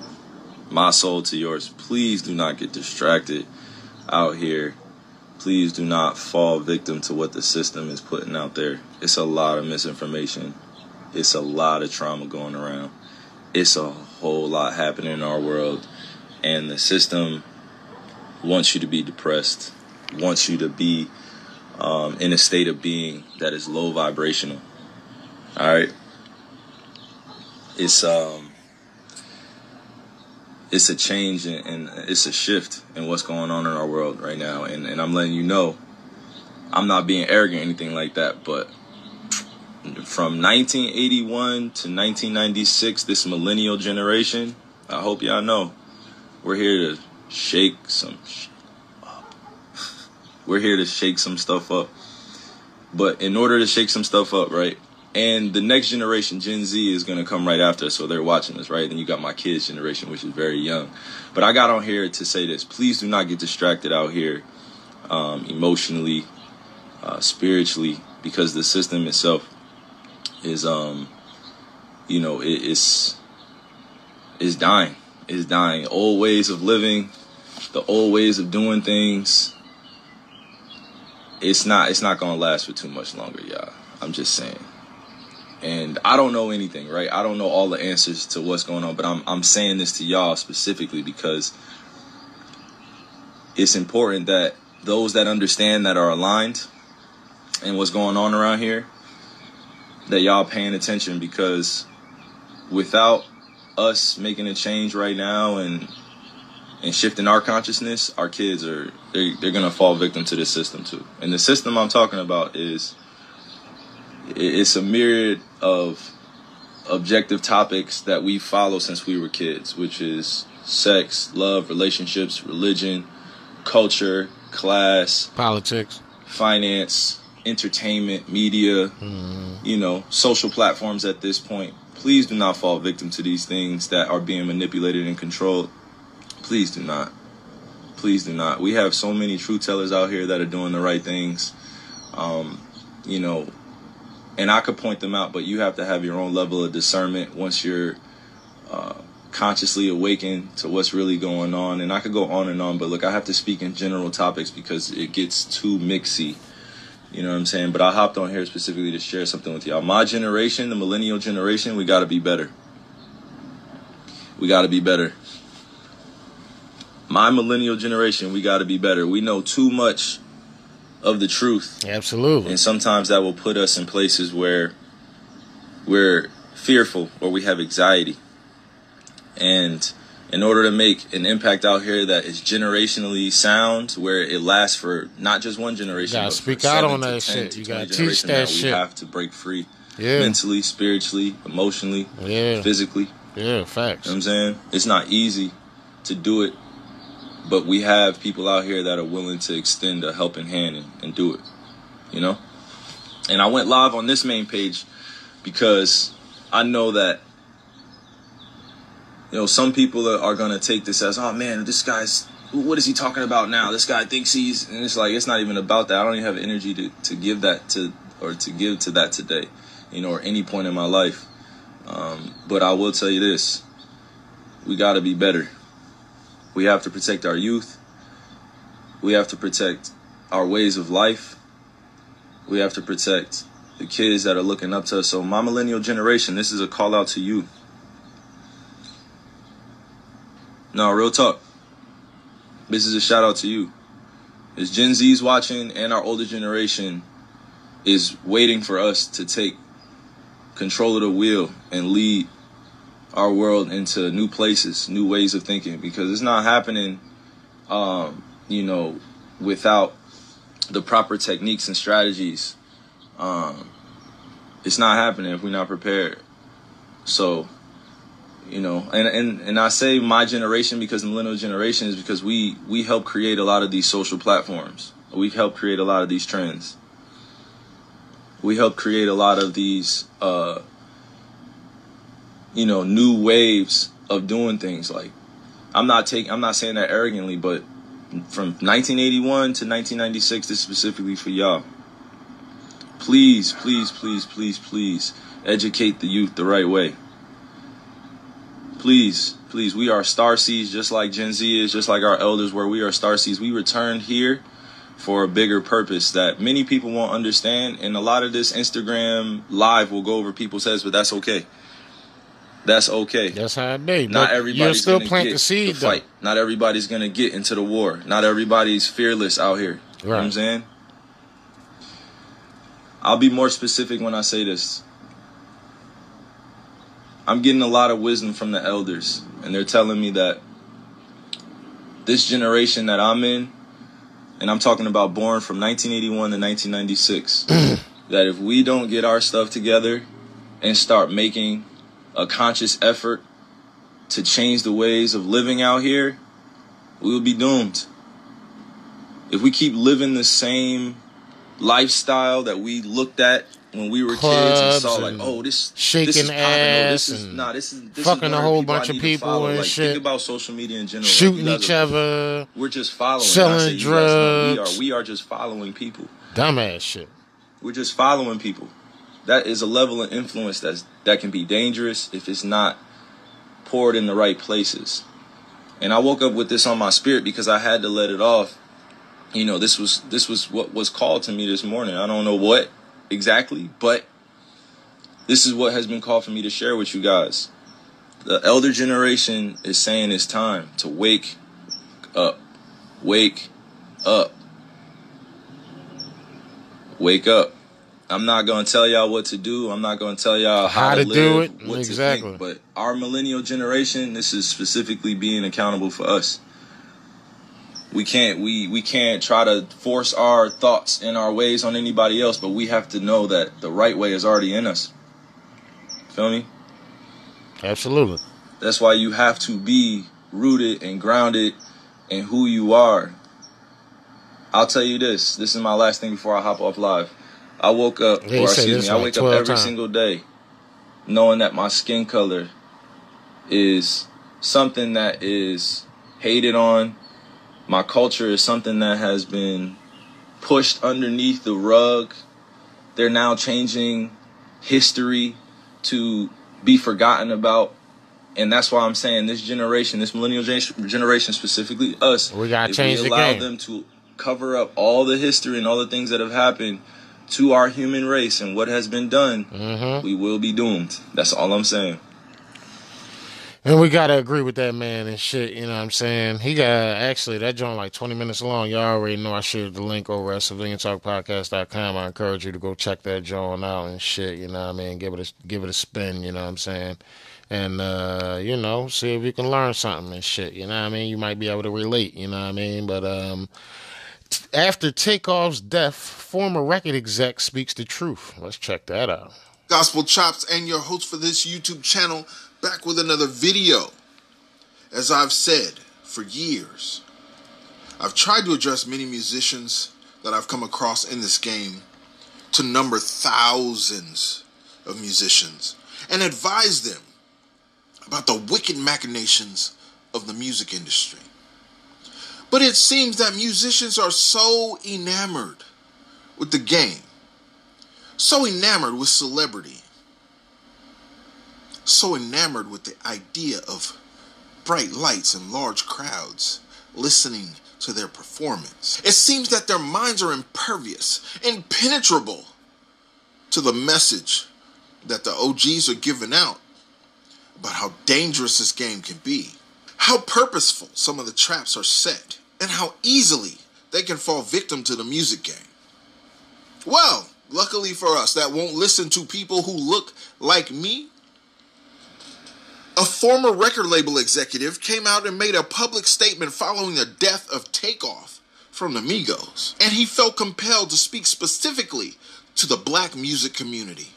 my soul to yours. Please do not get distracted out here. Please do not fall victim to what the system is putting out there. It's a lot of misinformation. It's a lot of trauma going around. It's a whole lot happening in our world. And the system wants you to be depressed, wants you to be um, in a state of being that is low vibrational. All right. It's um, it's a change and, it's a shift in what's going on in our world right now. And, and I'm letting you know, I'm not being arrogant or anything like that, but from 1981 to 1996, this millennial generation, I hope y'all know, we're here to shake some up. We're here to shake some stuff up. But in order to shake some stuff up, right? And the next generation, Gen Z, is going to come right after so they're watching us, right? Then you got my kids' generation, which is very young. But I got on here to say this. Please do not get distracted out here um, emotionally, uh, spiritually, because the system itself is, um, you know, it, it's, is dying. Is dying. Old ways of living the old ways of doing things, it's not it's not gonna last for too much longer, y'all. I'm just saying. And I don't know anything, right? I don't know all the answers to what's going on, but I'm I'm saying this to y'all specifically because it's important that those that understand that are aligned and what's going on around here that y'all paying attention because without us making a change right now and and shifting our consciousness, our kids are they're, they're gonna fall victim to this system too. And the system I'm talking about is it's a myriad of objective topics that we follow since we were kids, which is sex, love, relationships, religion, culture, class, politics, finance, entertainment, media, mm. you know, social platforms at this point. Please do not fall victim to these things that are being manipulated and controlled. Please do not. Please do not. We have so many truth tellers out here that are doing the right things. Um, you know, and I could point them out, but you have to have your own level of discernment once you're uh, consciously awakened to what's really going on. And I could go on and on, but look, I have to speak in general topics because it gets too mixy. You know what I'm saying? But I hopped on here specifically to share something with y'all. My generation, the millennial generation, we got to be better. We got to be better. My millennial generation, we got to be better. We know too much of the truth. Absolutely. And sometimes that will put us in places where we're fearful or we have anxiety. And in order to make an impact out here that is generationally sound, where it lasts for not just one generation, you speak out on that 10 shit. You gotta teach that now, shit. We have to break free Yeah. mentally, spiritually, emotionally, Yeah. physically. Yeah, facts. You know what I'm saying? It's not easy to do it, but we have people out here that are willing to extend a helping hand and, and do it. You know? And I went live on this main page because I know that you know some people are, are to take this as oh man this guy's what is he talking about now this guy thinks he's and it's like it's not even about that i don't even have energy to, to give that to or to give to that today you know or any point in my life um, but i will tell you this we got to be better we have to protect our youth. We have to protect our ways of life. We have to protect the kids that are looking up to us. So my millennial generation this is a call out to you. No real talk. This is a shout out to you. As gen z's watching and our older generation is waiting for us to take control of the wheel and lead our world into new places, new ways of thinking, because it's not happening, um, you know, without the proper techniques and strategies. Um, it's not happening if we're not prepared. So, you know, and, and, and I say my generation because the millennial generation is because we, we help create a lot of these social platforms. We help create a lot of these trends. We help create a lot of these, uh, you know, new waves of doing things. Like, I'm not taking, I'm not saying that arrogantly, but from 1981 to 1996, this is specifically for y'all. Please, please, please, please, please educate the youth the right way. Please, please, we are star seeds just like Gen Z is, just like our elders where We are star seeds. We returned here for a bigger purpose that many people won't understand. And a lot of this Instagram live will go over people's heads, but that's okay. That's okay. That's how it be. Not But everybody's you'll still gonna plant get the seed, the fight. Not everybody's gonna get into the war. Not everybody's fearless out here. You know what I'm saying? I'll be more specific when I say this. I'm getting a lot of wisdom from the elders, and they're telling me that this generation that I'm in, and I'm talking about born from 1981 to 1996, that if we don't get our stuff together and start making a conscious effort to change the ways of living out here, we will be doomed. If we keep living the same lifestyle that we looked at when we were kids and Clubs saw like, and oh, this shaking this is popping. Oh, this is and nah, this is this fucking is a whole bunch of people and like, shit. Think about social media in general. Shooting guys each are- other, We're just following. selling you guys drugs. We are. We are just following people. dumbass shit. We're just following people. That is a level of influence that's that can be dangerous if it's not poured in the right places. And I woke up with this on my spirit because I had to let it off. You know, this was this was what was called to me this morning. I don't know what exactly, but this is what has been called for me to share with you guys. The elder generation is saying it's time to wake up. Wake up. Wake up. I'm not gonna tell y'all what to do. I'm not gonna tell y'all how, How to, to live, do it. what Exactly. to think. But our millennial generation, this is specifically being accountable for us. We can't we we can't try to force our thoughts and our ways on anybody else, but we have to know that the right way is already in us. Feel me? Absolutely. That's why you have to be rooted and grounded in who you are. I'll tell you this. This is my last thing before I hop off live. I woke up, Yeah, or excuse me, I wake up every times. single day knowing that my skin color is something that is hated on. My culture is something that has been pushed underneath the rug. They're now changing history to be forgotten about. And that's why I'm saying this generation, this millennial generation, specifically us, We gotta if change we the allow game. them to cover up all the history and all the things that have happened to our human race and what has been done, Mm-hmm. we will be doomed. That's all I'm saying. And we gotta agree with that man and shit, you know what I'm saying? He got actually that joint like 20 minutes long. Y'all already know I shared the link over at civiliantalkpodcast.com. I encourage you to go check that joint out and shit, you know what I mean? Give it a give it a spin, you know what I'm saying? And uh, you know, see if you can learn something and shit, you know what I mean? You might be able to relate, you know what I mean? But um after Takeoff's death, former record exec speaks the truth. Let's check that out. Gospel Chops and your host for this YouTube channel back with another video. As I've said for years, I've tried to address many musicians that I've come across in this game to number thousands of musicians and advise them about the wicked machinations of the music industry. But it seems that musicians are so enamored with the game so enamored with celebrity, so enamored with the idea of bright lights and large crowds listening to their performance. It seems that their minds are impervious, impenetrable to the message that the OGs are giving out about how dangerous this game can be, how purposeful some of the traps are set, and how easily they can fall victim to the music game. Well, luckily for us that won't listen to people who look like me, a former record label executive came out and made a public statement following the death of Takeoff from the Migos. And he felt compelled to speak specifically to the black music community.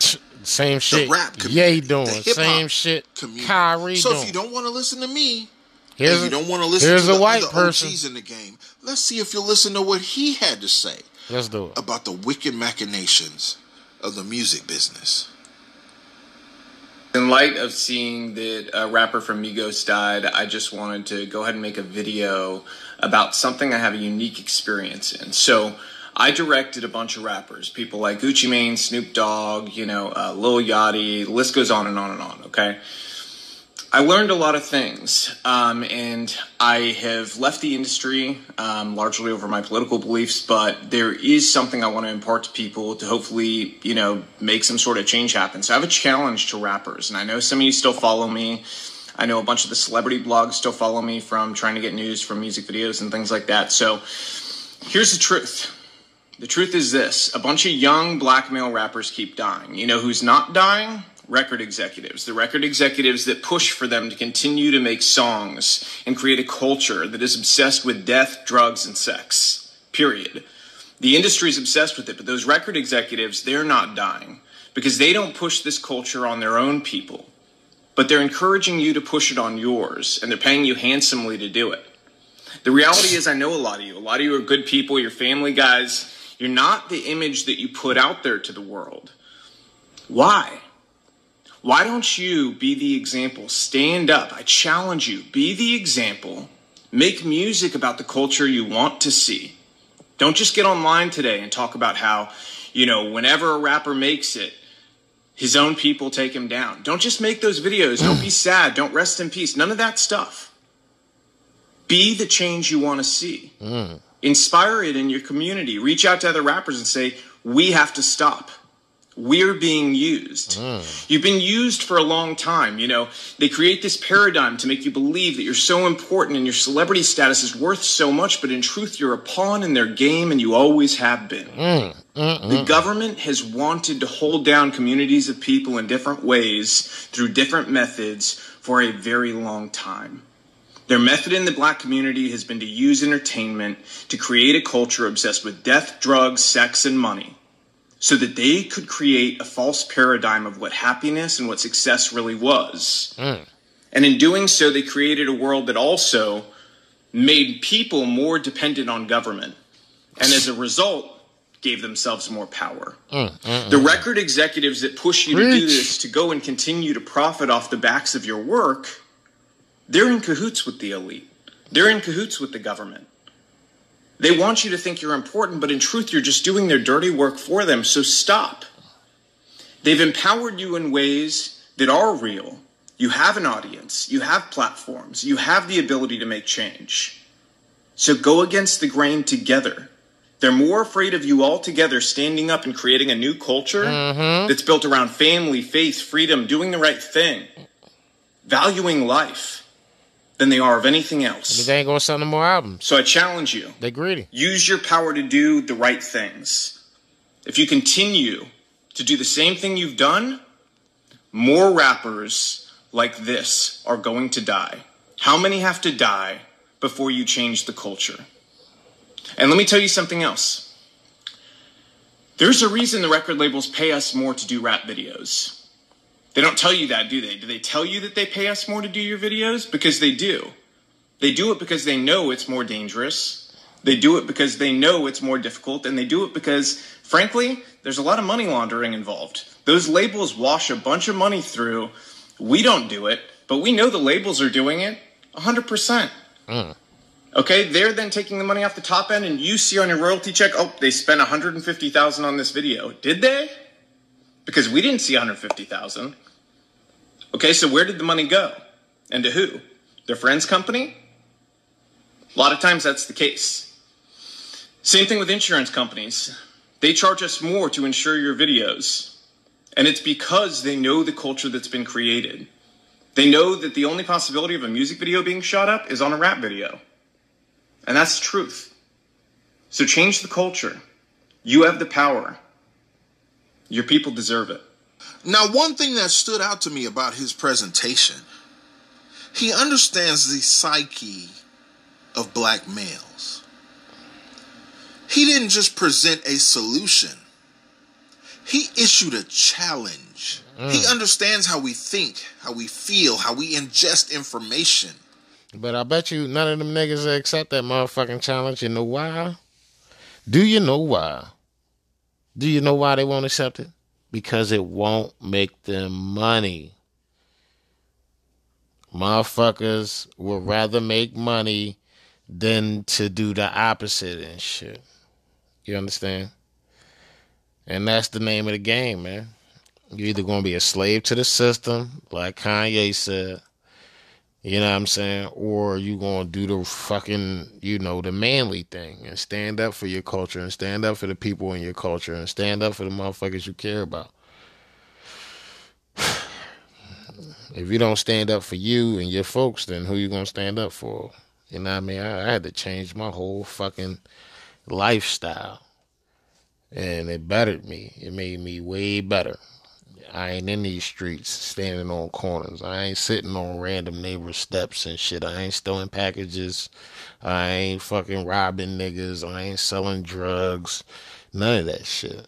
Same shit. The rap community, Ye doing. the hip-hop Same shit. community. Kyrie so doing. if you don't want to listen to me, Here's and you don't want to listen here's to a the white other person. OGs in the game, let's see if you'll listen to what he had to say Let's do it. about the wicked machinations of the music business. In light of seeing that a rapper from Migos died, I just wanted to go ahead and make a video about something I have a unique experience in. So, I directed a bunch of rappers, people like Gucci Mane, Snoop Dogg, you know, uh, Lil Yachty, the list goes on and on and on, okay? I learned a lot of things, um, and I have left the industry um, largely over my political beliefs. But there is something I want to impart to people to hopefully, you know, make some sort of change happen. So I have a challenge to rappers, and I know some of you still follow me. I know a bunch of the celebrity blogs still follow me from trying to get news from music videos and things like that. So here's the truth. The truth is this a bunch of young black male rappers keep dying. You know who's not dying? Record executives. The record executives that push for them to continue to make songs and create a culture that is obsessed with death, drugs, and sex. Period. The industry is obsessed with it, but those record executives, they're not dying because they don't push this culture on their own people, but they're encouraging you to push it on yours, and they're paying you handsomely to do it. The reality is, I know a lot of you. A lot of you are good people, you're family guys. You're not the image that you put out there to the world. Why? Why don't you be the example? Stand up. I challenge you. Be the example. Make music about the culture you want to see. Don't just get online today and talk about how, you know, whenever a rapper makes it, his own people take him down. Don't just make those videos. Don't be sad. Don't rest in peace. None of that stuff. Be the change you want to see. Mm. Inspire it in your community. Reach out to other rappers and say, we have to stop. We're being used. You've been used for a long time. You know, they create this paradigm to make you believe that you're so important and your celebrity status is worth so much, but in truth, you're a pawn in their game and you always have been. Mm. Mm, The mm. government has wanted to hold down communities of people in different ways through different methods for a very long time. Their method in the black community has been to use entertainment to create a culture obsessed with death, drugs, sex, and money so that they could create a false paradigm of what happiness and what success really was. Mm. And in doing so, they created a world that also made people more dependent on government. And as a result, gave themselves more power. Mm, mm, The record executives that push you to do this to go and continue to profit off the backs of your work, they're in cahoots with the elite. They're in cahoots with the government. They want you to think you're important, but in truth, you're just doing their dirty work for them, so stop. They've empowered you in ways that are real. You have an audience, you have platforms, you have the ability to make change. So go against the grain together. They're more afraid of you all together standing up and creating a new culture mm-hmm. that's built around family, faith, freedom, doing the right thing, valuing life, than they are of anything else. They ain't gonna sell no more albums. So I challenge you. They're greedy. Use your power to do the right things. If you continue to do the same thing you've done, more rappers like this are going to die. How many have to die before you change the culture? And let me tell you something else. There's a reason the record labels pay us more to do rap videos. They don't tell you that, do they? Do they tell you that they pay us more to do your videos? Because they do. They do it because they know it's more dangerous. They do it because they know it's more difficult. And they do it because, frankly, there's a lot of money laundering involved. Those labels wash a bunch of money through. We don't do it, but we know the labels are doing it 100%. Mm. Okay, they're then taking the money off the top end, and you see on your royalty check, oh, they spent 150,000 on this video. Did they? Because we didn't see 150,000. Okay, so where did the money go? And to who? Their friend's company? A lot of times that's the case. Same thing with insurance companies. They charge us more to insure your videos. And it's because they know the culture that's been created. They know that the only possibility of a music video being shot up is on a rap video. And that's the truth. So change the culture. You have the power. Your people deserve it. Now, one thing that stood out to me about his presentation, he understands the psyche of black males. He didn't just present a solution, he issued a challenge. He Mm. understands how we think, how we feel, how we ingest information. But I bet you none of them niggas accept that motherfucking challenge. You know why? Do you know why? Do you know why they won't accept it? Because it won't make them money. Motherfuckers would rather make money than to do the opposite and shit. You understand? And that's the name of the game, man. You're either gonna be a slave to the system, like Kanye said, you know what I'm saying? Or you gonna do the fucking, you know, the manly thing and stand up for your culture and stand up for the people in your culture and stand up for the motherfuckers you care about. If you don't stand up for you and your folks, then who you gonna stand up for? You know what I mean? I, I had to change my whole fucking lifestyle. And it bettered me. It made me way better. I ain't in these streets standing on corners. I ain't sitting on random neighbor steps and shit. I ain't stealing packages. I ain't fucking robbing niggas. I ain't selling drugs. None of that shit.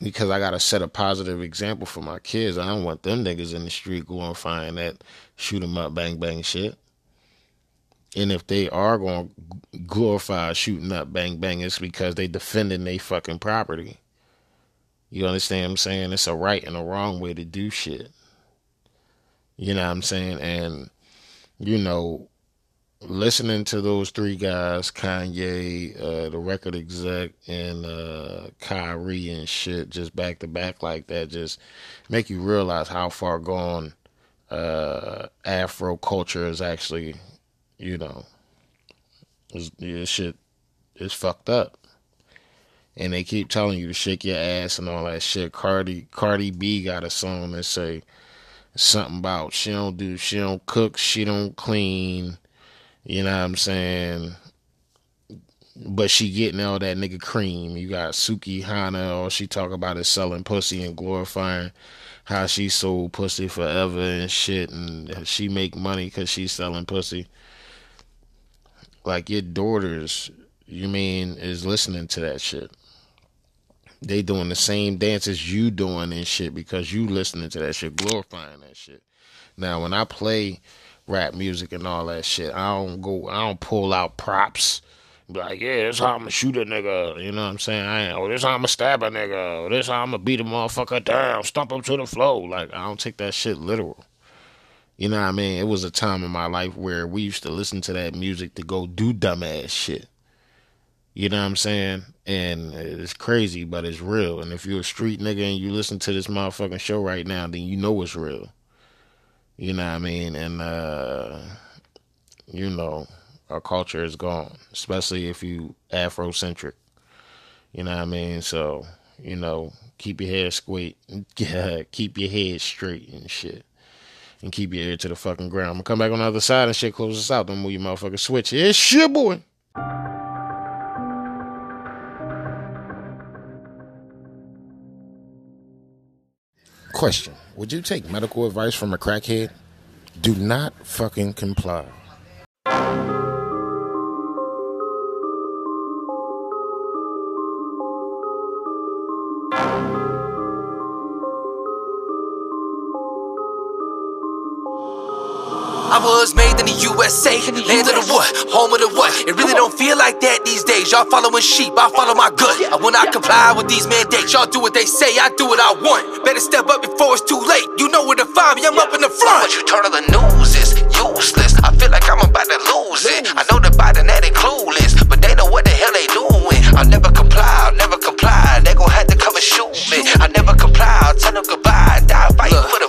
Because I gotta set a positive example for my kids. I don't want them niggas in the street glorifying that shoot 'em up, bang bang shit. And if they are going to glorify shooting up, bang bang, it's because they defending their fucking property. You understand what I'm saying? It's a right and a wrong way to do shit. You know what I'm saying? And, you know, listening to those three guys, Kanye, uh, the record exec, and uh, Kyrie and shit, just back to back like that, just make you realize how far gone uh, Afro culture is actually you know, it's, shit is fucked up. And they keep telling you to shake your ass and all that shit. Cardi Cardi B got a song that say something about she don't do she don't cook, she don't clean. You know what I'm saying? But she getting all that nigga cream. You got Sukihana, all she talk about is selling pussy and glorifying how she sold pussy forever and shit, and she make money because she's selling pussy. Like your daughters, you mean, is listening to that shit. They doing the same dances you doing and shit because you listening to that shit, glorifying that shit. Now, when I play rap music and all that shit, I don't go, I don't pull out props. Be like, yeah, this how I'ma shoot a nigga. You know what I'm saying? I ain't, oh, this how I'ma stab a nigga. Oh, this how I'ma beat a motherfucker down, stomp him to the floor. Like, I don't take that shit literal. You know what I mean? It was a time in my life where we used to listen to that music to go do dumbass shit. You know what I'm saying? And it's crazy, but it's real. And if you're a street nigga and you listen to this motherfucking show right now, then you know it's real. You know what I mean? And uh you know, our culture is gone, especially if you Afrocentric. You know what I mean? So, you know, keep your hair straight, keep your head straight and shit. And keep your ear to the fucking ground. I'm gonna come back on the other side and shit, close us out. Don't move your motherfucking switch. It's shit, boy. Question Would you take medical advice from a crackhead? Do not fucking comply. I was made in the USA, land of the what, home of the what. It really don't feel like that these days. Y'all following sheep, I follow my gut. I will not comply with these mandates. Y'all do what they say, I do what I want. Better step up before it's too late. You know where to find me, I'm up in the front. But you turn on the news, it's useless. I feel like I'm about to lose it. I know the Biden that ain't clueless, but they know what the hell they doing. I'll never comply, I'll never comply. They gon' have to come and shoot me. I never comply, I'll tell them goodbye. Die fighting for the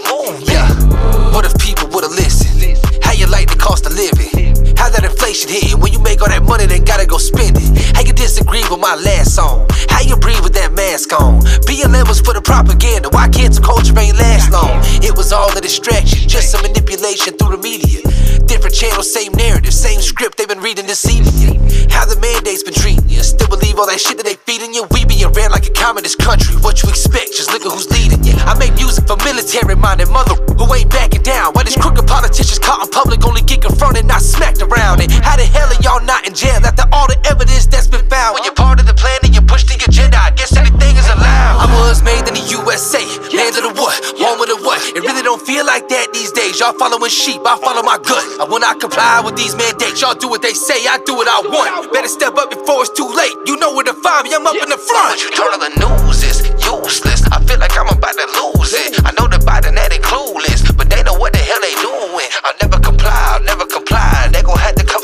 cost of living? How that inflation hitting? When you make all that money, then gotta go spend it. How you disagree with my last song? How you breathe with that mask on? BLM was for the propaganda. Why cancel culture ain't last long? It was all a distraction, just some manipulation through the media. Different channels, same narrative, same script they've been reading deceiving you. How the mandate's been treating you? Still believe all that shit that they feeding you? We being ran like a communist country. What you expect? Just look at who's leading you. I make music for military-minded mother who ain't backing down. Why these crooked politicians caught in public only get confronted, not smacked around it? How the hell are y'all not in jail after all the evidence that's been found? When you're part of the plan and you push the agenda, I guess anything is allowed. I was made in the USA, land of the what, home of the what. It really don't feel like that these days. Y'all following sheep, I follow my gut. I will not comply with these mandates. Y'all do what they say, I do what I want. Better step up before it's too late. You know where to find me, I'm up in the front. But you turn on the news, it's useless. I feel like I'm about to lose it. I know the Biden that ain't clueless, but they know what the hell they doing. I'll never comply, I'll never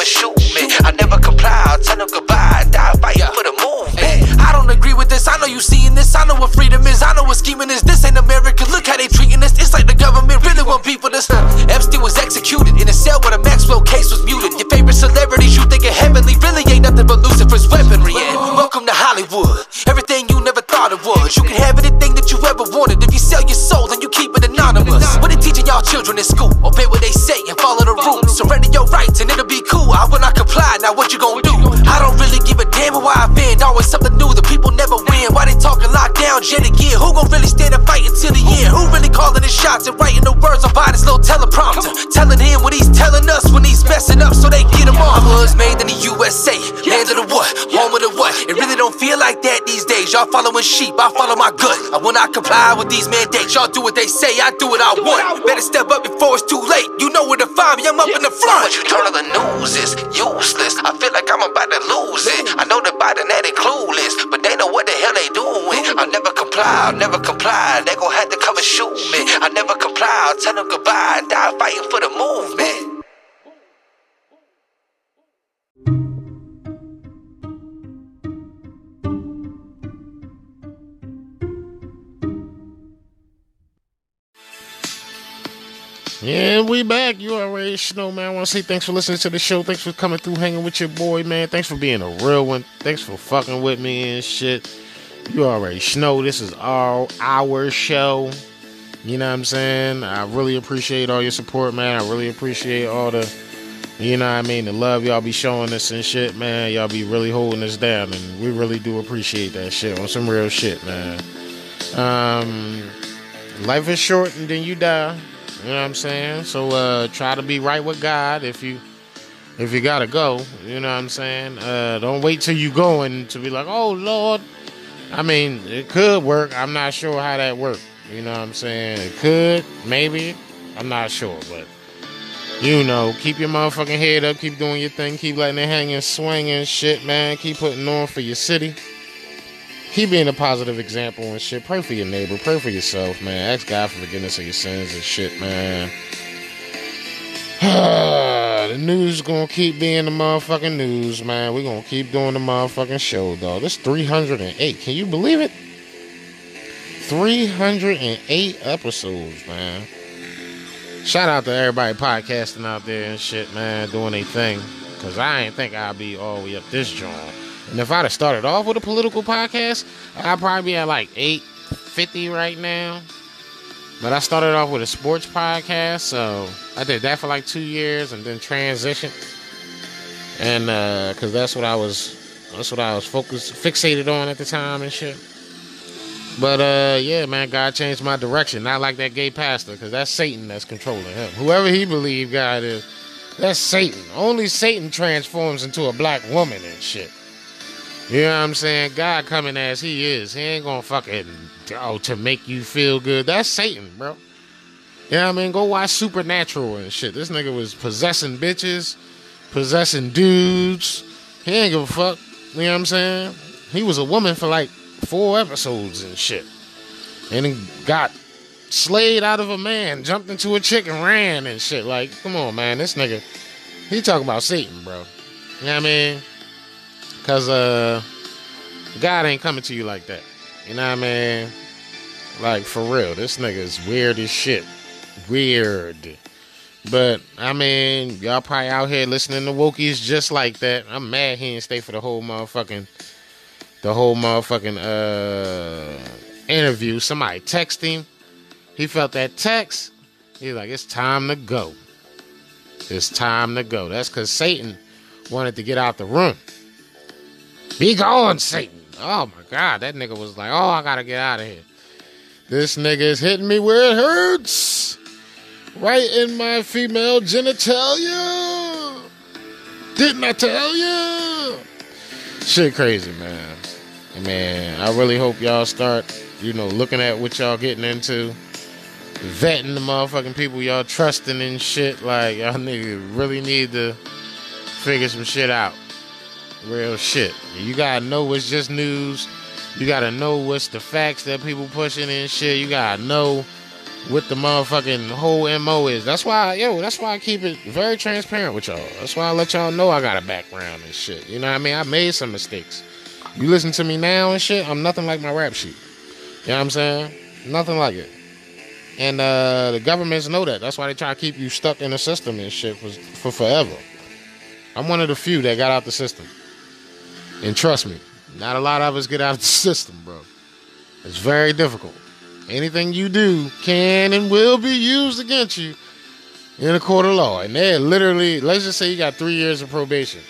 and shoot me. I never comply, I'll tell them goodbye. Die fighting for the movement. I don't agree with this. I know you seeing this. I know what freedom is. I know what scheming is. This ain't America. Look how they treating us. It's like the government really want people to. stop. Epstein was executed in a cell where the Maxwell case was muted. Your favorite celebrities you think are heavenly really ain't nothing but Lucifer's weaponry. And welcome to Hollywood. Everything never thought it was. You can have anything that you ever wanted. If you sell your soul, and you keep it anonymous. What they teaching y'all children in school? Obey what they say and follow the rules. Surrender your rights and it'll be cool. I will not comply. Now what you gonna do? I don't really give a damn why I offend. Always something new. The people never win. Why they talking lockdown yet again? Who gon' really stand and fight until the end? Who really calling the shots and writing the words on Biden's little teleprompter? Telling him what he's telling us when he's messing up so they get him on. I was made in the USA, land of the what, home of the what. It really don't feel like that these days. Y'all following sheep, I follow my gut. I will not comply with these mandates. Y'all do what they say, I do what I want. Better step up before it's too late. You know where to find me, I'm up in the front. But you turn on the news, it's useless. I feel like I'm about to lose it. I know the Biden that they clueless, but they know what the hell they doing. I'll never comply, I'll never comply. They gon' have to come and shoot me. I never comply, I'll tell them goodbye. And die fighting for the movement. Yeah, we back. You already know, man. I want to say thanks for listening to the show. Thanks for coming through, hanging with your boy, man. Thanks for being a real one. Thanks for fucking with me and shit. You already know this is our our show. You know what I'm saying? I really appreciate all your support, man. I really appreciate all the, you know what I mean, the love y'all be showing us and shit, man. Y'all be really holding us down, and we really do appreciate that shit on some real shit, man. Um, life is short, and then you die. You know what I'm saying? So uh, try to be right with God if you if you gotta go. You know what I'm saying? Uh, don't wait till you going to be like, oh Lord. I mean, it could work. I'm not sure how that worked. You know what I'm saying? It could, maybe. I'm not sure, but you know, keep your motherfucking head up, keep doing your thing, keep letting it hang and swing and shit, man. Keep putting on for your city. Keep being a positive example and shit. Pray for your neighbor, pray for yourself, man. Ask God for forgiveness of your sins and shit, man. the news gonna keep being the motherfucking news, man. we gonna keep doing the motherfucking show, dog. This 308. Can you believe it? 308 episodes, man. Shout out to everybody podcasting out there and shit, man, doing their thing. Cause I ain't think I'll be all the way up this joint. And if I'd have started off with a political podcast, I'd probably be at like 850 right now. But I started off with a sports podcast, so I did that for like two years and then transitioned. And uh cause that's what I was that's what I was focused fixated on at the time and shit. But uh, yeah, man, God changed my direction. Not like that gay pastor, because that's Satan that's controlling him. Whoever he believe God is, that's Satan. Only Satan transforms into a black woman and shit. You know what I'm saying? God coming as he is, he ain't gonna fucking oh to make you feel good. That's Satan, bro. You know what I mean? Go watch Supernatural and shit. This nigga was possessing bitches, possessing dudes. He ain't give a fuck. You know what I'm saying? He was a woman for like four episodes and shit. And he got slayed out of a man, jumped into a chick and ran and shit. Like, come on, man. This nigga, he talking about Satan, bro. You know what I mean? Cause uh God ain't coming to you like that. You know what I mean? Like for real. This nigga is weird as shit. Weird. But I mean, y'all probably out here listening to Wokies just like that. I'm mad he didn't stay for the whole motherfucking the whole motherfucking uh interview. Somebody text him. He felt that text. He's like, it's time to go. It's time to go. That's because Satan wanted to get out the room. Be gone, Satan. Oh my God. That nigga was like, oh, I gotta get out of here. This nigga is hitting me where it hurts. Right in my female genitalia. Didn't I tell you? Shit crazy, man. Man, I really hope y'all start, you know, looking at what y'all getting into. Vetting the motherfucking people y'all trusting and shit. Like, y'all niggas really need to figure some shit out. Real shit. You gotta know what's just news. You gotta know what's the facts that people pushing and shit. You gotta know what the motherfucking whole MO is. That's why, yo, that's why I keep it very transparent with y'all. That's why I let y'all know I got a background and shit. You know what I mean? I made some mistakes. You listen to me now and shit, I'm nothing like my rap sheet. You know what I'm saying? Nothing like it. And uh, the governments know that. That's why they try to keep you stuck in the system and shit for, for forever. I'm one of the few that got out the system. And trust me, not a lot of us get out of the system, bro. It's very difficult. Anything you do can and will be used against you in a court of law. And they're literally, let's just say you got three years of probation.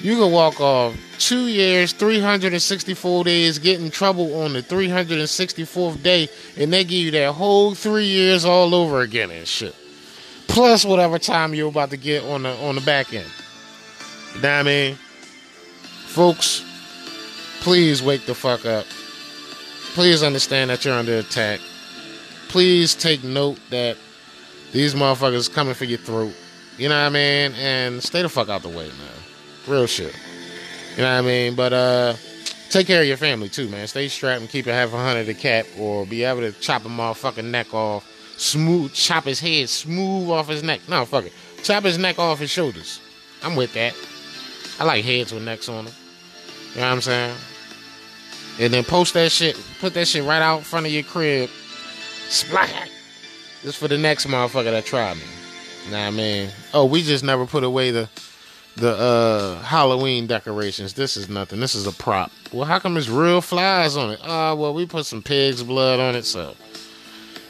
You can walk off two years, 364 days, get in trouble on the 364th day, and they give you that whole three years all over again and shit. Plus whatever time you're about to get on the on the back end. You know what I mean? Folks, please wake the fuck up. Please understand that you're under attack. Please take note that these motherfuckers coming for your throat. You know what I mean? And stay the fuck out the way, man. Real shit. You know what I mean? But uh take care of your family too, man. Stay strapped and keep it half a hundred a cap or be able to chop a motherfucking neck off. Smooth chop his head smooth off his neck. No, fuck it. Chop his neck off his shoulders. I'm with that. I like heads with necks on them. You know what I'm saying? And then post that shit, put that shit right out in front of your crib. Splat. Just for the next motherfucker that tried me. Nah, I mean, oh, we just never put away the the uh Halloween decorations. This is nothing. This is a prop. Well, how come it's real flies on it? Ah, well, we put some pig's blood on it, so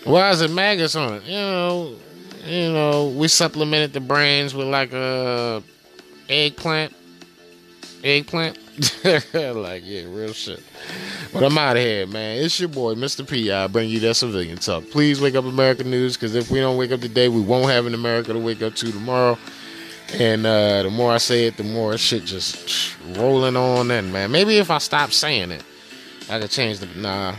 why is it maggots on it? You know, you know, we supplemented the brains with like a eggplant, eggplant. like yeah, real shit. But I'm out of here, man. It's your boy, Mr. P. I bring you that civilian talk. Please wake up American news, because if we don't wake up today, we won't have an America to wake up to tomorrow. And uh, the more I say it, the more shit just rolling on in, man. Maybe if I stop saying it, I could change the. Nah.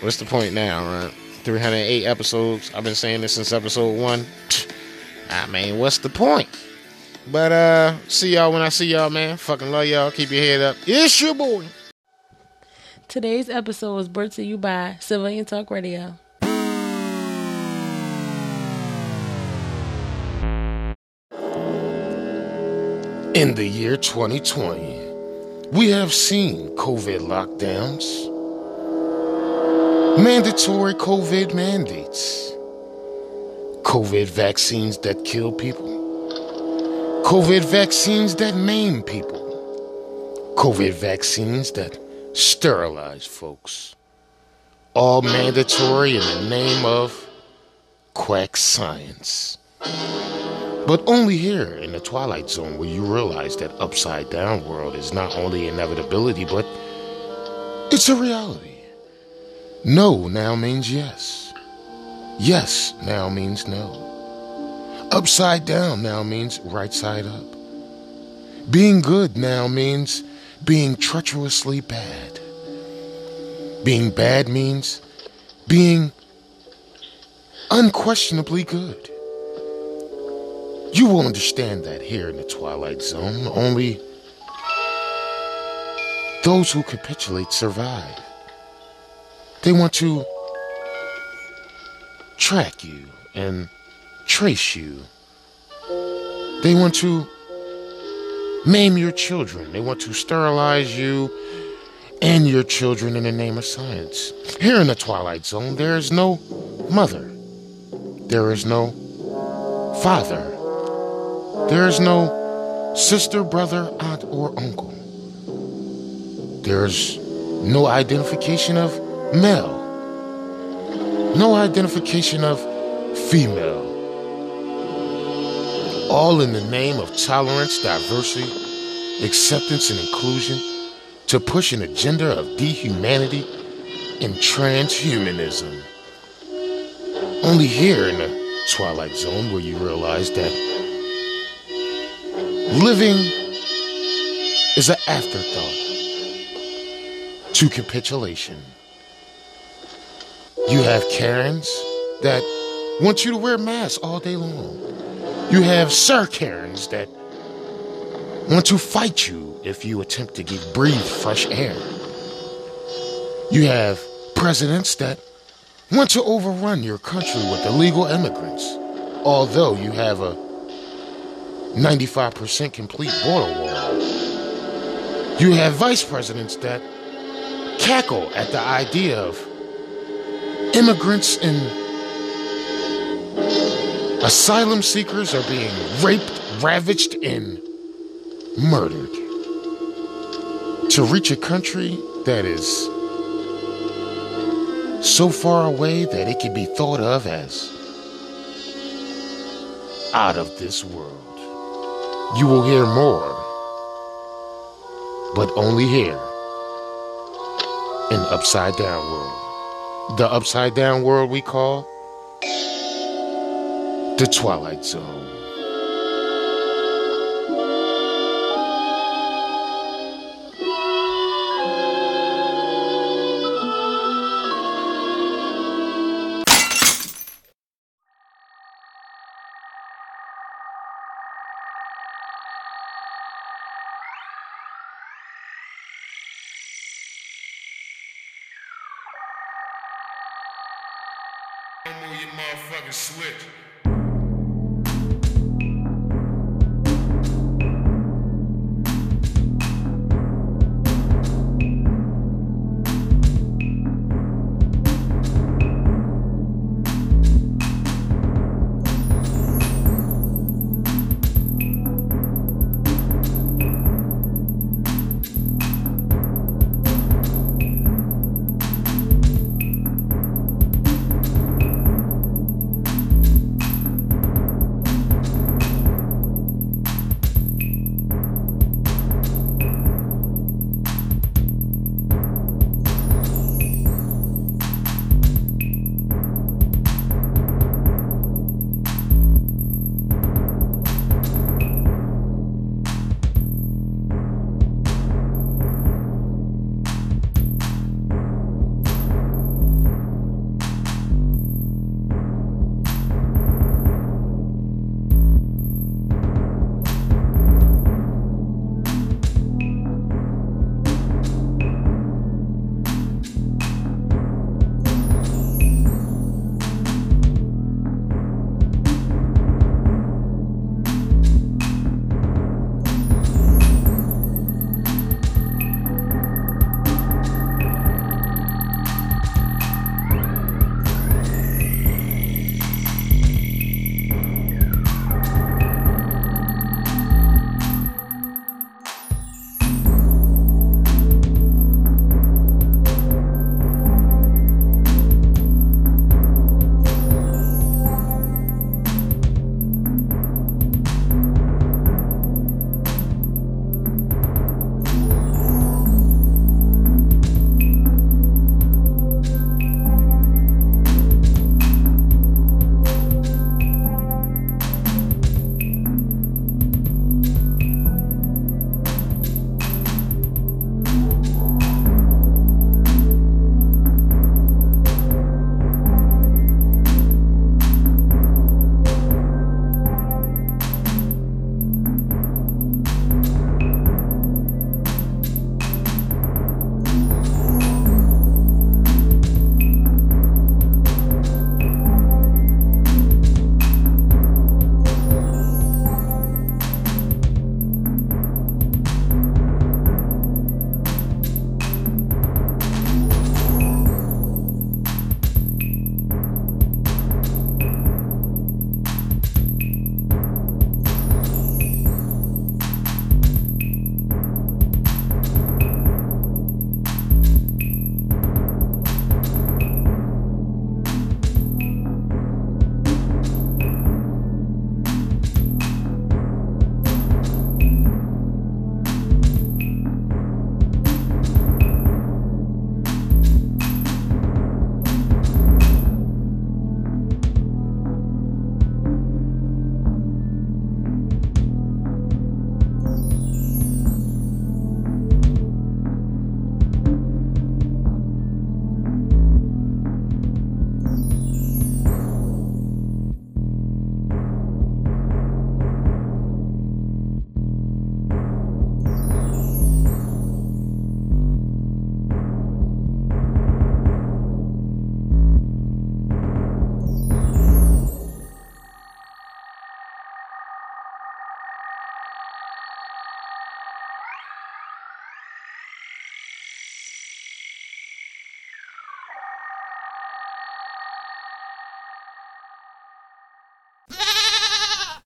What's the point now, right? 308 episodes. I've been saying this since episode one. I mean, what's the point? But uh, see y'all when I see y'all, man. Fucking love y'all. Keep your head up. It's your boy. Today's episode was brought to you by Civilian Talk Radio. In the year 2020, we have seen COVID lockdowns, mandatory COVID mandates, COVID vaccines that kill people, COVID vaccines that maim people, COVID vaccines that sterilize folks. All mandatory in the name of quack science. But only here in the Twilight Zone will you realize that upside down world is not only inevitability, but it's a reality. No now means yes. Yes now means no. Upside down now means right side up. Being good now means being treacherously bad. Being bad means being unquestionably good. You will understand that here in the Twilight Zone. Only those who capitulate survive. They want to track you and trace you. They want to maim your children. They want to sterilize you and your children in the name of science. Here in the Twilight Zone, there is no mother. There is no father. There is no sister, brother, aunt, or uncle. There's no identification of male. No identification of female. All in the name of tolerance, diversity, acceptance, and inclusion to push an agenda of dehumanity and transhumanism. Only here in the Twilight Zone will you realize that living is an afterthought to capitulation. You have Karens that want you to wear masks all day long. You have Sir Karens that want to fight you if you attempt to get breathe fresh air. You have presidents that want to overrun your country with illegal immigrants, although you have a 95% complete border wall. You have vice presidents that cackle at the idea of immigrants and asylum seekers are being raped, ravaged, and murdered. To reach a country that is so far away that it can be thought of as out of this world. You will hear more, but only here in Upside Down World. The Upside Down World we call the Twilight Zone. motherfucking switch.